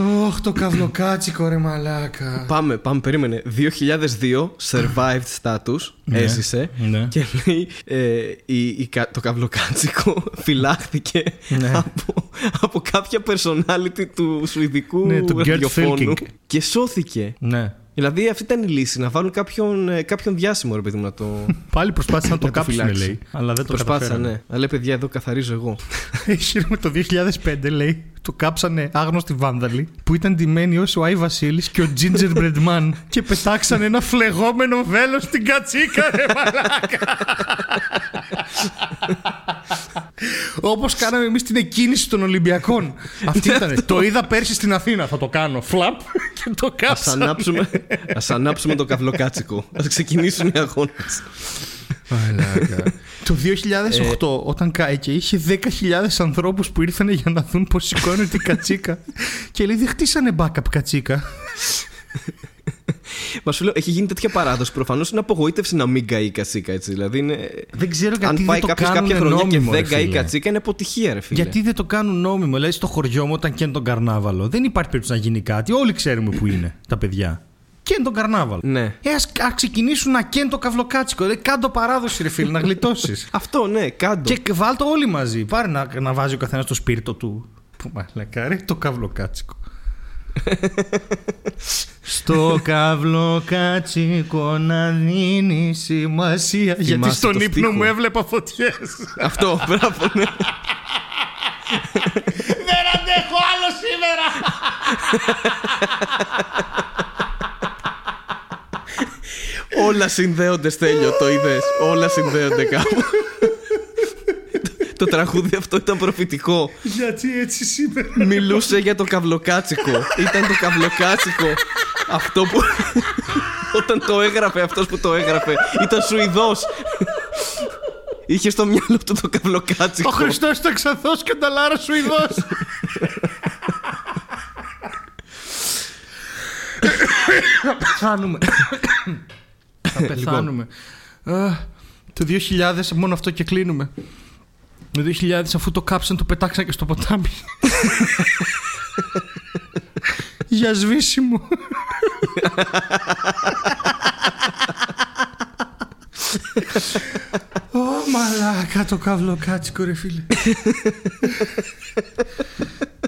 Ωχ, το καυλοκάτσικο ρε μαλάκα. Πάμε, πάμε, περίμενε. 2002, survived status, έζησε. ναι. Και λέει, ε, η, η, κα- το καυλοκάτσικο *laughs* φυλάχθηκε Ναι. από, από κάποια personality του σουηδικού Ναι, του Gert ραδιοφώνου Fylking. και σώθηκε. Ναι. Δηλαδή αυτή ήταν η λύση, να βάλουν κάποιον, ε, κάποιον διάσημο ρε παιδί μου να το. *laughs* Πάλι προσπάθησαν να το Να το κάψουν, φυλάξει. λέει. Αλλά δεν το Προσπάθησα, καταφέρανε. ναι. Αλλά λέει, παιδιά, εδώ καθαρίζω εγώ. *laughs* Έχει με το 2005 λέει. Το κάψανε άγνωστοι βάνδαλοι που ήταν ντυμένοι ως ο Άι Βασίλης και ο Gingerbread Man *laughs* και πετάξανε ένα φλεγόμενο βέλος στην κατσίκα, ρε μαλάκα. Όπως κάναμε εμείς την εκκίνηση των Ολυμπιακών. Αυτή ήταν. το είδα πέρσι στην Αθήνα. Θα το κάνω. Φλαπ *laughs* και το Ας κάψα. ανάψουμε, ας ανάψουμε το καυλοκάτσικο. Ας ξεκινήσουν οι αγώνες. Το 2008, όταν κάηκε, είχε 10.000 ανθρώπους που ήρθαν για να δουν πώς σηκώνεται την κατσίκα. και λέει, δεν χτίσανε backup κατσίκα. Μα σου λέω, έχει γίνει τέτοια παράδοση. Προφανώς είναι απογοήτευση να μην καεί η κατσίκα έτσι. Δηλαδή είναι. Δεν ξέρω γιατί Αν δεν πάει το κάποιος κάνουν κάποια χρονιά και νόμιμο, ρε δεν καεί η φίλε. κατσίκα, είναι αποτυχία, ρε φίλε. Γιατί δεν το κάνουν νόμιμο. Δηλαδή στο χωριό μου όταν καίνε τον καρνάβαλο. Δεν υπάρχει περίπτωση να γίνει κάτι. Όλοι ξέρουμε που είναι τα παιδιά. Καίνε τον καρνάβαλο. Ναι. Ε, ας, ας ξεκινήσουν να καίνε το καυλοκάτσικο. Δηλαδή κάντο παράδοση, ρε φίλε, να γλιτώσεις. *laughs* Αυτό, ναι, κάντο. και βάλ το όλοι μαζί. Πάρε να, να βάζει ο καθένας το σπίρτο του. Που μαλακάρι, το καυλοκάτσικο. *laughs* Στο καυλοκάτσικο να δίνει σημασία. Γιατί Θυμάσαι στον το ύπνο στίχο. μου έβλεπα φωτιές *laughs* Αυτό, μπράβο, ναι. Δεν αντέχω άλλο σήμερα. Όλα συνδέονται, Στέλιο, το είδες. Όλα συνδέονται κάπου. το τραγούδι αυτό ήταν προφητικό. Γιατί έτσι σήμερα; Μιλούσε για το καυλοκάτσικο. Ήταν το καυλοκάτσικο. Αυτό που. Όταν το έγραφε αυτός που το έγραφε, ήταν Σουηδός. Είχε στο μυαλό του το καυλοκάτσικο. Ο Χριστός ήταν ξανθός και ο Νταλάρας Σουηδός. Θα πεθάνουμε. Θα πεθάνουμε. Α, Το 2000 μόνο αυτό και κλείνουμε. Το 2000 αφού το κάψαν το πετάξαν και στο ποτάμι. *laughs* Για σβήσιμο. Ω μαλάκα το καυλοκάτσικο ρε φίλε *laughs*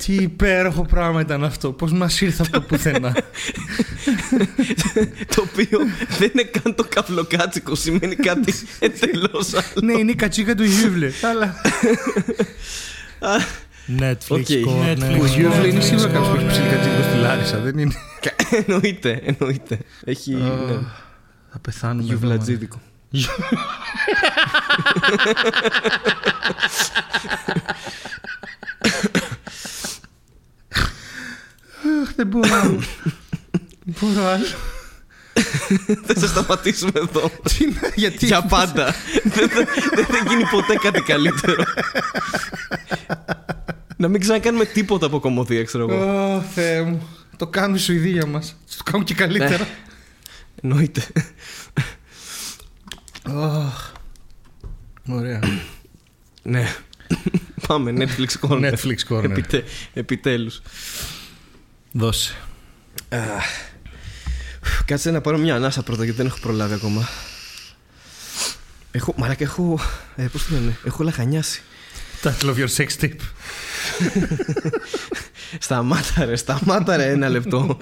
Τι υπέροχο πράγμα ήταν αυτό Πώς μας ήρθε από το πουθενά το οποίο δεν είναι καν το καυλοκάτσικο, σημαίνει κάτι εντελώς άλλο. Ναι είναι η κατσίκα του Γιούλε Αλλά Netflix Οκ. corner. Netflix Ο Γιούλε corner. είναι σίγουρα κάποιος που έχει ψηλή κατσίκα στη Λάρισα Δεν είναι; Εννοείται, εννοείται. Έχει. ναι, Θα πεθάνουμε εδώ, Γιουβλατζίδικο. *laughs* Αχ, Δεν μπορώ άλλο. *laughs* Δεν μπορώ άλλο *laughs* Θα σε σταματήσουμε εδώ. Τι να- Γιατί Για πάντα. Δεν θα- δεν θα γίνει ποτέ κάτι καλύτερο. Να μην ξανακάνουμε τίποτα από κομμωδία, ξέρω εγώ. Ω Θεέ μου Το κάνουν οι Σουηδοί για μας Το κάνουν και καλύτερα Εννοείται. Αχ. Ωραία Ναι. Πάμε, Netflix Corner. Netflix corner. Επιτε... Επιτέλους. Δώσε Κάτσε να πάρω μια ανάσα πρώτα γιατί δεν έχω προλάβει ακόμα. Έχω, μαλάκα, έχω. Ε, πώς το λένε, έχω λαχανιάσει. Title of your sex tape *laughs* Σταμάτα ρε, σταμάτα ρε ένα λεπτό.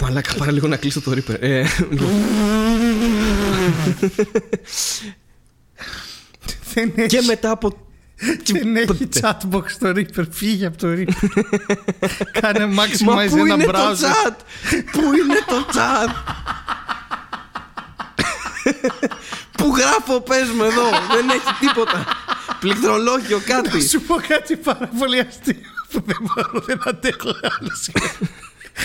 Μαλάκα, πάρα λίγο να κλείσω το Reaper. Ε, λοιπόν. *laughs* Δεν έχει, και μετά από. Δεν έχει chatbox στο Reaper. Φύγε από το Reaper. *laughs* Κάνε Μα maximize πού ένα είναι το browser. chat! Πού είναι το chat! *laughs* Πού γράφω, πες μου εδώ! Δεν έχει τίποτα! Πληκτρολόγιο, κάτι! Θα σου πω κάτι πάρα πολύ αστείο που δεν μπορώ, δεν αντέχω άλλο.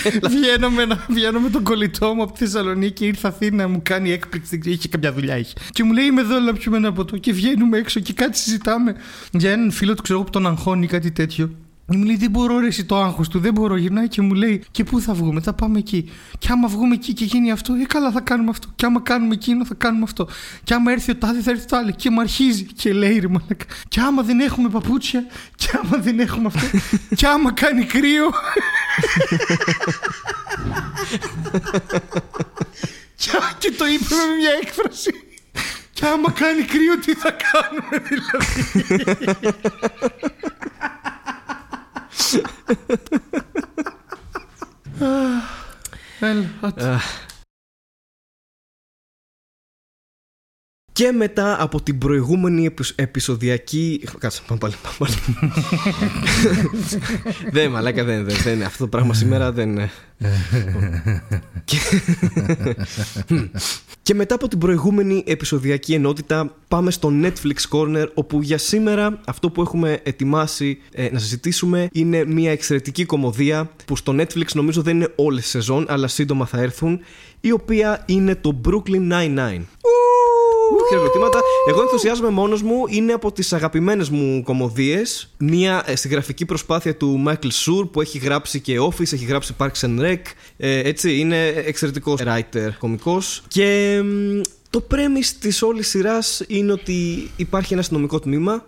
*laughs* βγαίνω, με ένα, βγαίνω με τον κολλητό μου από τη Θεσσαλονίκη, ήρθε Αθήνα, μου κάνει έκπληξη, είχε κάποια δουλειά είχε. Και μου λέει είμαι εδώ να πιούμε ένα ποτό και βγαίνουμε έξω και κάτι συζητάμε για έναν φίλο του ξέρω εγώ, που τον αγχώνει ή κάτι τέτοιο. Και μου λέει δεν μπορώ ρε εσύ το άγχος του, δεν μπορώ. Γυρνάει και μου λέει και πού θα βγούμε, θα πάμε εκεί. Και άμα βγούμε εκεί και γίνει αυτό, ε καλά θα κάνουμε αυτό. Και άμα κάνουμε εκείνο θα κάνουμε αυτό. Και άμα έρθει ο τάδε θα έρθει το άλλο. Και μου αρχίζει και λέει ρε μαλακα. Και άμα δεν έχουμε παπούτσια, και άμα δεν έχουμε αυτό, και άμα κάνει κρύο. και, και το είπε με μια έκφραση. Και άμα κάνει κρύο, τι θα κάνουμε δηλαδή. *laughs* Έλα, Και μετά από την προηγούμενη επεισ- επεισοδιακή. Κάτσε, πάμε πάλι. Πάμε πάλι. *laughs* δεν, μαλάκα, δεν, δεν, δεν. Αυτό το πράγμα σήμερα δεν. είναι. *laughs* και... *laughs* και μετά από την προηγούμενη επεισοδιακή ενότητα, πάμε στο Netflix Corner, όπου για σήμερα αυτό που έχουμε ετοιμάσει ε, να συζητήσουμε είναι μια εξαιρετική κομμωδία που στο Netflix νομίζω δεν είναι όλες σεζόν, αλλά σύντομα θα έρθουν, η οποία είναι το Brooklyn Nine-Nine. Χειροκροτήματα. Εγώ ενθουσιάζομαι μόνος μου. Είναι από τις αγαπημένες μου κομμωδίες. Μία ε, συγγραφική προσπάθεια του Michael Σουρ που έχει γράψει και Office, έχει γράψει Parks and Rec. Ε, έτσι, είναι εξαιρετικός writer, κωμικός. Και μ, το premise της όλης σειράς είναι ότι υπάρχει ένα αστυνομικό τμήμα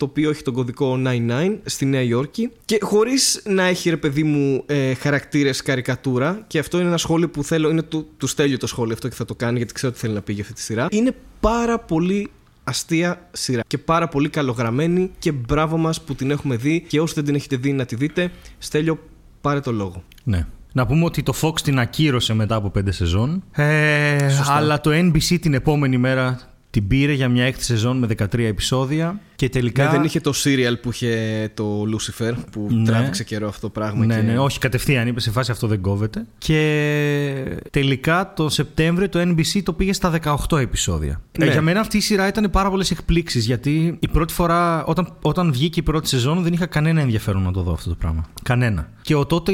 το οποίο έχει τον κωδικό 99 στη Νέα Υόρκη και χωρίς να έχει ρε παιδί μου ε, χαρακτήρες καρικατούρα και αυτό είναι ένα σχόλιο που θέλω, είναι του, του Στέλιου το σχόλιο αυτό και θα το κάνει γιατί ξέρω ότι θέλει να πει για αυτή τη σειρά είναι πάρα πολύ αστεία σειρά και πάρα πολύ καλογραμμένη και μπράβο μας που την έχουμε δει και όσοι δεν την έχετε δει να τη δείτε Στέλιο πάρε το λόγο Ναι. Να πούμε ότι το Fox την ακύρωσε μετά από πέντε σεζόν. Ε, αλλά το NBC την επόμενη μέρα την πήρε για μια έκτη σεζόν με 13 επεισόδια. Και τελικά. Ναι, δεν είχε το serial που είχε το Lucifer που Ναι. τράβηξε καιρό αυτό το πράγμα. Ναι, και... ναι, όχι κατευθείαν είπε σε φάση αυτό δεν κόβεται. Και τελικά το Σεπτέμβριο το NBC το πήγε στα 18 επεισόδια. Ναι. Ε, για μένα αυτή η σειρά ήταν πάρα πολλές εκπλήξεις γιατί η πρώτη φορά όταν, όταν βγήκε η πρώτη σεζόν δεν είχα κανένα ενδιαφέρον να το δω αυτό το πράγμα. Κανένα. Και ο τότε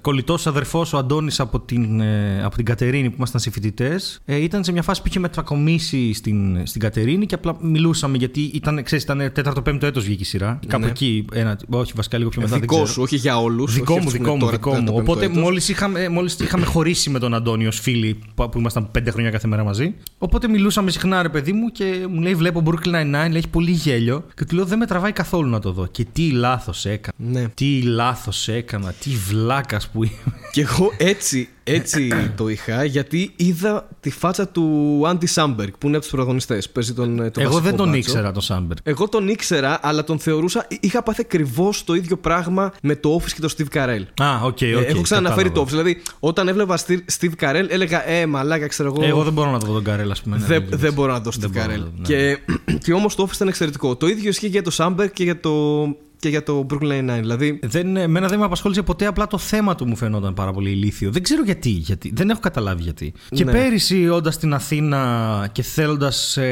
κολλητός αδερφός ο Αντώνης από, την, ε, από την Κατερίνη που ήμασταν συμφοιτητέ ε, ήταν σε μια φάση που είχε μετακομίσει στην, στην Κατερίνη και απλά μιλούσαμε γιατί ήταν, ξέρεις, ήταν 4ο-5ο έτος βγήκε η σειρά. Κάπου Ναι. εκεί, ένα, όχι βασικά λίγο πιο μετά. δεν Δικό ξέρω. σου, όχι για όλους. Δικό μου, δικό μου, δικό μου. Οπότε μόλις είχαμε, μόλις είχαμε χωρίσει με τον Αντώνιο ως φίλοι που που ήμασταν πέντε χρόνια κάθε μέρα μαζί. Οπότε μιλούσαμε συχνά, ρε παιδί μου, και μου λέει: Βλέπω Brooklyn Nine-Nine, λέει, έχει πολύ γέλιο. Και του λέω: Δεν με τραβάει καθόλου να το δω. Και τι λάθος έκανα. Ναι. Τι λάθος έκανα. Τι βλάκας που είμαι. Και εγώ έτσι, έτσι το είχα γιατί είδα τη φάτσα του Άντι Σάμπεργκ που είναι από τους πρωταγωνιστές. Παίζει τον, τον Εγώ βασικό δεν τον μπάτσο. ήξερα τον Σάμπεργκ. Εγώ τον ήξερα, αλλά τον θεωρούσα. Είχα πάθει ακριβώς το ίδιο πράγμα με το Office και το Steve Carell. Α, οκ, οκ. Ε, Έχω ξαναναφέρει κατάλαβα. το Office. Δηλαδή, όταν έβλεπα Steve- Steve Carell, έλεγα Ε, μαλάκα, ξέρω εγώ. Εγώ δεν μπορώ να το δω τον Καρέλ, ας πούμε. ναι, δεν, ναι, δεν μπορώ να δω Δεν Steve μπορώ να Carell. δω, ναι. Και, *clears throat* και όμως το Office ήταν εξαιρετικό. Το ίδιο ισχύει για το Σάμπεργκ και για το, και για το Brooklyn Nine-Nine. Δηλαδή, Δεν, εμένα δεν με απασχόλησε ποτέ, απλά το θέμα του μου φαινόταν πάρα πολύ ηλίθιο. Δεν ξέρω γιατί, γιατί. δεν έχω καταλάβει γιατί. Και Ναι. πέρυσι, όντας στην Αθήνα και θέλοντας. Ε,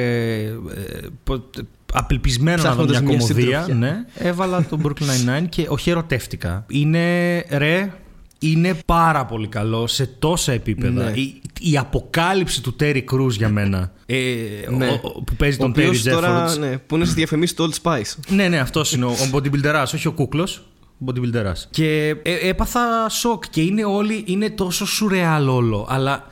ε, πο- απελπισμένο να δω μια Ψάχνοντας μια κομμωδία, συντροφιά. ναι, έβαλα τον Brooklyn Nine-Nine και όχι ερωτεύτηκα. Είναι ρε. Είναι πάρα πολύ καλό σε τόσα επίπεδα. Ναι. Η, η αποκάλυψη του Terry Crews για μένα. Ε, Ναι. ο- ο- που παίζει ο τον Terry οποίος τώρα, Jeffords. ναι, που είναι στη διαφημίση του Old Spice. Ναι, ναι, αυτός είναι ο, ο bodybuilder, όχι ο κούκλος. Bodybuilder. Και ε, έπαθα σοκ και είναι όλοι, είναι τόσο σουρεάλ όλο, αλλά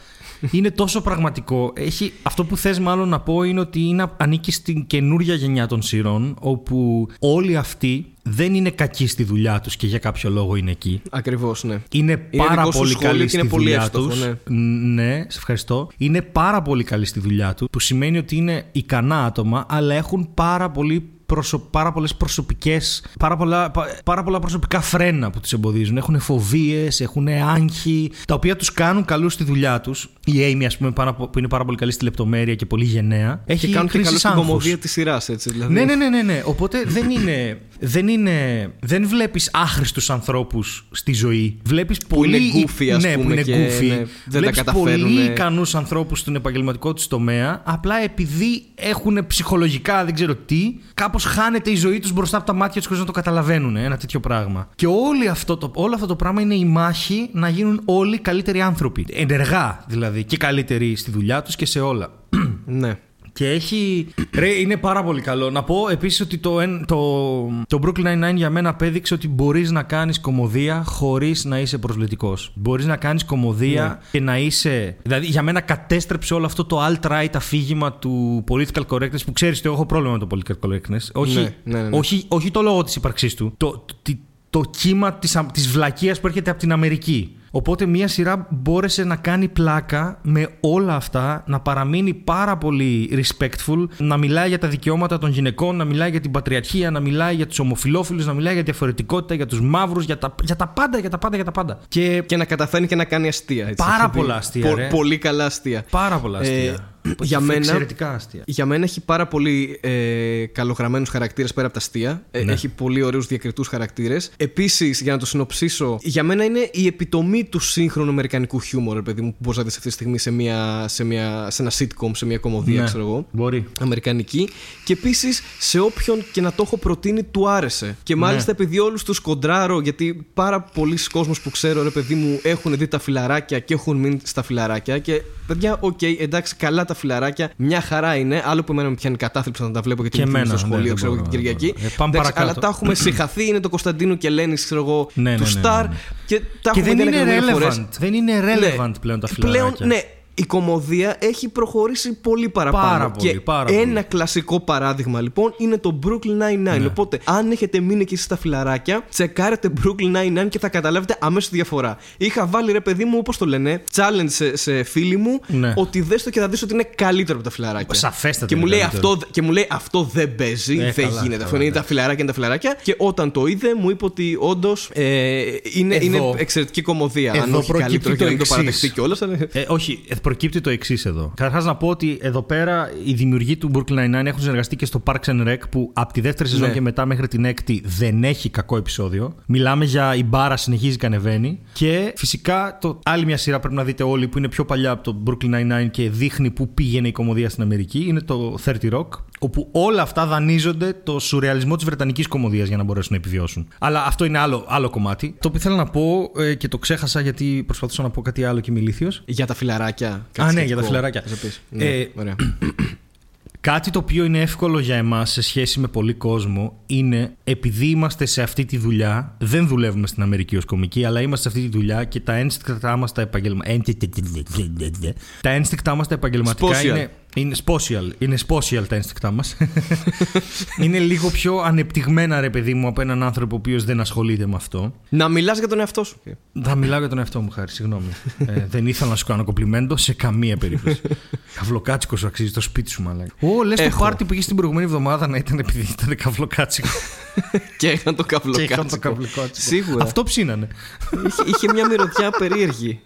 είναι τόσο πραγματικό. Έχει, αυτό που θες μάλλον να πω είναι ότι είναι, ανήκει στην καινούρια γενιά των σειρών, όπου όλοι αυτοί δεν είναι κακοί στη δουλειά τους και για κάποιο λόγο είναι εκεί. Ακριβώς, ναι. Είναι πάρα δικό σου πολύ σχόλιο καλή και στη είναι πολύ δουλειά εύστοχο, τους. ναι. ναι, σε ευχαριστώ. Είναι πάρα πολύ καλή στη δουλειά τους, που σημαίνει ότι είναι ικανά άτομα, αλλά έχουν πάρα πολύ προσω... πάρα πολλές προσωπικές. Πάρα πολλά, πάρα πολλά προσωπικά φρένα που τους εμποδίζουν. Έχουν φοβίες, έχουν άγχη, τα οποία τους κάνουν καλούς στη δουλειά τους. Η Amy, ας πούμε, που είναι πάρα πολύ καλή στη λεπτομέρεια και πολύ γενναία. Έχει και κάνουν και καλούς στην κομμωδία της σειράς, έτσι δηλαδή. Ναι, ναι, ναι, ναι, ναι. Οπότε δεν είναι. Δεν, είναι, δεν βλέπεις άχρηστους ανθρώπους στη ζωή. Βλέπεις πολύ. Είναι goofy, ας ναι, πούμε, που είναι και, goofy. ναι, δεν Βλέπεις τα καταφέρουν. πολύ ικανούς ανθρώπους στον επαγγελματικό τους τομέα. Απλά επειδή έχουν ψυχολογικά δεν ξέρω τι, κάπω χάνεται η ζωή τους μπροστά από τα μάτια τους χωρίς να το καταλαβαίνουν. Ένα τέτοιο πράγμα. Και όλο αυτό, το, όλο αυτό το πράγμα είναι η μάχη να γίνουν όλοι καλύτεροι άνθρωποι. Ενεργά δηλαδή. Και καλύτεροι στη δουλειά τους και σε όλα. Ναι. Και έχει. Ρε, είναι πάρα πολύ καλό. Να πω επίσης ότι το, εν- το, το Brooklyn Nine-Nine για μένα απέδειξε ότι μπορείς να κάνεις κομμωδία χωρίς να είσαι προσβλητικός. Μπορείς να κάνεις κομμωδία και να είσαι. Δηλαδή, για μένα κατέστρεψε όλο αυτό το alt-right αφήγημα του political correctness που ξέρεις ότι εγώ έχω πρόβλημα με το political correctness. Όχι, Ναι, ναι, ναι, ναι. όχι, όχι το λόγο της ύπαρξής του. Το, το, το κύμα της, α- της βλακείας που έρχεται από την Αμερική. Οπότε μια σειρά μπόρεσε να κάνει πλάκα με όλα αυτά, να παραμείνει πάρα πολύ respectful, να μιλάει για τα δικαιώματα των γυναικών, να μιλάει για την πατριαρχία, να μιλάει για τους ομοφιλόφιλους, να μιλάει για διαφορετικότητα, για τους μαύρους, για τα, για τα πάντα, για τα πάντα, για τα πάντα. Και, Και να καταφέρνει και να κάνει αστεία. Έτσι. Πάρα Έχει δει πολλά αστεία, ρε. Πολύ καλά αστεία. πάρα πολλά αστεία. Ε, για μένα- Εξαιρετικά αστεία. Για μένα έχει πάρα πολύ ε, καλογραμμένου χαρακτήρες πέρα από τα αστεία. Ε, Ναι. Έχει πολύ ωραίους διακριτούς χαρακτήρες. Επίσης, για να το συνοψίσω, για μένα είναι η επιτομή του σύγχρονου αμερικανικού χιούμορ, ρε παιδί μου, που μπορείς να δεις αυτή τη στιγμή σε, μια, σε, μια, σε ένα sitcom, σε μια κομμωδία, Ναι. ξέρω εγώ. Μπορεί. Αμερικανική. Και επίσης σε όποιον και να το έχω προτείνει, του άρεσε. Και Ναι. μάλιστα επειδή όλους τους κοντράρω, γιατί πάρα πολλοί κόσμοι που ξέρω, ρε παιδί μου, έχουν δει τα φιλαράκια και έχουν μείνει στα φιλαράκια. Και παιδιά, οκ, εντάξει, καλά τα φιλαράκια, μια χαρά είναι. Άλλο που εμένα με πιάνει κατάθλιψη να τα βλέπω γιατί Και μου εμένα, στο ναι, σχολείο, δεν ξέρω εγώ, μπορώ, την δεν Κυριακή. μπορώ. Ε, πάμε Εντάξει, παρακάτω. αλλά τα έχουμε *clears throat* συγχαθεί, είναι το Κωνσταντίνου και Ελένη, ξέρω εγώ, Ναι, ναι, του ναι, ναι, Σταρ. ναι. Και τα Και έχουμε δεν δει ένα είναι εκατομμύριο φορές. relevant. Δεν είναι relevant πλέον τα φιλαράκια. Πλέον, ναι, η κομμωδία έχει προχωρήσει πολύ παραπάνω. Πάρα πολύ, και πάρα ένα πολύ. κλασικό παράδειγμα λοιπόν είναι το Brooklyn Nine-Nine. Ναι. Οπότε, αν έχετε μείνει και εσεί στα φιλαράκια, τσεκάρετε Brooklyn Nine-Nine και θα καταλάβετε αμέσως τη διαφορά. Είχα βάλει ρε παιδί μου, όπως το λένε, challenge σε, σε φίλοι μου, Ναι. ότι δες το και θα δεις ότι είναι καλύτερο από τα φιλαράκια. Σαφέστατα Και μου, είναι λέει καλύτερο. αυτό, και μου λέει αυτό δεν παίζει, Ε, δεν καλά, γίνεται. καλά, αυτό είναι ναι. τα φιλαράκια, είναι τα φιλαράκια. Και όταν το είδε, μου είπε ότι όντως ε, είναι, Εδώ- είναι εξαιρετική κομμωδία. αν εδώ όχι προκύπτει καλύτερο και το να μην το εξής. παραδεχτεί κιόλας. Ε, όχι, ε, προκύπτει το εξής εδώ. Καταρχάς να πω ότι εδώ πέρα οι δημιουργοί του Brooklyn Nine-Nine έχουν συνεργαστεί και στο Parks and Rec που από τη δεύτερη σεζόν Ναι. και μετά μέχρι την έκτη δεν έχει κακό επεισόδιο. Μιλάμε για η μπάρα συνεχίζει και ανεβαίνει. Και φυσικά το, άλλη μια σειρά πρέπει να δείτε όλοι που είναι πιο παλιά από το Brooklyn Nine-Nine και δείχνει πού πήγαινε η κομμωδία στην Αμερική είναι το 30 Rock. Όπου όλα αυτά δανείζονται το σουρεαλισμό της Βρετανικής κομμωδίας για να μπορέσουν να επιβιώσουν. Αλλά αυτό είναι άλλο, άλλο κομμάτι. Το οποίο θέλω να πω ε, και το ξέχασα γιατί προσπαθούσα να πω κάτι άλλο και είμαι ηλίθιος. Για τα φιλαράκια. Α, ναι, για τα φιλαράκια. Θα πεις. Ναι, Ε, ωραία. *clears throat* Κάτι το οποίο είναι εύκολο για εμάς σε σχέση με πολύ κόσμο είναι επειδή είμαστε σε αυτή τη δουλειά, δεν δουλεύουμε στην Αμερική ως κομικοί, αλλά είμαστε σε αυτή τη δουλειά και τα ένστικτά μας τα επαγγελματικά. Τα ένστικτά μας τα επαγγελματικά Spatial. είναι. Είναι spatial, είναι spatial τα ένστικτά μας. *laughs* είναι λίγο πιο ανεπτυγμένα ρε παιδί μου από έναν άνθρωπο ο οποίος δεν ασχολείται με αυτό. Να μιλάς για τον εαυτό σου. Θα μιλάω για τον εαυτό μου, χάρη, συγγνώμη. ε, δεν ήθελα να σου κάνω κομπλιμέντο σε καμία περίπτωση. Καυλοκάτσικο σου αξίζει το σπίτι σου, μαλάκα. Ω, λες το Έχω. πάρτι που είχες την προηγούμενη εβδομάδα να ήταν επειδή ήταν καυλοκάτσικο. και είχαν το και είχαν το καυλοκάτσικο. καυλοκάτσικο. Σίγουρα. Αυτό ψήνανε. είχε, είχε μια μυρωδιά περίεργη.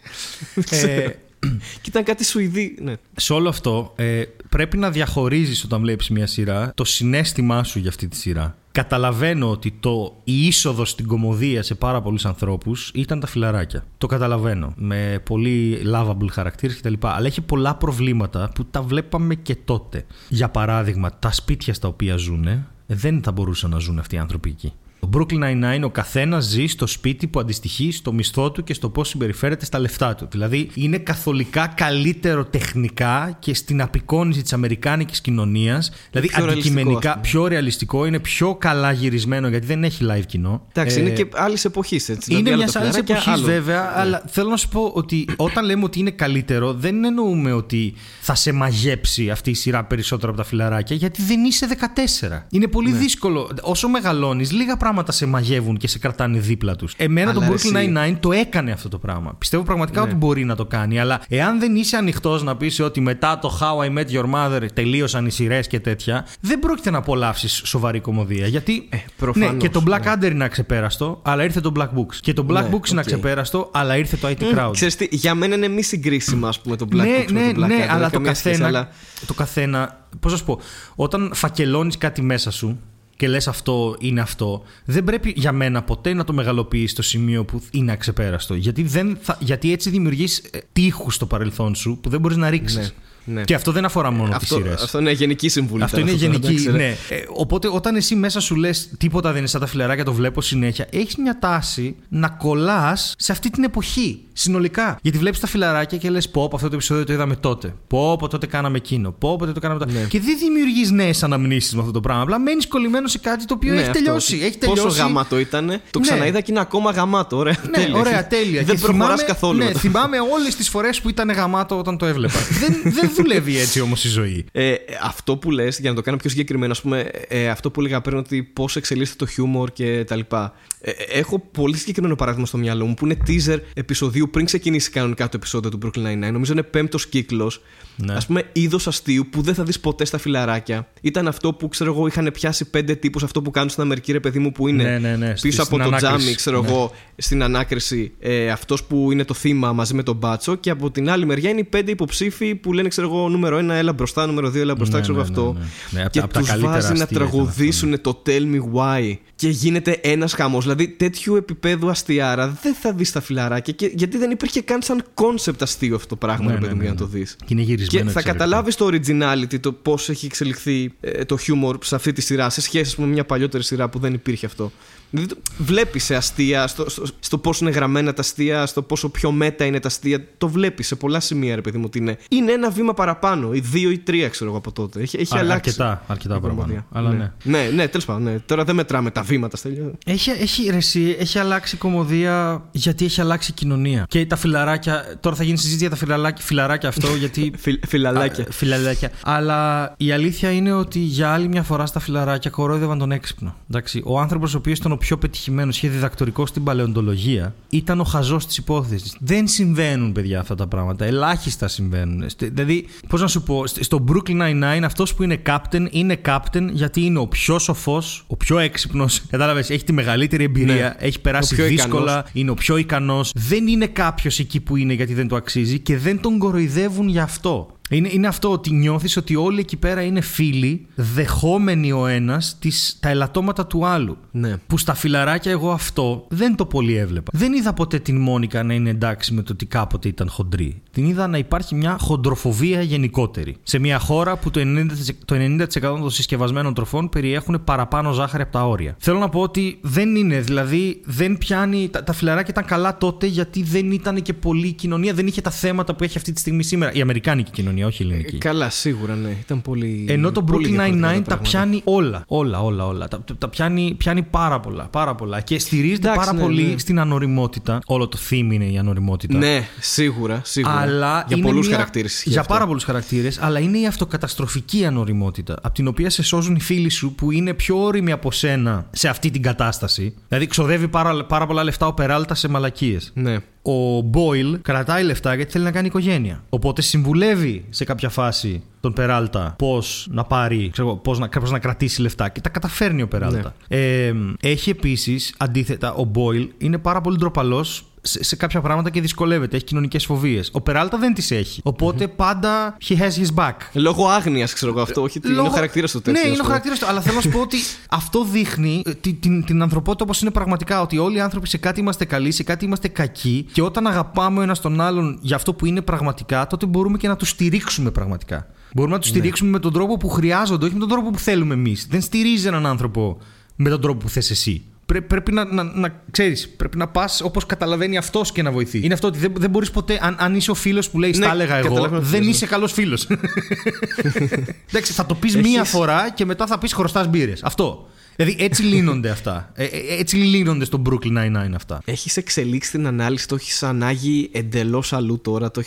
ε, *clears throat* και ήταν κάτι Σουηδί. Ναι. σε όλο αυτό ε, πρέπει να διαχωρίζεις όταν βλέπεις μια σειρά το συνέστημά σου για αυτή τη σειρά. Καταλαβαίνω ότι το, η είσοδος στην κομμωδία σε πάρα πολλούς ανθρώπους ήταν τα φιλαράκια. Το καταλαβαίνω. Με πολύ lovable χαρακτήρες κτλ. Αλλά έχει πολλά προβλήματα που τα βλέπαμε και τότε. Για παράδειγμα, τα σπίτια στα οποία ζουν δεν θα μπορούσαν να ζουν αυτοί οι άνθρωποι εκεί. Το Brooklyn Nine-Nine ο καθένας ζει στο σπίτι που αντιστοιχεί στο μισθό του και στο πώς συμπεριφέρεται στα λεφτά του. Δηλαδή είναι καθολικά καλύτερο τεχνικά και στην απεικόνηση της Αμερικάνικης κοινωνίας. Δηλαδή πιο ρεαλιστικό, αντικειμενικά ας πούμε. πιο ρεαλιστικό, είναι πιο καλά γυρισμένο γιατί δεν έχει live κοινό. Εντάξει, Ε, είναι και άλλης εποχής έτσι. είναι δηλαδή, άλλο μιας τα άλλης φιλαράκια, εποχής άλλο. βέβαια, Ναι. αλλά θέλω να σου πω ότι όταν λέμε ότι είναι καλύτερο, δεν εννοούμε ότι θα σε μαγέψει αυτή η σειρά περισσότερο από τα φιλαράκια, γιατί δεν είσαι 14. Είναι πολύ Ναι. δύσκολο. Όσο μεγαλώνεις, λίγα πράγματα πράγματα σε μαγεύουν και σε κρατάνε δίπλα τους. Εμένα το Αλλά Brooklyn εσύ- Nine-Nine το έκανε αυτό το πράγμα. Πιστεύω πραγματικά Ναι. ότι μπορεί να το κάνει. Αλλά εάν δεν είσαι ανοιχτός να πεις ότι μετά το How I Met Your Mother τελείωσαν οι σειρές και τέτοια, δεν πρόκειται να απολαύσεις σοβαρή κωμωδία. Γιατί. Ε, προφανώς, ναι, και το Black ναι. Adder είναι αξεπέραστο, αλλά ήρθε το Black Books. Και το Black Ναι, Books είναι οκ. αξεπέραστο, αλλά ήρθε το IT Crowd. Ξέρεις τι, για μένα είναι μη συγκρίσιμα, ας πούμε, το Black ναι, Books ναι, με το Black ναι, Adder, αλλά δεν το καμία σχέση, καθένα, αλλά- το καθένα. Πώς να σου πω, όταν φακελώνεις κάτι μέσα σου και λες αυτό είναι αυτό, δεν πρέπει για μένα ποτέ να το μεγαλοποιείς στο σημείο που είναι αξεπέραστο. Γιατί, δεν θα, γιατί έτσι δημιουργείς ε, τοίχους στο παρελθόν σου που δεν μπορείς να ρίξεις. Ναι, ναι. Και αυτό δεν αφορά μόνο τις Αυτό, σειρές. αυτό είναι γενική συμβουλή. Αυτό τώρα, είναι τώρα, γενική. εντάξει, Ναι. Ε, οπότε όταν εσύ μέσα σου λες τίποτα δεν είναι σαν τα φιλαράκια, το βλέπω συνέχεια, έχεις μια τάση να κολλάς σε αυτή την εποχή. Συνολικά. Γιατί βλέπεις τα φιλαράκια και λες: Πω, πω, αυτό το επεισόδιο το είδαμε τότε. Πω, πω, τότε κάναμε εκείνο. Πω, πω, τότε το κάναμε τότε. Ναι. Και δεν δημιουργείς νέες αναμνήσεις με αυτό το πράγμα. Απλά μένεις κολλημένος σε κάτι το οποίο Ναι, έχει αυτό. τελειώσει. Έχει τελειώσει. Πόσο γαμάτο ήταν. Το Ναι. ξαναείδα και είναι ακόμα γαμάτο. Ωραία, Ναι, ωραία, τέλεια. Δεν Και προχωράς θυμάμαι- καθόλου. Ναι, μετά. θυμάμαι όλες τις φορές που ήταν γαμάτο όταν το έβλεπα. *laughs* δεν, δεν δουλεύει έτσι όμως η ζωή. Ε, αυτό που λες, για να το κάνω πιο συγκεκριμένο, ας πούμε, ε, αυτό που έλεγα πριν ότι πώς εξελίσσεται το χιούμορ και τα λοιπά. Ε, ε, έχω πολύ συγκεκριμένο παράδειγμα στο μυαλό μου που είναι teaser επεισοδίου πριν ξεκινήσει κανονικά το επεισόδιο του Brooklyn Nine-Nine. Νομίζω είναι πέμπτος κύκλος. Ναι. Α πούμε, είδος αστείου που δεν θα δεις ποτέ στα φιλαράκια. Ήταν αυτό που ξέρω εγώ είχαν πιάσει πέντε τύπους αυτό που κάνουν στην Αμερική, ρε παιδί μου, που είναι Ναι, ναι, ναι, στη- πίσω στην από το ανάκριση. τζάμι, ξέρω Ναι. εγώ, στην ανάκριση ε, αυτός που είναι το θύμα μαζί με τον μπάτσο. Και από την άλλη μεριά είναι οι πέντε υποψήφοι που λένε, ξέρω εγώ, νούμερο ένα, έλα μπροστά, νούμερο δύο, έλα μπροστά, Ναι, ξέρω εγώ ναι, αυτό. ναι, ναι. Ναι, απ' και τα- απ' τα τους καλύτερα βάζει να αστεία ήταν τραγουδήσουν το Tell Me Why. Και γίνεται ένας χαμός. Δηλαδή τέτοιου επίπεδου αστειάρα δεν θα δεις στα φιλαράκια. Και, γιατί δεν υπήρχε καν σαν concept αστείο αυτό το πράγμα, Ναι, ρε ναι, παιδί μου, ναι, για να ναι. το δεις. Και είναι γυρισμένο Και θα εξαιρετικά. καταλάβεις το originality, το πώς έχει εξελιχθεί ε, το humor σε αυτή τη σειρά, σε σχέση ας πούμε, με μια παλιότερη σειρά που δεν υπήρχε αυτό. Δηλαδή, βλέπεις σε αστεία, στο, στο, στο πώς είναι γραμμένα τα αστεία, στο πόσο πιο meta είναι τα αστεία. Το βλέπεις σε πολλά σημεία, ρε παιδί μου, ότι είναι. Είναι ένα βήμα παραπάνω, ή δύο ή τρία, ξέρω εγώ από τότε. Έχει, έχει Α, αλλάξει. αρκετά, αρκετά η παραπάνω. κωμωδία. Αλλά ναι. Ναι, ναι, τέλος πάντων. Ναι. Τώρα δεν μετράμε τα βήματα στα τέλεια. Έχει, έχει, ρε, εσύ, έχει αλλάξει η κομμωδία γιατί έχει αλλάξει η κοινωνία. Και τα φιλαράκια. Τώρα θα γίνει συζήτηση για τα φιλαράκια, φιλαράκια αυτό, *laughs* γιατί. Φιλ, φιλαλάκια. Α, φιλαράκια. Αλλά η αλήθεια είναι ότι για άλλη μια φορά στα φιλαράκια κορόιδευαν τον έξυπνο. Εντάξει, ο άνθρωπος ο οποίος ήταν ο πιο πετυχημένο, είχε διδακτορικό στην παλαιοντολογία, ήταν ο χαζός της υπόθεσης. Δεν συμβαίνουν, παιδιά, αυτά τα πράγματα. Ελάχιστα συμβαίνουν. Στε- Δηλαδή, πώς να σου πω, st- στο Brooklyn Nine-Nine αυτός που είναι captain είναι captain γιατί είναι ο πιο σοφός, ο πιο έξυπνος. *laughs* Κατάλαβες, έχει τη μεγαλύτερη εμπειρία, Ναι. έχει περάσει Ο πιο δύσκολα, ικανός. είναι ο πιο ικανός. Δεν είναι κάποιος εκεί που είναι γιατί δεν το αξίζει και δεν τον κοροϊδεύουν γι' αυτό. Είναι, είναι αυτό ότι νιώθεις ότι όλοι εκεί πέρα είναι φίλοι, δεχόμενοι ο ένας τα ελαττώματα του άλλου. Ναι. Που στα φιλαράκια εγώ αυτό δεν το πολύ έβλεπα. Δεν είδα ποτέ την Μόνικα να είναι εντάξει με το ότι κάποτε ήταν χοντρή. Την είδα να υπάρχει μια χοντροφοβία γενικότερη. Σε μια χώρα που το 90%, το 90% των συσκευασμένων τροφών περιέχουν παραπάνω ζάχαρη από τα όρια. Θέλω να πω ότι δεν είναι, δηλαδή δεν πιάνει. Τα, τα φιλαράκια ήταν καλά τότε γιατί δεν ήταν και πολύ η κοινωνία, δεν είχε τα θέματα που έχει αυτή τη στιγμή σήμερα. Η Αμερικάνικη κοινωνία, όχι η ελληνική. Καλά, σίγουρα, ναι. Ήταν πολύ. Ενώ το πολύ Brooklyn διαφορετικά Nine-Nine τα πράγματα. πιάνει όλα. Όλα, όλα, όλα. Τα, τα πιάνει, πιάνει πάρα πολλά. Πάρα πολλά. Και στηρίζεται Εντάξει, πάρα ναι, πολύ ναι. στην ανοριμότητα. Όλο το theme είναι η ανοριμότητα. Ναι, σίγουρα, σίγουρα. Αλλά για είναι πολλούς μια- χαρακτήρες. Για πάρα πολλούς χαρακτήρες, αλλά είναι η αυτοκαταστροφική ανοριμότητα. Από την οποία σε σώζουν οι φίλοι σου που είναι πιο όριμοι από σένα σε αυτή την κατάσταση. Δηλαδή, ξοδεύει πάρα, πάρα πολλά λεφτά ο Περάλτα σε μαλακίες. Ναι. Ο Μπόιλ κρατάει λεφτά γιατί θέλει να κάνει οικογένεια. Οπότε συμβουλεύει σε κάποια φάση τον Περάλτα πώς να πάρει, ξέρω, πώς να, πώς να κρατήσει λεφτά και τα καταφέρνει ο Περάλτα. Ε, έχει επίσης, αντίθετα, ο Μπόιλ είναι πάρα πολύ ντροπαλός σε, σε κάποια πράγματα και δυσκολεύεται. Έχει κοινωνικές φοβίες. Ο Περάλτα δεν τις έχει. Οπότε πάντα he has his back. Λόγω άγνοιας, ξέρω εγώ αυτό. Όχι, ότι είναι ο Λόγω- χαρακτήρας του τέτοιο. Ναι, ας είναι ο πούμε. χαρακτήρας του. Αλλά θέλω να σου πω ότι *laughs* αυτό δείχνει ε, την, την, την ανθρωπότητα όπως είναι πραγματικά. Ότι όλοι οι άνθρωποι σε κάτι είμαστε καλοί, σε κάτι είμαστε κακοί. Και όταν αγαπάμε ο ένας τον άλλον για αυτό που είναι πραγματικά, τότε μπορούμε και να τους στηρίξουμε πραγματικά. Μπορούμε να τους στηρίξουμε με τον τρόπο που χρειάζονται, όχι με τον τρόπο που θέλουμε εμείς. Δεν στηρίζει έναν άνθρωπο με τον τρόπο που θες εσύ. Πρέ- πρέπει να, να, να ξέρεις, πρέπει να πας όπως καταλαβαίνει αυτός και να βοηθεί. Είναι αυτό ότι δεν, δεν μπορείς ποτέ, αν, αν είσαι ο φίλος που λέει Ναι, Στα έλεγα εγώ, καταλαβαίνω τι δεν λες, ναι. είσαι καλός φίλος. *laughs* Εντάξει, θα το πεις Έχεις- μία φορά και μετά θα πεις χρωστάς μπύρες. Αυτό. Δηλαδή έτσι λύνονται αυτά. Ε, ε, έτσι λύνονται στο Brooklyn Nine-Nine αυτά. Έχεις εξελίξει την ανάλυση, το έχεις ανάγει εντελώς αλλού τώρα. Το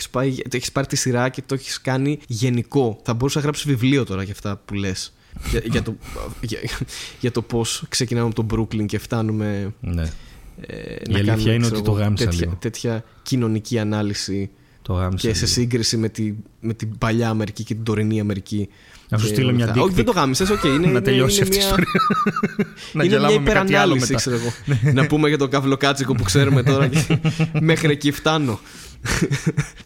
έχεις πάρει τη σειρά και το έχεις κάνει γενικό. Θα μπορούσα να γράψει βιβλίο τώρα για αυτά που λες. Για, για, το, για, για το πώς ξεκινάμε από τον Brooklyn και φτάνουμε. Ναι. Ε, Η αλήθεια είναι ξέρω ότι το εγώ, γάμησα τέτοια, λίγο. τέτοια κοινωνική ανάλυση Το γάμησα. και σε λίγο. σύγκριση με, τη, με την παλιά Αμερική και την τωρινή Αμερική. Να σου Και στείλω όλα μια αυτά. Όχι, dick δεν το pic. γάμησες, οκ. *laughs* είναι, να είναι- τελειώσει είναι αυτή η μια- ιστορία. *laughs* να είναι μια γελάμε με κάτι άλλο υπερανάλυση, μετά. ξέρω εγώ. να πούμε για το καυλοκάτσικο που ξέρουμε τώρα και *laughs* μέχρι εκεί φτάνω.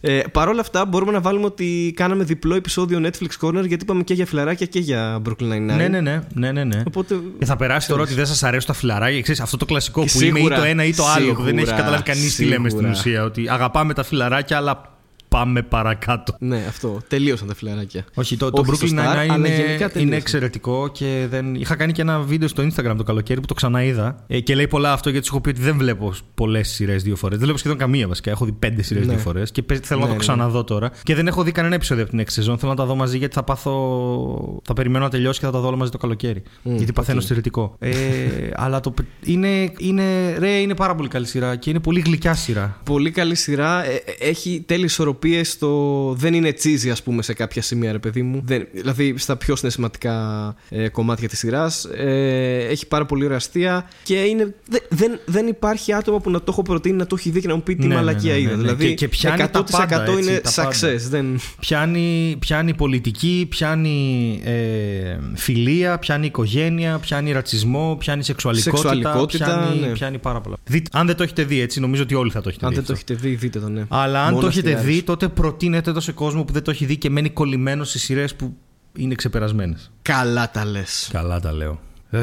Ε, Παρ' όλα αυτά, μπορούμε να βάλουμε ότι κάναμε διπλό επεισόδιο Netflix Corner γιατί είπαμε και για φιλαράκια και για Brooklyn Nine-Nine. Ναι, ναι, ναι. ναι, ναι, ναι. Οπότε. Και θα περάσει τώρα ότι δεν σας αρέσουν τα φιλαράκια. Ξέρεις, αυτό το κλασικό Και που είμαι ή σίγουρα, το ένα ή το άλλο. Που δεν έχει σίγουρα, καταλάβει κανείς τι λέμε στην σίγουρα. ουσία. Ότι αγαπάμε τα φιλαράκια, αλλά πάμε παρακάτω. Ναι, αυτό. Τελείωσαν τα φιλαράκια. Όχι, το, το Όχι Brooklyn στο Star, Nine-Nine αλλά είναι, γενικά είναι τελείωσε. εξαιρετικό και δεν... είχα κάνει και ένα βίντεο στο Instagram το καλοκαίρι που το ξαναείδα ε, και λέει πολλά αυτό γιατί σου έχω πει ότι δεν βλέπω πολλές σειρές δύο φορές. Δεν βλέπω σχεδόν καμία βασικά. Έχω δει πέντε σειρές Ναι. δύο φορές και παίζει- θέλω Ναι, να το ναι, ξαναδώ τώρα. Και δεν έχω δει κανένα επεισόδιο από την next season. Θέλω να τα δω μαζί γιατί θα πάθω. Θα περιμένω να τελειώσει και θα τα δω όλα μαζί το καλοκαίρι. Μμ, γιατί παθαίνω οκ. στερητικό. Ε, *laughs* αλλά το, είναι, είναι, ρε, είναι πάρα πολύ καλή σειρά και είναι πολύ γλυκιά σειρά. Πολύ καλή σειρά. Ε, ε, έχει τέλειε ισορροπίε στο. Δεν είναι cheesy, ας πούμε, σε κάποια σημεία, ρε παιδί μου. Δεν, δηλαδή, στα πιο συναισθηματικά ε, κομμάτια της σειράς. Ε, έχει πάρα πολύ ωραία αστεία. Και είναι, δε- δεν, δεν υπάρχει άτομο που να το έχω προτείνει να το έχει δει και να μου πει τι Ναι, ναι, μαλακία ναι, ναι, είδε. ναι. Δηλαδή, Και- και πιάνει 100% τα πάντα, έτσι, είναι τα πάντα. success. Δεν... Πιάνει, πιάνει πολιτική, πιάνει ε, φιλία, πιάνει οικογένεια, πιάνει ρατσισμό, πιάνει σεξουαλικότητα. Σεξουαλικότητα, πιάνει, ναι. πιάνει πάρα πολλά. Δείτε, αν δεν το έχετε δει έτσι, νομίζω ότι όλοι θα το έχετε Αν δει. δεν το αυτό. έχετε δει, δείτε το, ναι. Αλλά αν Μόνος το έχετε αστιάρες. δει, τότε προτείνετε το σε κόσμο που δεν το έχει δει και μένει κολλημένο σε σειρές που είναι ξεπερασμένες. Καλά τα λες. Καλά τα λέω. Ε,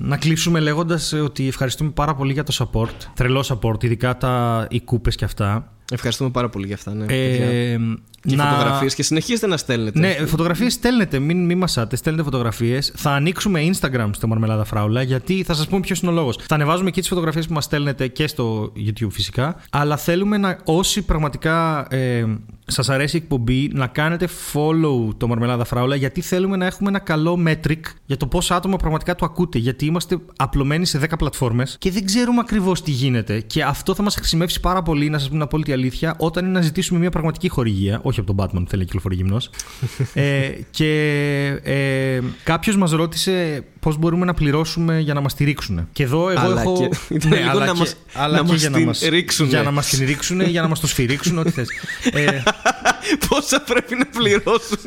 να κλείσουμε λέγοντας ότι ευχαριστούμε πάρα πολύ για το support. Τρελό support, ειδικά τα, οι κούπες και αυτά. Ευχαριστούμε πάρα πολύ για αυτά. Ναι, παιδιά. Ε, και να- φωτογραφίες και συνεχίζετε να στέλνετε. Ναι, φωτογραφίες στέλνετε, μην, μην μασάτε, στέλνετε φωτογραφίες. Θα ανοίξουμε Instagram στο Μαρμελάδα Φράουλα, γιατί θα σας πούμε ποιος είναι ο λόγος. Θα ανεβάζουμε και τις φωτογραφίες που μας στέλνετε και στο YouTube φυσικά. Αλλά θέλουμε να, όσοι πραγματικά ε, σας αρέσει η εκπομπή, να κάνετε follow το Μαρμελάδα Φράουλα, γιατί θέλουμε να έχουμε ένα καλό metric για το πόσα άτομα πραγματικά το ακούτε. Γιατί είμαστε απλωμένοι σε 10 πλατφόρμες και δεν ξέρουμε ακριβώς τι γίνεται. Και αυτό θα μας χρησιμεύσει πάρα πολύ, να σας πούμε την απόλυτη αλήθεια, όταν είναι να ζητήσουμε μια πραγματική χορηγία. Όχι από τον Batman που θέλει να κυκλοφορεί γυμνός. ε, και ε, κάποιος μας ρώτησε πώς μπορούμε να πληρώσουμε για να μας στηρίξουν. Και εδώ εγώ Αλλά έχω. Ναι, και- ήταν λίγο αλλά να και- μας- αλλά να και μας για την μας- ρίξουνε. Για να μας την ρίξουν, για να μας το σφυρίξουν, ό,τι θες. Ε, *laughs* Πόσα πρέπει να πληρώσουν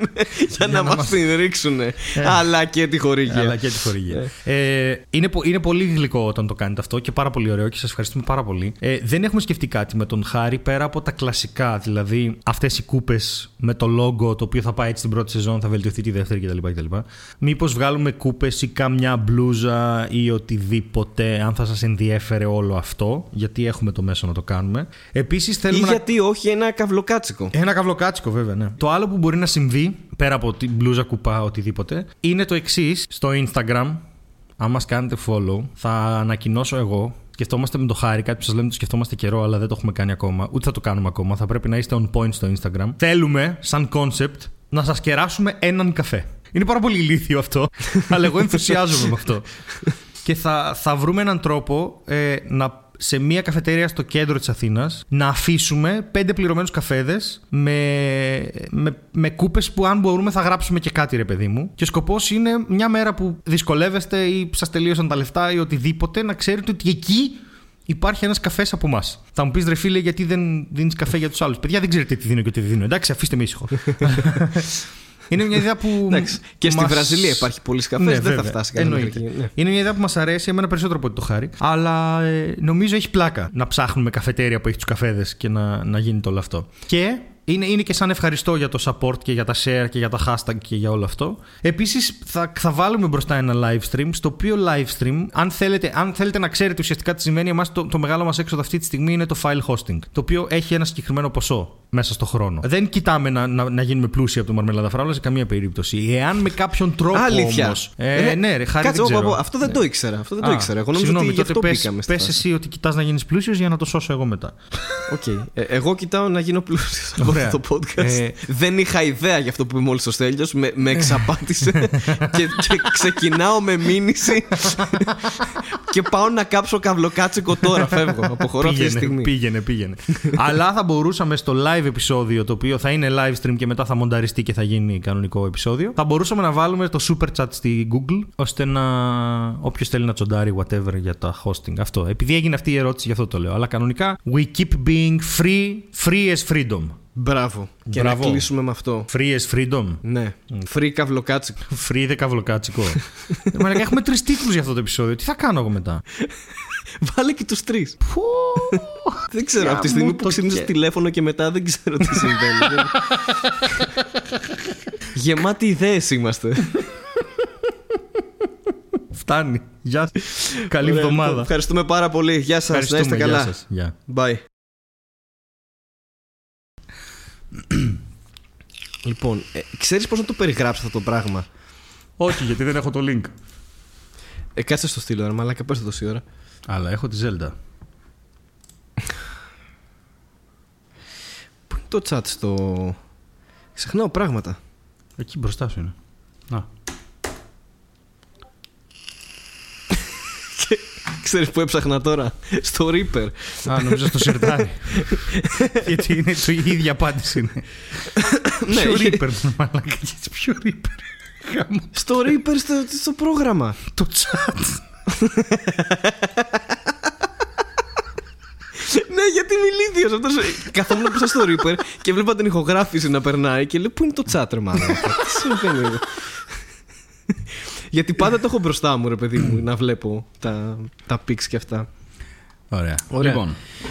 για να να μας μας- την ρίξουν. Αλλά και τη χορηγία. Αλλά και τη χορηγία. Ε, είναι, πο- είναι πολύ γλυκό όταν το κάνετε αυτό και πάρα πολύ ωραίο και σας ευχαριστούμε πάρα πολύ. Ε, δεν έχουμε σκεφτεί κάτι με τον Χάρη πέρα από τα κλασικά. Δηλαδή αυτές οι κούπες με το logo το οποίο θα πάει έτσι την πρώτη σεζόν, θα βελτιωθεί τη δεύτερη κτλ. κτλ. Μήπως βγάλουμε κούπες ή κάμια μπλούζα ή οτιδήποτε, αν θα σας ενδιέφερε όλο αυτό, γιατί έχουμε το μέσο να το κάνουμε. Επίσης Ή θέλουμε να γιατί όχι ένα καυλοκάτσικο. ένα καυλοκάτσικο, βέβαια, ναι. Το άλλο που μπορεί να συμβεί, πέρα από την μπλούζα κουπά, οτιδήποτε, είναι το εξής. Στο Instagram, αν μας κάνετε follow, θα ανακοινώσω εγώ. Σκεφτόμαστε με το χάρη, κάτι που σα λέμε το σκεφτόμαστε καιρό, αλλά δεν το έχουμε κάνει ακόμα. Ούτε θα το κάνουμε ακόμα. Θα πρέπει να είστε on point στο Instagram. Θέλουμε, σαν concept, να σας κεράσουμε έναν καφέ. Είναι πάρα πολύ ηλίθιο αυτό, *laughs* αλλά εγώ ενθουσιάζομαι με αυτό. Και θα, θα βρούμε έναν τρόπο ε, να σε μια καφετέρια στο κέντρο της Αθήνας να αφήσουμε πέντε πληρωμένους καφέδες με, με, με κούπες που αν μπορούμε θα γράψουμε και κάτι ρε παιδί μου και ο σκοπός είναι μια μέρα που δυσκολεύεστε ή σας τελείωσαν τα λεφτά ή οτιδήποτε να ξέρετε ότι εκεί υπάρχει ένας καφές από εμάς. Θα μου πεις ρε φίλε γιατί δεν δίνεις καφέ για τους άλλους; Παιδιά δεν ξέρετε τι δίνω και τι δεν δίνω. Εντάξει αφήστε με ήσυχο. *laughs* Είναι μια ιδέα που. Εντάξει, και στη μας- Βραζιλία υπάρχει πολλή καφέ, Ναι, δεν θα βέβαια. φτάσει κανένα Εννοείται. μέχρι εκεί. Ναι. Είναι μια ιδέα που μας αρέσει, εμένα περισσότερο από ότι το χάρη. Αλλά ε, νομίζω έχει πλάκα να ψάχνουμε καφετέρια που έχει τους καφέδες και να, να γίνεται όλο αυτό. Και είναι, είναι και σαν ευχαριστώ για το support και για τα share και για τα hashtag και για όλο αυτό. Επίσης, θα, θα βάλουμε μπροστά ένα live stream, στο οποίο live stream, αν θέλετε, αν θέλετε να ξέρετε ουσιαστικά τι σημαίνει, εμάς το, το μεγάλο μας έξοδο αυτή τη στιγμή είναι το file hosting. Το οποίο έχει ένα συγκεκριμένο ποσό μέσα στο χρόνο. Δεν κοιτάμε να, να, να γίνουμε πλούσιοι από το Μαρμελάδα Φράουλα σε καμία περίπτωση. Εάν με κάποιον τρόπο Αλήθεια. όμω. Ε, ναι, ρε, Χάρη Κάτσε, δεν όπα, ξέρω. όπα, αυτό δεν Ναι. το ήξερα. Αυτό δεν το Α, ήξερα. Εγώ νόμιζα συγγνώμη, ότι γι' τότε αυτό πες, μπήκαμε. στη πες φάση. εσύ ότι κοιτάς να γίνεις πλούσιος για να το σώσω εγώ μετά. Οκ. Ε, εγώ κοιτάω να γίνω πλούσιος. Ωραία. αυτό το podcast. Ε, Δεν είχα ιδέα για αυτό που είπε μόλις ο Στέλιος Με, με εξαπάτησε *laughs* και, και ξεκινάω με μήνυση. *laughs* και πάω να κάψω καυλοκάτσικο τώρα. Φεύγω. Αποχωρώ αυτή τη πήγαινε, στιγμή. πήγαινε, πήγαινε. Αλλά θα μπορούσαμε στο live επεισόδιο, το οποίο θα είναι live stream και μετά θα μονταριστεί και θα γίνει κανονικό επεισόδιο, θα μπορούσαμε να βάλουμε το super chat στη Google, ώστε να. όποιος θέλει να τσοντάρει whatever για τα hosting. Αυτό. Επειδή έγινε αυτή η ερώτηση, γι' αυτό το λέω. Αλλά κανονικά, we keep being free, free as freedom. Μπράβο. Και Μπράβο. να κλείσουμε με αυτό. Free as freedom. Ναι. Free καυλοκάτσικο. Free δε καυλοκάτσικο. Ε, μαλάκα, έχουμε τρεις τίτλους για αυτό το επεισόδιο. Τι θα κάνω εγώ μετά; *laughs* Βάλε και τους τρεις. Πω. Δεν ξέρω. Για Από τη στιγμή μου που το ξύπνησε κε- τηλέφωνο και μετά δεν ξέρω τι συμβαίνει. *laughs* Γεμάτοι ιδέες είμαστε. Φτάνει. Γεια σας. Καλή Ωραία, εβδομάδα. λοιπόν, Ευχαριστούμε πάρα πολύ. Γεια σας. Να είστε Ευχαριστούμε. Γεια καλά. σας. Γεια. Bye. Λοιπόν, ε, ξέρεις πώς να το περιγράψω αυτό το πράγμα; Όχι, γιατί δεν έχω το link. Ε, κάτσε στο στείλω, ρε μαλάκα, πες το τόση ώρα. Αλλά έχω τη Zelda. Πού είναι το chat στο... Ξεχνάω πράγματα. Εκεί μπροστά σου είναι. Να. *laughs* Ξέρεις που έψαχνα τώρα; Στο Reaper. Α, νομίζω στο σιρτάρι. γιατί είναι το η ίδια απάντηση είναι. Ναι, Ποιο είχε- Reaper, μου μαλάκα. γιατί Ποιο Reaper. Γάμο. στο Reaper στο, στο πρόγραμμα. Το chat. ναι, γιατί είμαι ηλίθιος αυτός. Καθόμουν μπροστά στο Reaper και βλέπα την ηχογράφηση να περνάει και λέω πού είναι το chat ρε μάλλον. Τι συμβαίνει εδώ; Γιατί πάντα το έχω μπροστά μου ρε παιδί μου να βλέπω τα, τα pics και αυτά. Ωραία. Ωραία. Λοιπόν,